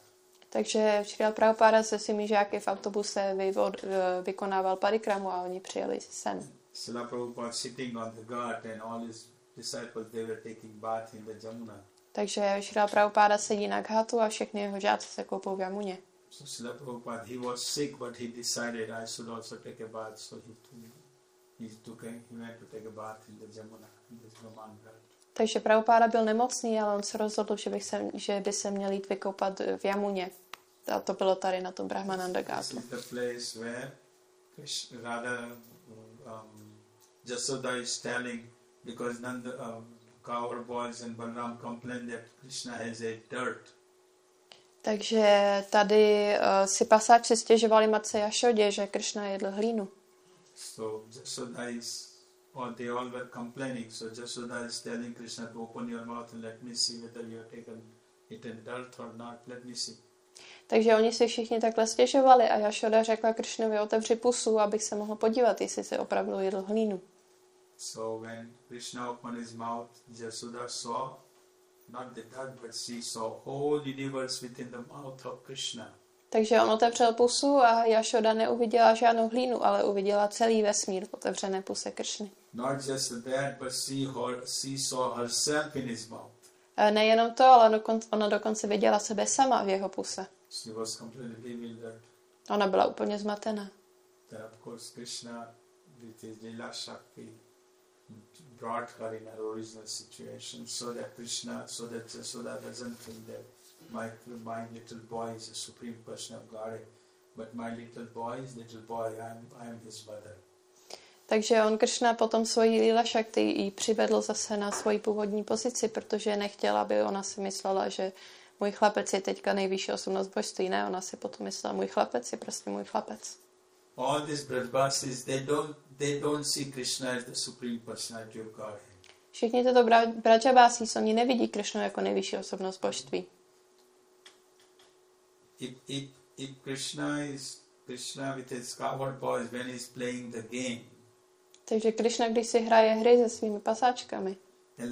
Takže přijel Prabhupáda se svými žáky v autobuse, vyvod, eh, vykonával parikramu a oni přijeli sem. Srila Prabhupada sitting on the ghat and all his disciples, they were taking bath in the Jamuna. Takže Šrila Prabhupáda sedí na ghatu a všechny jeho žáci se koupou v Jamuně. So Srila Prabhupada, he was sick, but he decided I should also take a bath. So he took, he took a, he went to take a bath in the Jamuna, in the Brahman Ghat. Takže Prabhupáda byl nemocný, ale on se rozhodl, že, bych se, že by se měl jít vykoupat v Jamuně. A to bylo tady na tom Brahmananda Ghatu. is Krishna, Radha, um, Jasoda is telling because Nanda, um, boys and Balram complain that Krishna has a dirt. Takže tady uh, si pasáči stěžovali matce Jašodě, že Kršna jedl hlínu. So Jasoda is, or they all were complaining. So Jasoda is telling Krishna to open your mouth and let me see whether you have taken eaten dirt or not. Let me see. Takže oni si všichni takhle stěžovali a Jašoda řekla Kršnovi, otevři pusu, abych se mohl podívat, jestli se opravdu jedl hlínu. So when Krishna opened his mouth, Yashoda saw not the duck, but she saw whole universe within the mouth of Krishna. Takže on otevřel pusu a Jašoda neuviděla žádnou hlínu, ale uviděla celý vesmír v otevřené puse Kršny. Not just that, but she, her, she saw herself in his mouth. Nejenom to, ale ona dokonce viděla sebe sama v jeho puse. She was completely bewildered. Ona byla úplně zmatená. Then of course Krishna, with his Lila Shakti, brought her in her original situation so that Krishna, so that Jasoda doesn't think that my, my little boy is a supreme person of Godhead, but my little boy is little boy, I'm, I'm his mother. Takže on Kršna potom svoji Lila Shakti ji přivedl zase na svoji původní pozici, protože nechtěla, aby ona si myslela, že můj chlapec je teďka nejvyšší osobnost božství. Ne, ona si potom myslela, můj chlapec je prostě můj chlapec. All these Brajbasis, they don't, they don't see Krishna as the supreme personality of Godhead. Všichni tyto bra- Brajabásí, oni nevidí Kršnu jako nejvyšší osobnost božství. If, if, if Krishna is Krishna with his cowherd boys when he's playing the game, Takže Kršna, když si hraje hry se svými pasáčkami,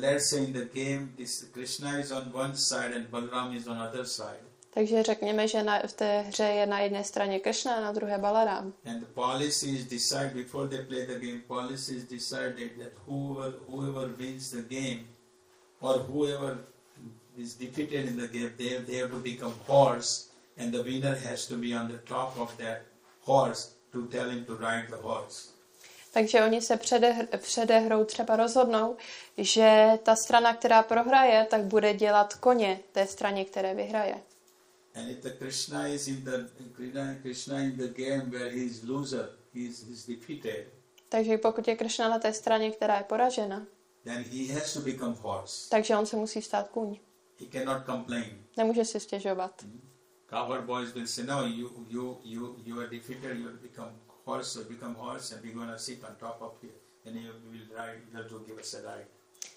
let's say in the game, this Krishna is on one side and Balaram is on other side, takže řekněme, že na, v té hře je na jedné straně Kršna a na druhé Balaram. and the policies decide before they play the game, policies decided that whoever whoever wins the game or whoever is defeated in the game, they, they have to become horse, and the winner has to be on the top of that horse to tell him to ride the horse. Takže oni se přede, přede hrou třeba rozhodnou, že ta strana, která prohraje, tak bude dělat koně té straně, které vyhraje. And if the Krishna is in the Krishna, Krishna in the game where he is loser, he is, he is defeated, Takže pokud je Kršna na té straně, která je poražena, then he has to become horse. takže on se musí stát kůň. He cannot complain. Nemůže si stěžovat. Cowherd boys will say, no, you you you you are defeated. You will become horse. So become horse, and we're gonna sit on top of you, and you will ride. You have to give us a ride.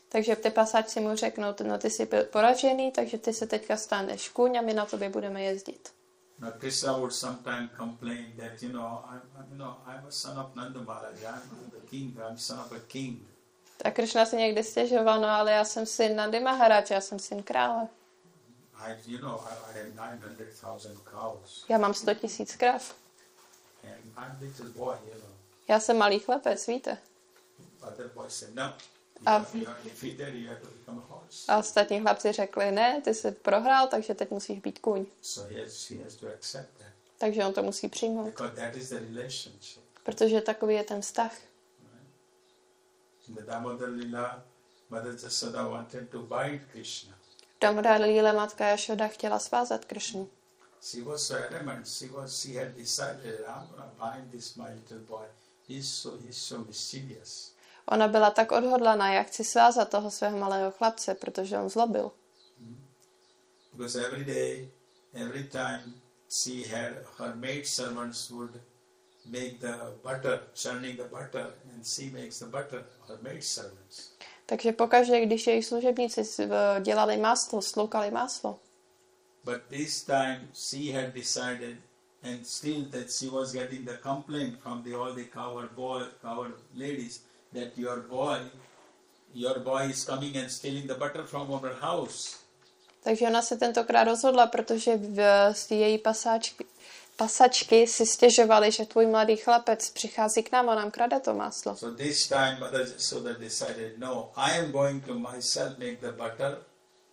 Takže ty pasáčci mu řeknou, no ty jsi byl poražený, takže ty se teďka staneš kůň a my na tobě budeme jezdit. Now Krishna would sometimes complain that you know I'm, you know I'm a son of Nanda Maharaj. I'm the king. I'm son of a king. A Kršna si někdy stěžoval, no ale já jsem syn Nandy Maharaj, já jsem syn krále. I you know I, I have nine hundred thousand cows, Já mám 100 tisíc krav. and I'm little boy. You know. Já jsem malý chlapec, víte. A. A ostatní chlapci řekli, ne, ty jsi prohrál, takže teď musíš být that Takže on to musí přijmout, relationship. protože takový je ten vztah. Damodar Lila, matka Jašoda chtěla svázat Kršnu. She was so adamant. She was. She had decided, I'm going to bind this my little boy. He's so he's so mischievous. Ona byla tak odhodlaná, jak chci svázat toho svého malého chlapce, protože on zlobil. Because every day, every time she had her maid servants would make the butter, churning the butter, and she makes the butter. Her maid servants. Takže pokaždé, když její služebníci dělali máslo, sloukali máslo, But this time she had decided, and still that she was getting the complaint from the all the coward boy, coward ladies, that your boy, your boy is coming and stealing the butter from our house. takže ona se tentokrát rozhodla, protože v, z její pasáčky, pasačky si stěžovaly, že tvůj mladý chlapec přichází k nám a nám krade to máslo. So this time Mother Jasoda decided, no, I am going to myself make the butter,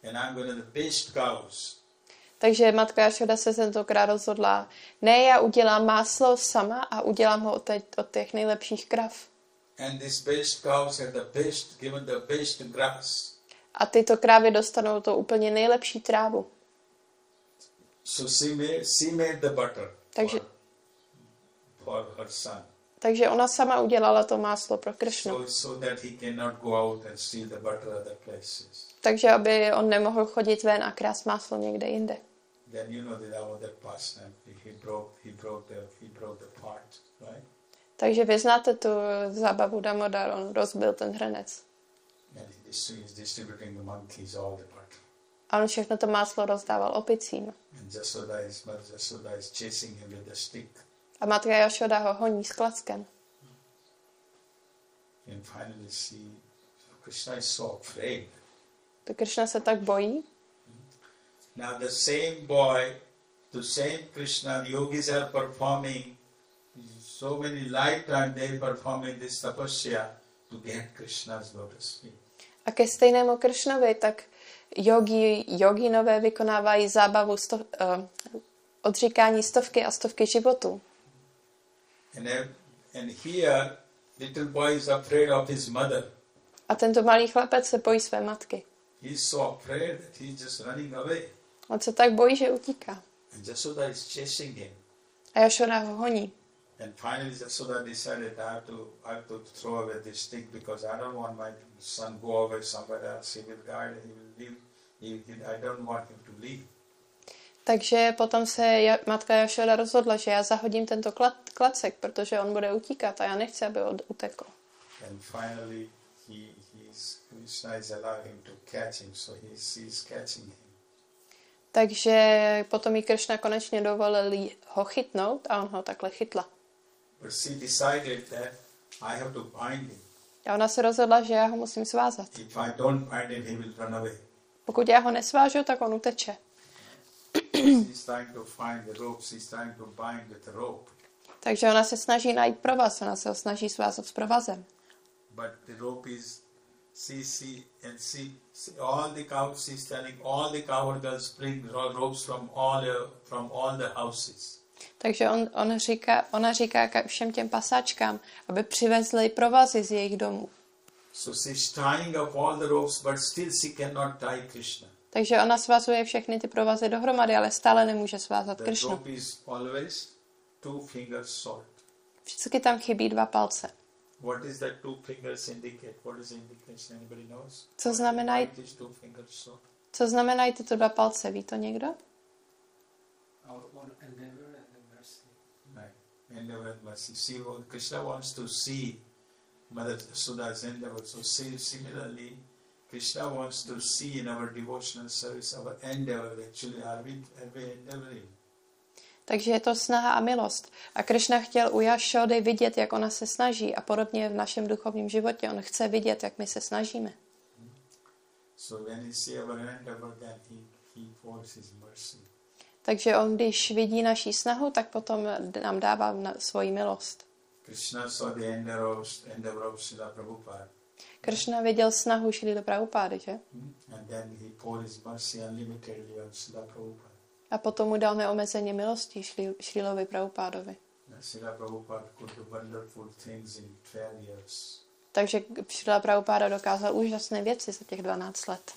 and I'm going to the best cows. Takže matka Jašoda se tentokrát rozhodla, ne, já udělám máslo sama a udělám ho od, teď, od těch nejlepších krav. And these best cows have the best, given the best grass. A tyto krávy dostanou to úplně nejlepší trávu. So she made, she made the butter Takže, for, for her son. takže ona sama udělala to máslo pro Kršnu. So, so that he cannot go out and steal the butter other places. Takže aby on nemohl chodit ven a krást máslo někde jinde. Then you know the Damodar pastime. He broke, he broke the, he broke the pot, right? Takže vy znáte tu zábavu Damodar, on rozbil ten hrnec. A on všechno to máslo rozdával opicím. A matka Jašoda ho honí s klackem. And finally see, Krishna is so afraid. To Krishna se tak bojí. Now the same boy, the same Krishna, yogis are performing so many lifetime they performing this tapasya to get Krishna's lotus feet. A ke stejnému Kršnovi, tak jogi, joginové vykonávají zábavu sto, uh, odříkání stovky a stovky životů. And, and here, little boy is afraid of his mother. A tento malý chlapec se bojí své matky. He's so afraid that he's just running away. On se tak bojí, že utíká. And Jasoda is chasing him. A Jašoda ho honí. And finally, Jasoda decided I have to, I have to throw away this stick because I don't want my son go away somewhere else. He will. He will leave. He, I don't want him to leave. Takže potom se matka Jašoda rozhodla, že já zahodím tento klacek, protože on bude utíkat a já nechci, aby od, utekl. And finally, he, he's, Krishna is allowing him to catch him, so he sees catching him. Takže potom jí Kršna konečně dovolil ho chytnout a on ho takhle chytla. A ona se rozhodla, že já ho musím svázat. Pokud já ho nesvážu, tak on uteče. Takže ona se snaží najít provaz, ona se ho snaží svázat s provazem. But the rope is, see, see, and see, see all the cows, she's telling all the cowherd girls bring ro- ropes from all, the, from all the houses. Takže on, on říká, ona říká všem těm pasáčkám, aby přivezli provazy z jejich domů. So she's tying up all the ropes, but still she cannot tie Krishna. Takže ona svazuje všechny ty provazy dohromady, ale stále nemůže svázat Kršnu. Vždycky tam chybí dva palce. What is that two fingers indicate? What is the indication? Anybody knows? Co znamenají, Why these two fingers short? co znamenají tyto dva palce? Ví to někdo? Our own endeavor and the mercy. Right. Endeavor and mercy. See, well, Krishna wants to see Mother Suda's endeavor. So see, similarly, Krishna wants to see in our devotional service our endeavor. Actually, are we, are we endeavoring? Takže je to snaha a milost. A Krishna chtěl u Jašody vidět, jak ona se snaží a podobně v našem duchovním životě. On chce vidět, jak my se snažíme. So when he see our endeavor, then he, he pours his mercy. Takže on, když vidí naší snahu, tak potom nám dává na svoji milost. Krishna saw the endeavor of, endeavor of Srila Prabhupada. Krishna viděl snahu do Prabhupády, že? And then he poured his mercy unlimitedly on Srila Prabhupada. A potom mu dal neomezeně milosti šli, Šrilovi Prabhupádovi. And Srila Prabhupada could do wonderful things in 12 years Takže Šrila Prabhupáda dokázal úžasné věci za těch 12 let.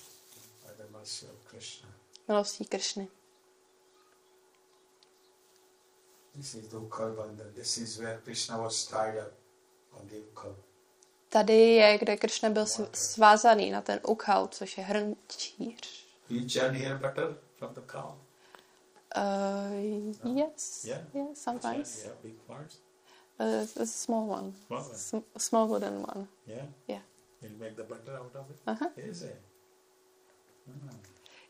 Milostí Kršny. Tady je, kde Kršna byl sv- svázaný na ten ukhal, což je hrnčíř. You churn here butter from the cow? Uh, yes. Yeah. Yeah, sometimes. Yeah, big parts. Uh, it's a small one. Small one. Sm- small wooden one. Yeah? Yeah. You'll make the butter out of it? Aha. Is it? Hmm.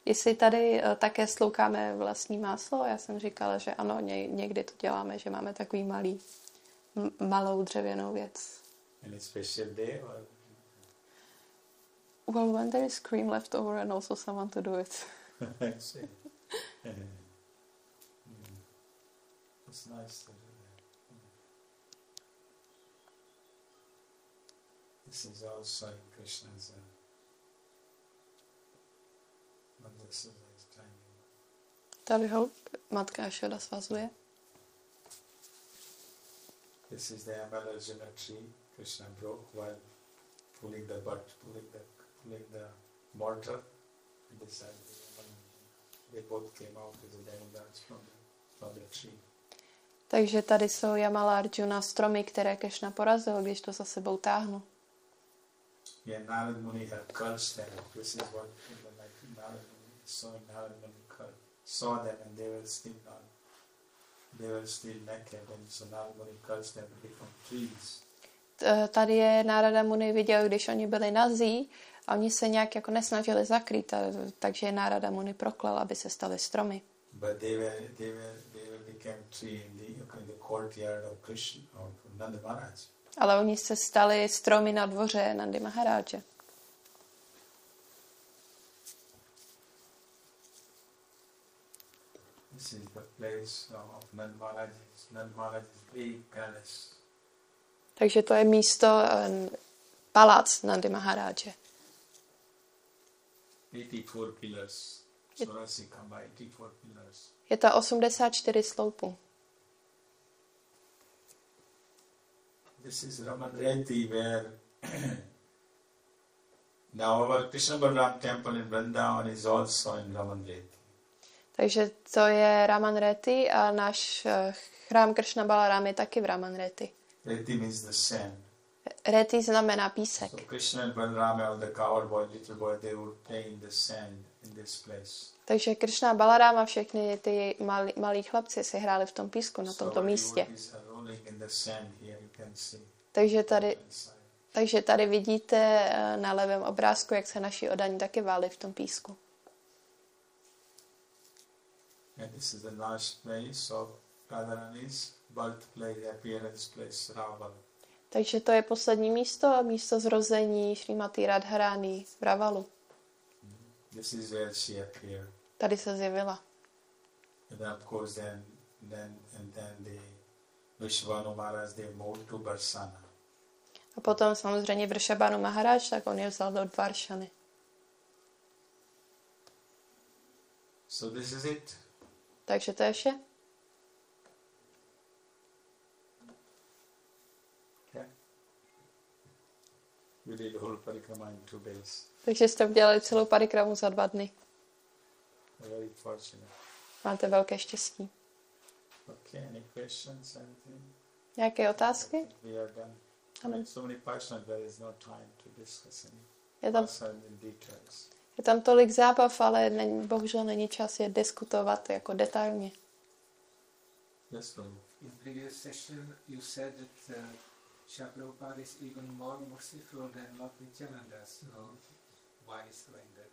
Jestli tady uh, také sloukáme vlastní máslo, já jsem říkala, že ano, ně- někdy to děláme, že máme takový malý, malou dřevěnou věc. Any special day or Well, when there is cream left over and also someone to do it. It's nice to do that. This is also in Krishna's uh, Madhya time. Tady ho matka Ašoda svazuje. This is the Amarajana tree Krishna broke while pulling the butt, pulling the pulling the mortar. And this side, they both came out as the demigods from the, from the tree. Takže tady jsou Jamala Arjuna stromy, které Krishna porazil, když to za sebou táhnu. Yeah, Narad Muni had curls them. This is what in the like Narad Muni saw Narad Muni cur- saw them and they were still not they were still naked and so Narad Muni cursed them to become trees. T- Tady je Nárada Muni viděl, když oni byli nazí A oni se nějak jako nesnažili zakrýt, a, takže je Nárada Muni proklal, aby se staly stromy. But they were they were Ale oni se stali stromy na dvoře Nandy Maharáže. This is the place of Nanda Maharaj's Nanda Maharaj's big palace. Takže to je místo, eh, palác Nandy Maharáže. 84 pillars. Surasi Kamba, 84 pillars. Je to 84 sloupů. This is Ramadreti where now our Krishna Balaram temple in Vrindavan is also in Ramadreti. Takže to je Raman Reti a náš eh, chrám Kršna Balaram je taky v Raman Reti. Reti means the sand. Reti znamená písek. So Krishna and Balaram, all the coward boy, little boy, they would play in the sand in this place. Takže Kršna Balaram a všechny ty malí, malí chlapci si hráli v tom písku na tomto místě. Takže tady, takže tady vidíte eh, na levém obrázku, jak se naši odaní taky váli v tom písku. And this is the last place of Radharani's birthplace, appearance place, Raval. Takže to je poslední místo, místo zrození Šrýmatý Radharány v Ravalu. This is where she appeared. Tady se zjevila. And of course then then and then the Vishwanu Maharaj they moved to Barsana. A potom samozřejmě Vršabanu Maharáž, tak on je vzal do Dvaršany. So this is it. Takže to je vše. We did whole parikrama in two days. Takže jste udělali celou parikramu za dva dny. Very fortunate. Máte velké štěstí. Okay, any questions, anything? Nějaké otázky? We are done. So many passions, there is no time to discuss any Je tam, details. je tam tolik zábav, ale není, bohužel není čas je diskutovat jako detailně. Yes, Prabhu. In previous session, you said that uh, Prabhupada is even more merciful than Lord Nityananda. So why is like that?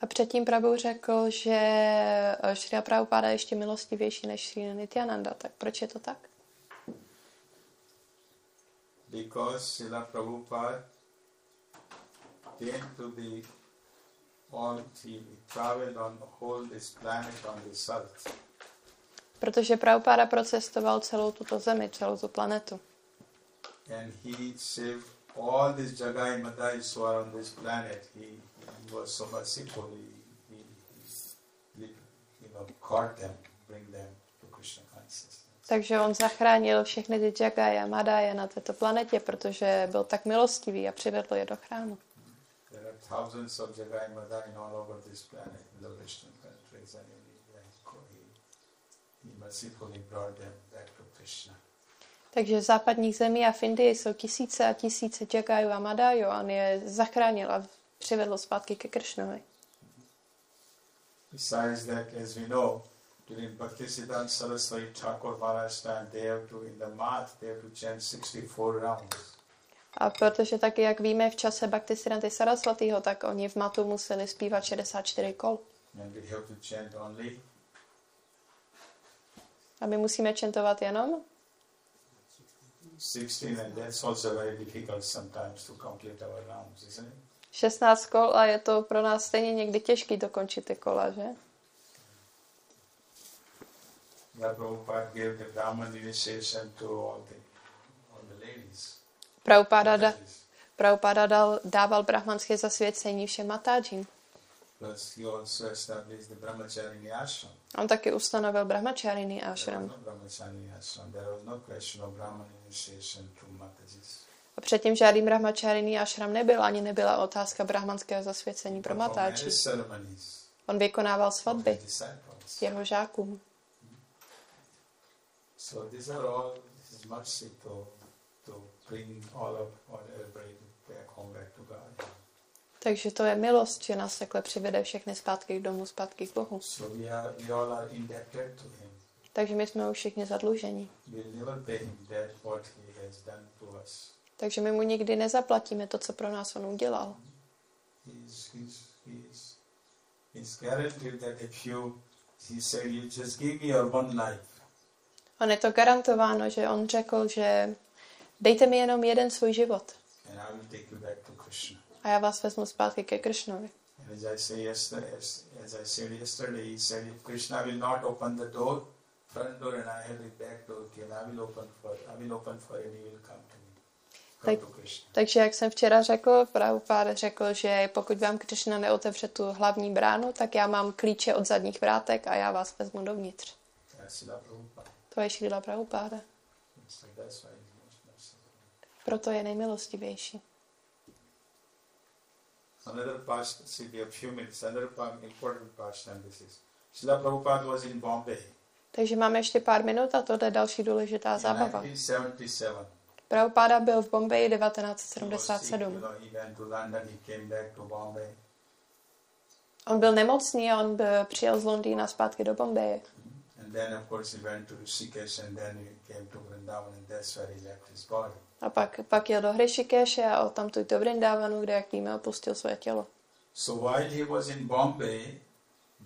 A předtím Prabhu řekl, že eh, Šri Prabhupada je ještě milostivější než Šri Nityananda. Tak proč je to tak? Because Srila Prabhupada came to the all he traveled on the whole this planet on this earth. Protože Prabhupada procestoval celou tuto zemi, celou tu planetu. And he saved all these Jagai are on this planet. He was so merciful. He, he, you know, caught them, bring them to Krishna consciousness. Takže on zachránil všechny ty Jagaya a Madaya na této planetě, protože byl tak milostivý a přivedl je do chrámu. Takže v západních zemí a v Indii jsou tisíce a tisíce Jagajů a Madajů a on je zachránil a přivedl zpátky ke Kršnovi. Besides that, as we know, during Bhaktisiddhanta Saraswati Thakur Maharaj time, they have to, in the math, they have to chant 64 rounds. A protože taky, jak víme, v čase Bhaktisiddhanty Sarasvatýho, tak oni v matu museli zpívat 64 kol. And we have to chant only A my musíme čentovat jenom 16, and that's also very difficult sometimes to complete our rounds, isn't it? 16 kol a je to pro nás stejně někdy těžký dokončit ty kola, že? Prabhupada da, Prabhupada dal, dával brahmanské zasvěcení všem ashram. On taky ustanovil brahmacharini ashram. A předtím žádný brahmacharini ashram nebyl, ani nebyla otázka brahmanského zasvěcení pro matáči. On vykonával svatby jeho žákům. So these are all his mercy to, to bring all of all everybody back home, back to God. Takže to je milost, že nás takhle přivede všechny zpátky k domu, zpátky k Bohu. So we are we all are indebted to him. Takže my jsme už všichni zadlužení. We'll never pay him back what he has done to us. Takže my mu nikdy nezaplatíme to, co pro nás on udělal. he's, he's, he's, he's guaranteed that if you, he said, you just give me your one life, On je to garantováno, že on řekl, že dejte mi jenom jeden svůj život a já vás vezmu zpátky ke Kršnovi. Front door, and I have the back door I will open for, I will open for and he will come to me, come Tak- to Krishna. Takže jak jsem včera řekl, Prabhupáda řekl, že pokud vám Krishna neotevře tu hlavní bránu, tak já mám klíče od zadních vrátek a já vás vezmu dovnitř. To je Šíla Prabhupáda. Proto je nejmilostivější. Another past, see, we have few minutes, another important pastime this is. Srila Prabhupada was in Bombay Takže máme ještě pár minut a tohle je další důležitá zábava. 1977. Prabhupáda byl v Bombeji He was sick, you 1977. know, he went to London, he came back to Bombay. On byl nemocný a on byl, přijel z Londýna zpátky do Bombeje. Body. A pak, pak jel do Hrishikeše a odtamtud do Vrindávanu, kde, jak víme, opustil své tělo. So while he was in Bombay,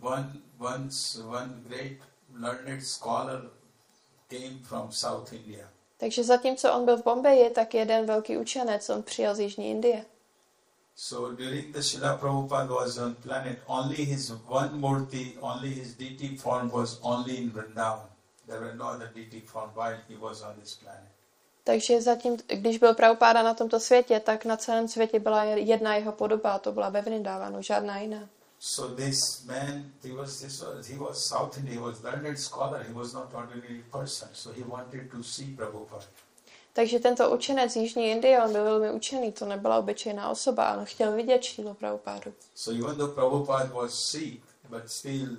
one, once, one great learned scholar came from South India. Takže zatímco on byl v Bombeji, tak jeden velký učenec, on přijel z Jižní Indie. So during the Srila Prabhupada was on planet, only his one murti, only his deity form was only in Vrindavan. There were no other deity form while he was on this planet. Takže zatím, když byl Prabhupáda na tomto světě, tak na celém světě byla jedna jeho podoba, a to byla ve Vrindávanu, žádná jiná. So this man, he was this was, he was South Indian, he was learned scholar, he was not ordinary person. So he wanted to see Prabhupada. Takže tento učenec z Jižní Indie, on byl velmi učený, to nebyla obyčejná osoba, ale on chtěl vidět Šílu Prabhupádu. So even though Prabhupada was sick, but still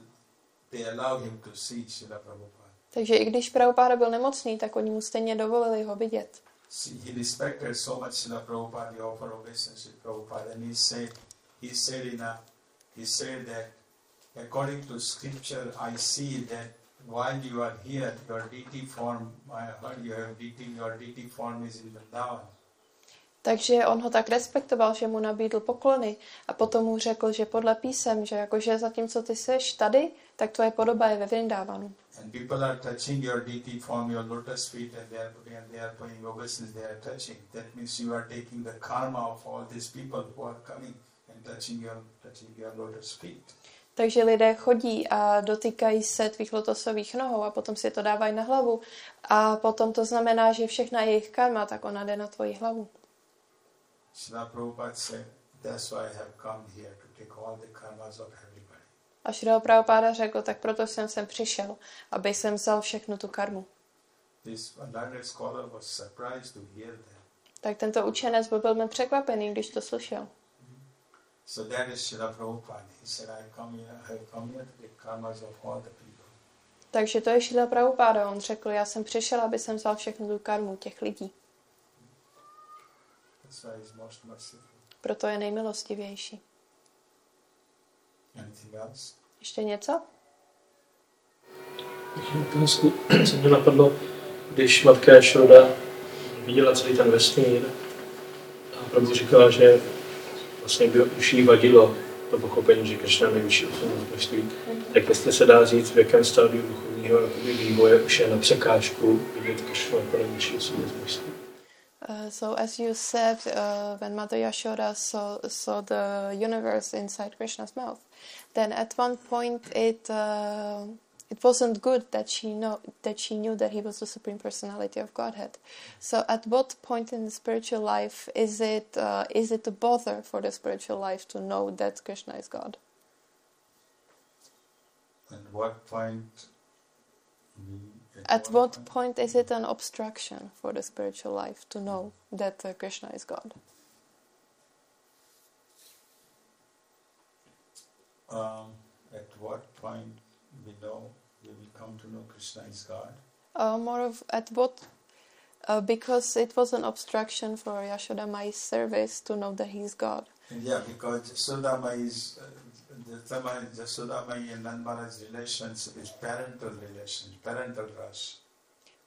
they allowed him to see Srila Prabhupada. Takže i když Prabhupáda byl nemocný, tak oni mu stejně dovolili ho vidět. See, he respected so much Srila Prabhupada, he offered obeisance to Prabhupada, and he said, he said in a, he said that according to scripture, I see that while you are here, your deity form, I heard you have deity, your deity form is in Vrindavan. Takže on ho tak respektoval, že mu nabídl poklony a potom mu řekl, že podle písem, že jakože zatímco ty seš tady, tak tvoje podoba je ve Vrindávanu. And people are touching your touching. Your, lotus feet. Takže lidé chodí a dotýkají se tvých lotosových nohou a potom si to dávají na hlavu. A potom to znamená, že všechna jejich karma, tak ona jde na tvoji hlavu. Srila Prabhupada said, that's why I have come here to take all the karmas of everybody. A Šrila Prabhupáda řekl, tak proto jsem sem přišel, aby jsem vzal všechnu tu karmu. This learned scholar was surprised to hear that. Tak tento učenec byl velmi překvapený, když to slyšel. So that is Srila Prabhupada. He said, I come here, I have come here to take karmas of all the people. Takže to je Šrila Prabhupáda. On řekl, já jsem přišel, aby jsem vzal všechnu tu karmu těch lidí. That's why he's most merciful. Proto je nejmilostivější. Anything else? Ještě něco? Otázku, co mě napadlo, když matka Šroda viděla celý ten vesmír a Prabhu říkala, že vlastně jí vadilo to pochopení, že Krishna nejvyšší osobnost božství, tak jestli se dá říct, v jakém stádiu duchovního vývoje už je na překážku vidět Krishna jako nejvyšší osobnost božství. Uh, so as you said, uh, when Mother Yashoda saw, saw the universe inside Krishna's mouth, then at one point it uh, it wasn't good that she know that she knew that he was the supreme personality of Godhead. So at what point in the spiritual life is it uh, is it a bother for the spiritual life to know that Krishna is God? And what point? At what point is it an obstruction for the spiritual life to know that uh, Krishna is God? Um, at what point we know will come to know Krishna is God? Uh, more of at what, uh, because it was an obstruction for Yashoda Mai's service to know that he's God. And yeah, because Jasodama is uh, Jasodama, Jasodama and Nand Maharaj's relationship is parental relations, parental rush.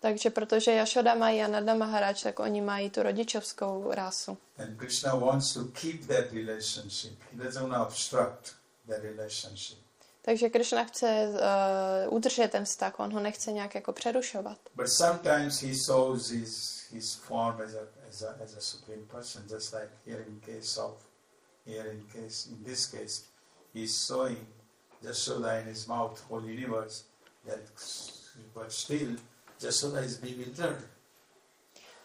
Takže protože Jašoda mají a Nanda Maharaj, tak oni mají tu rodičovskou rásu. And Krishna wants to keep that relationship. He doesn't want to obstruct that relationship. Takže Krishna chce uh, udržet ten vztah, on ho nechce nějak jako přerušovat. But sometimes he shows his, his form as a, as, a, as a supreme person, just like here in case of, here in case, in this case, he's showing Jashoda in his mouth, whole universe, that, but still, Jashoda is bewildered.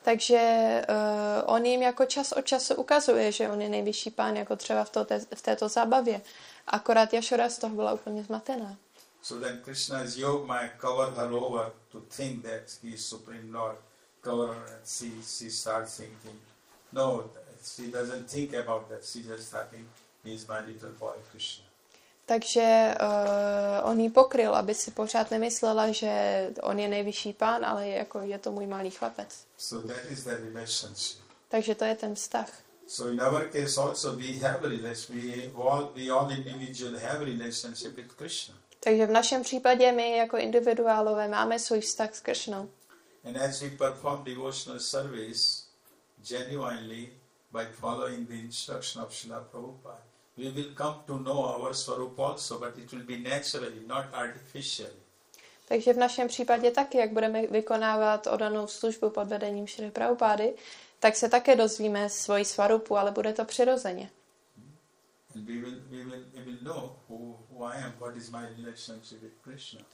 Takže uh, on jim jako čas od času ukazuje, že on je nejvyšší pán, jako třeba v, to, v této zábavě. Akorát Jašora z toho byla úplně zmatená. So then Krishna's yoga might cover her over to think that he is Supreme Lord. Cover her and she, she starts thinking. No, she doesn't think about that. She just thinking, he is my little boy Krishna. Takže uh, on ji pokryl, aby si pořád nemyslela, že on je nejvyšší pán, ale je, jako, je to můj malý chlapec. So that is the relationship. Takže to je ten vztah. So in our case also we have a relationship. We all, we all individual have a relationship with Krishna. Takže v našem případě my jako individuálové máme svůj vztah s Kršnou. And as we perform devotional service genuinely by following the instruction of Srila Prabhupada, we will come to know our Swarup also, but it will be naturally, not artificially. Takže v našem případě taky, jak budeme vykonávat odanou službu pod vedením Šry Prabhupády, tak se také dozvíme svoji svarupu, ale bude to přirozeně.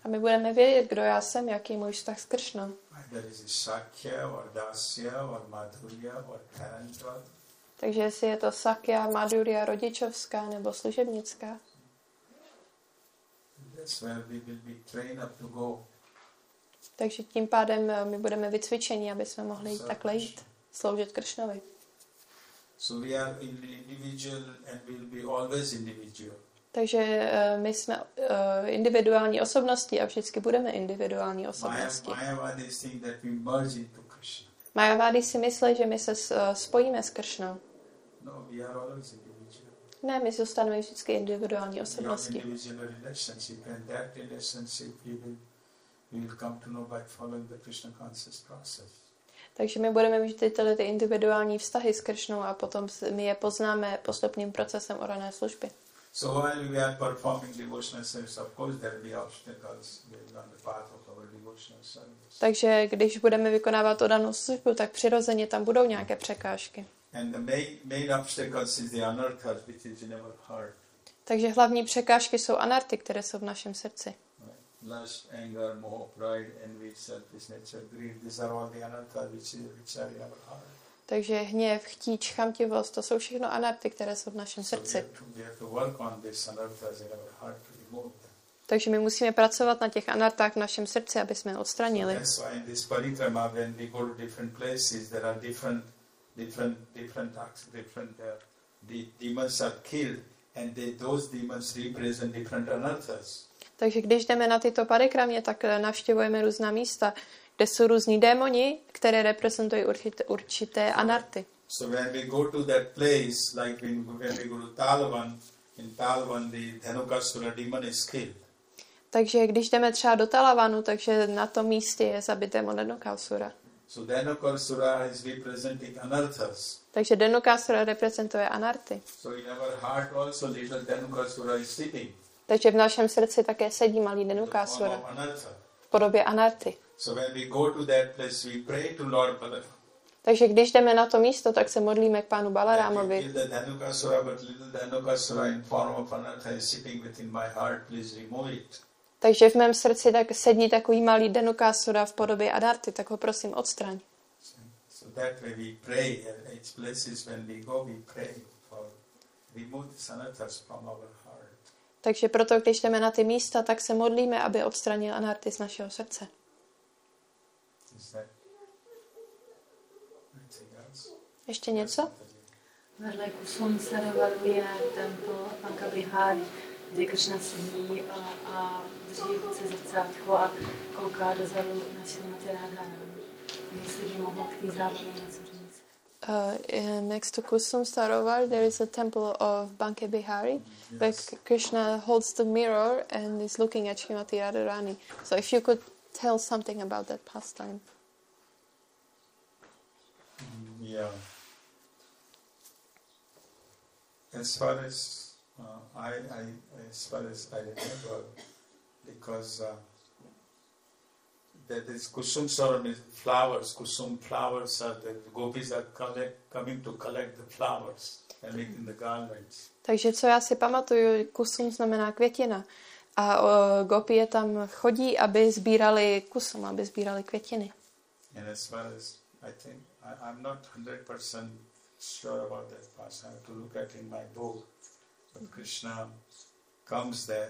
A my budeme vědět, kdo já jsem, jaký je můj vztah s Kršnou. Takže jestli je to Sakya, Madhurya, rodičovská nebo služebnická. Takže tím pádem eh, my budeme vycvičeni, aby jsme mohli jít takhle jít, sloužit Kršnovi. So we are individual and will be always individual. Takže eh, my jsme eh, individuální osobnosti a vždycky budeme individuální osobnosti. Majavády si myslí, že my se eh, spojíme s Kršnou. No. Ne, my zůstaneme vždycky individuální osobnosti. we will come to know by following the Krishna conscious process. Takže my budeme mít tyhle ty individuální vztahy s Kršnou a potom my je poznáme postupným procesem orané služby. So while we are performing devotional service, of course there will be obstacles on the path of our devotional service. Takže když budeme vykonávat odanou službu, tak přirozeně tam budou nějaké překážky. And the main, main obstacles is the anarthas, which is in our heart. Takže hlavní překážky jsou anarty, které jsou v našem srdci. Lust, anger, moha, pride, envy, selfish nature, greed, these are all the anarthas which, which are in our heart. Takže hněv, chtíč, chamtivost, to jsou všechno anarty, které jsou v našem srdci. Takže my musíme pracovat na těch anartách v našem srdci, aby jsme je odstranili. the demons are killed, and they, those demons represent different anarthas. Takže když jdeme na tyto parikramě, tak eh, navštěvujeme různá místa, kde jsou různí démoni, které reprezentují určité, určité anarty. So when we go to that place, like when, when we go to Talvan, in Talvan, the Dhanukasura demon is killed. Takže když jdeme třeba do Talavanu, takže na tom místě je zabité Monenokasura. So Dhanukasura is representing anarthas. Takže Denukasura reprezentuje anarty. So in our heart also little Dhanukasura is sitting. Takže v našem srdci také sedí malý anartha. v podobě anarty. Takže když jdeme na to místo, tak se modlíme k pánu Balarámovi. Takže v mém srdci tak sedí takový malý Denukasura v podobě anarty, tak ho prosím odstraň. So Takže proto, když jdeme na ty místa, tak se modlíme, aby odstranil anarty z našeho srdce. Ještě něco? Vedle Kusum Sarovaru je templ Panka Bihari, kde Kršna sedí a, a drží ruce zrcátko a kouká dozadu na Šrimati Radharani. Jestli by mohl k té něco říct. Uh, next to Kusum Sarovar, there is a temple of Banke Bihari, where Krishna holds the mirror and is looking at Srimati Radharani. So if you could Tell something about that pastime. Mm, Yeah. As far as uh, I, I, as far as I remember, because uh, that is kusum saram is flowers. Kusum flowers are the gopis are collect, coming to collect the flowers and making the garlands. Takže co já si pamatuju, kusum znamená květina. A o, gopie tam chodí, aby sbírali kusum, aby sbírali květiny. And as far as I think, I, I'm not hundred percent sure about that past. I have to look at in my book. But Krishna comes there,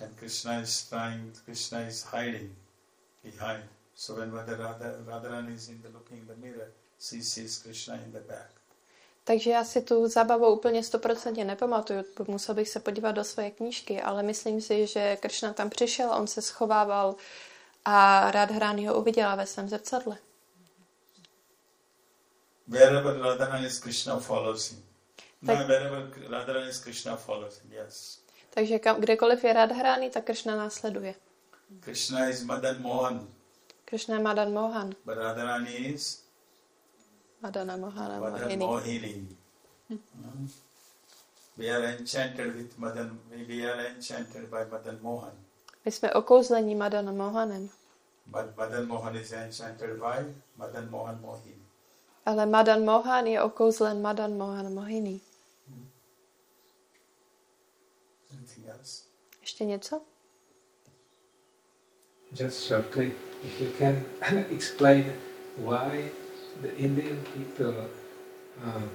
and Krishna is trying. Krishna is hiding behind. So when Radha, Radha, Radharani is in the looking in the mirror, she sees Krishna in the back. Takže já si tu zábavu úplně stoprocentně nepamatuju, musel bych se podívat do své knížky, ale myslím si, že Kršna tam přišel, on se schovával a rád Hrány ho uviděla ve svém zrcadle. Wherever Radharani is, Krishna follows him. No, Tak- wherever Radharani is, Krishna follows him. Yes. Takže kam, kdekoliv je rád Hrány, tak Kršna následuje. Krishna is Madan Mohan, je Madan Mohan. but Radharani is Madana Mohana Madan Mohini. Mohini. Hmm. We are enchanted with Madan. We are enchanted by Madan Mohan. My jsme okouzlení Madana Mohanem. But Madan Mohan is enchanted by Madan Mohan Mohini. Ale Madan Mohan je okouzlen Madan Mohan Mohini. Anything else? Ještě něco? Just shortly, if you can explain why the Indian people um,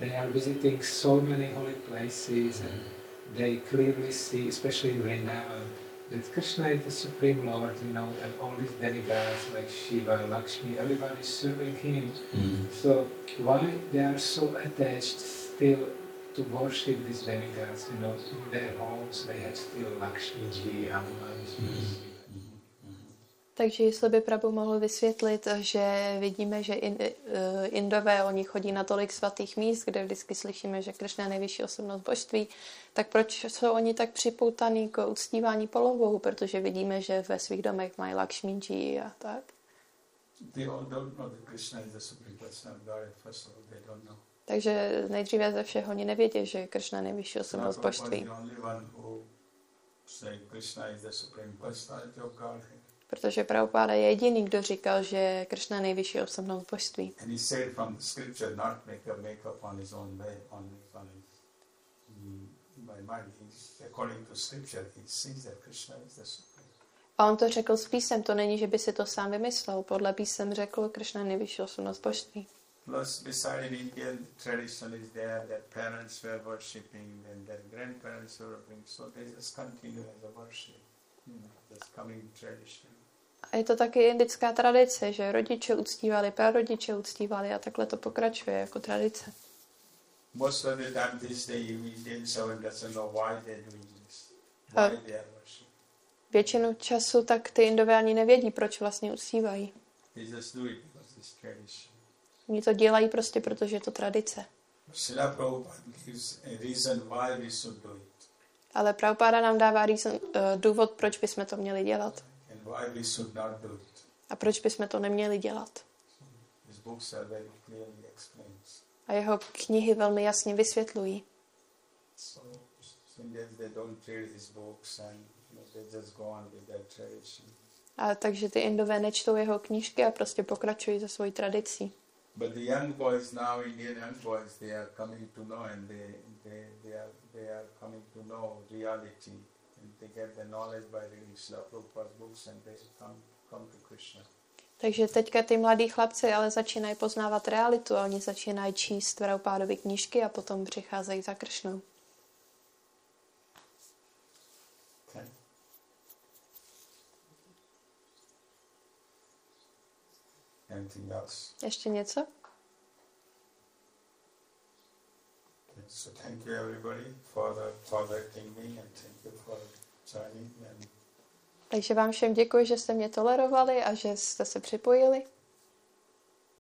they are visiting so many holy places and they clearly see, especially in Vrindavan, that Krishna is the Supreme Lord, you know, and all these demigods like Shiva, Lakshmi, everybody is serving him. So why they are so attached still to worship these demigods, you know, in their homes they have still Lakshmi ji, Hanuman ji, Takže jestli by Prabhu mohl vysvětlit, že vidíme, že in, eh, Indové, oni chodí na tolik svatých míst, kde vždycky slyšíme, že Kršna je nejvyšší osobnost božství, tak proč jsou oni tak připoutaní k uctívání polovou? Protože vidíme, že ve svých domech mají Lakshminji a tak. They all don't know that Krishna is the supreme person of God. First of all, they don't know. Takže nejdříve ze všeho oni nevědí, že Kršna je nejvyšší osobnost božství. Krishna is the supreme personality of Godhead. Protože Prabhupáda je jediný, kdo říkal, že Kršna je nejvyšší osobnost božství. And he said from the scripture, not make a make up on his own way, on his, on his mm, by mind. He's, according to scripture, he sees that Krishna is the supreme. A on to řekl s písem, to není, že by si to sám vymyslel. Podle písem řekl, Kršna je nejvyšší osobnost božství. Plus, beside in Indian tradition is there that parents were worshipping and their grandparents were worshipping, so they just continue as a worship. You know, that's coming tradition. A je to taky indická tradice, že rodiče uctívali, prarodiče uctívali a takhle to pokračuje jako tradice. Most of the time these days, Indians even doesn't know why they're doing this, why they are worshiping. Většinu času tak ty indové ani nevědí, proč vlastně uctívají. Oni to dělají prostě, protože je to tradice. Prabhupada Ale Prabhupáda nám dává reason, uh, důvod, proč bychom to měli dělat. A proč bychom to neměli dělat. A jeho knihy velmi jasně vysvětlují. A takže ty indové nečtou jeho knížky a prostě pokračují za svojí tradicí. But the young boys now, Indian young boys, they are coming to know and they, they, they, are, they are coming to know reality. They get the knowledge by reading Srila Prabhupada's books and they come, come to Krishna. Takže teďka ty mladí chlapci ale začínají poznávat realitu a oni začínají číst Prabhupádovy knížky a potom přicházejí za Kršnou. Okay. Anything else? Ještě něco? So thank you everybody for uh, tolerating me and thank you for and Takže vám všem děkuji, že jste mě tolerovali a že jste se připojili.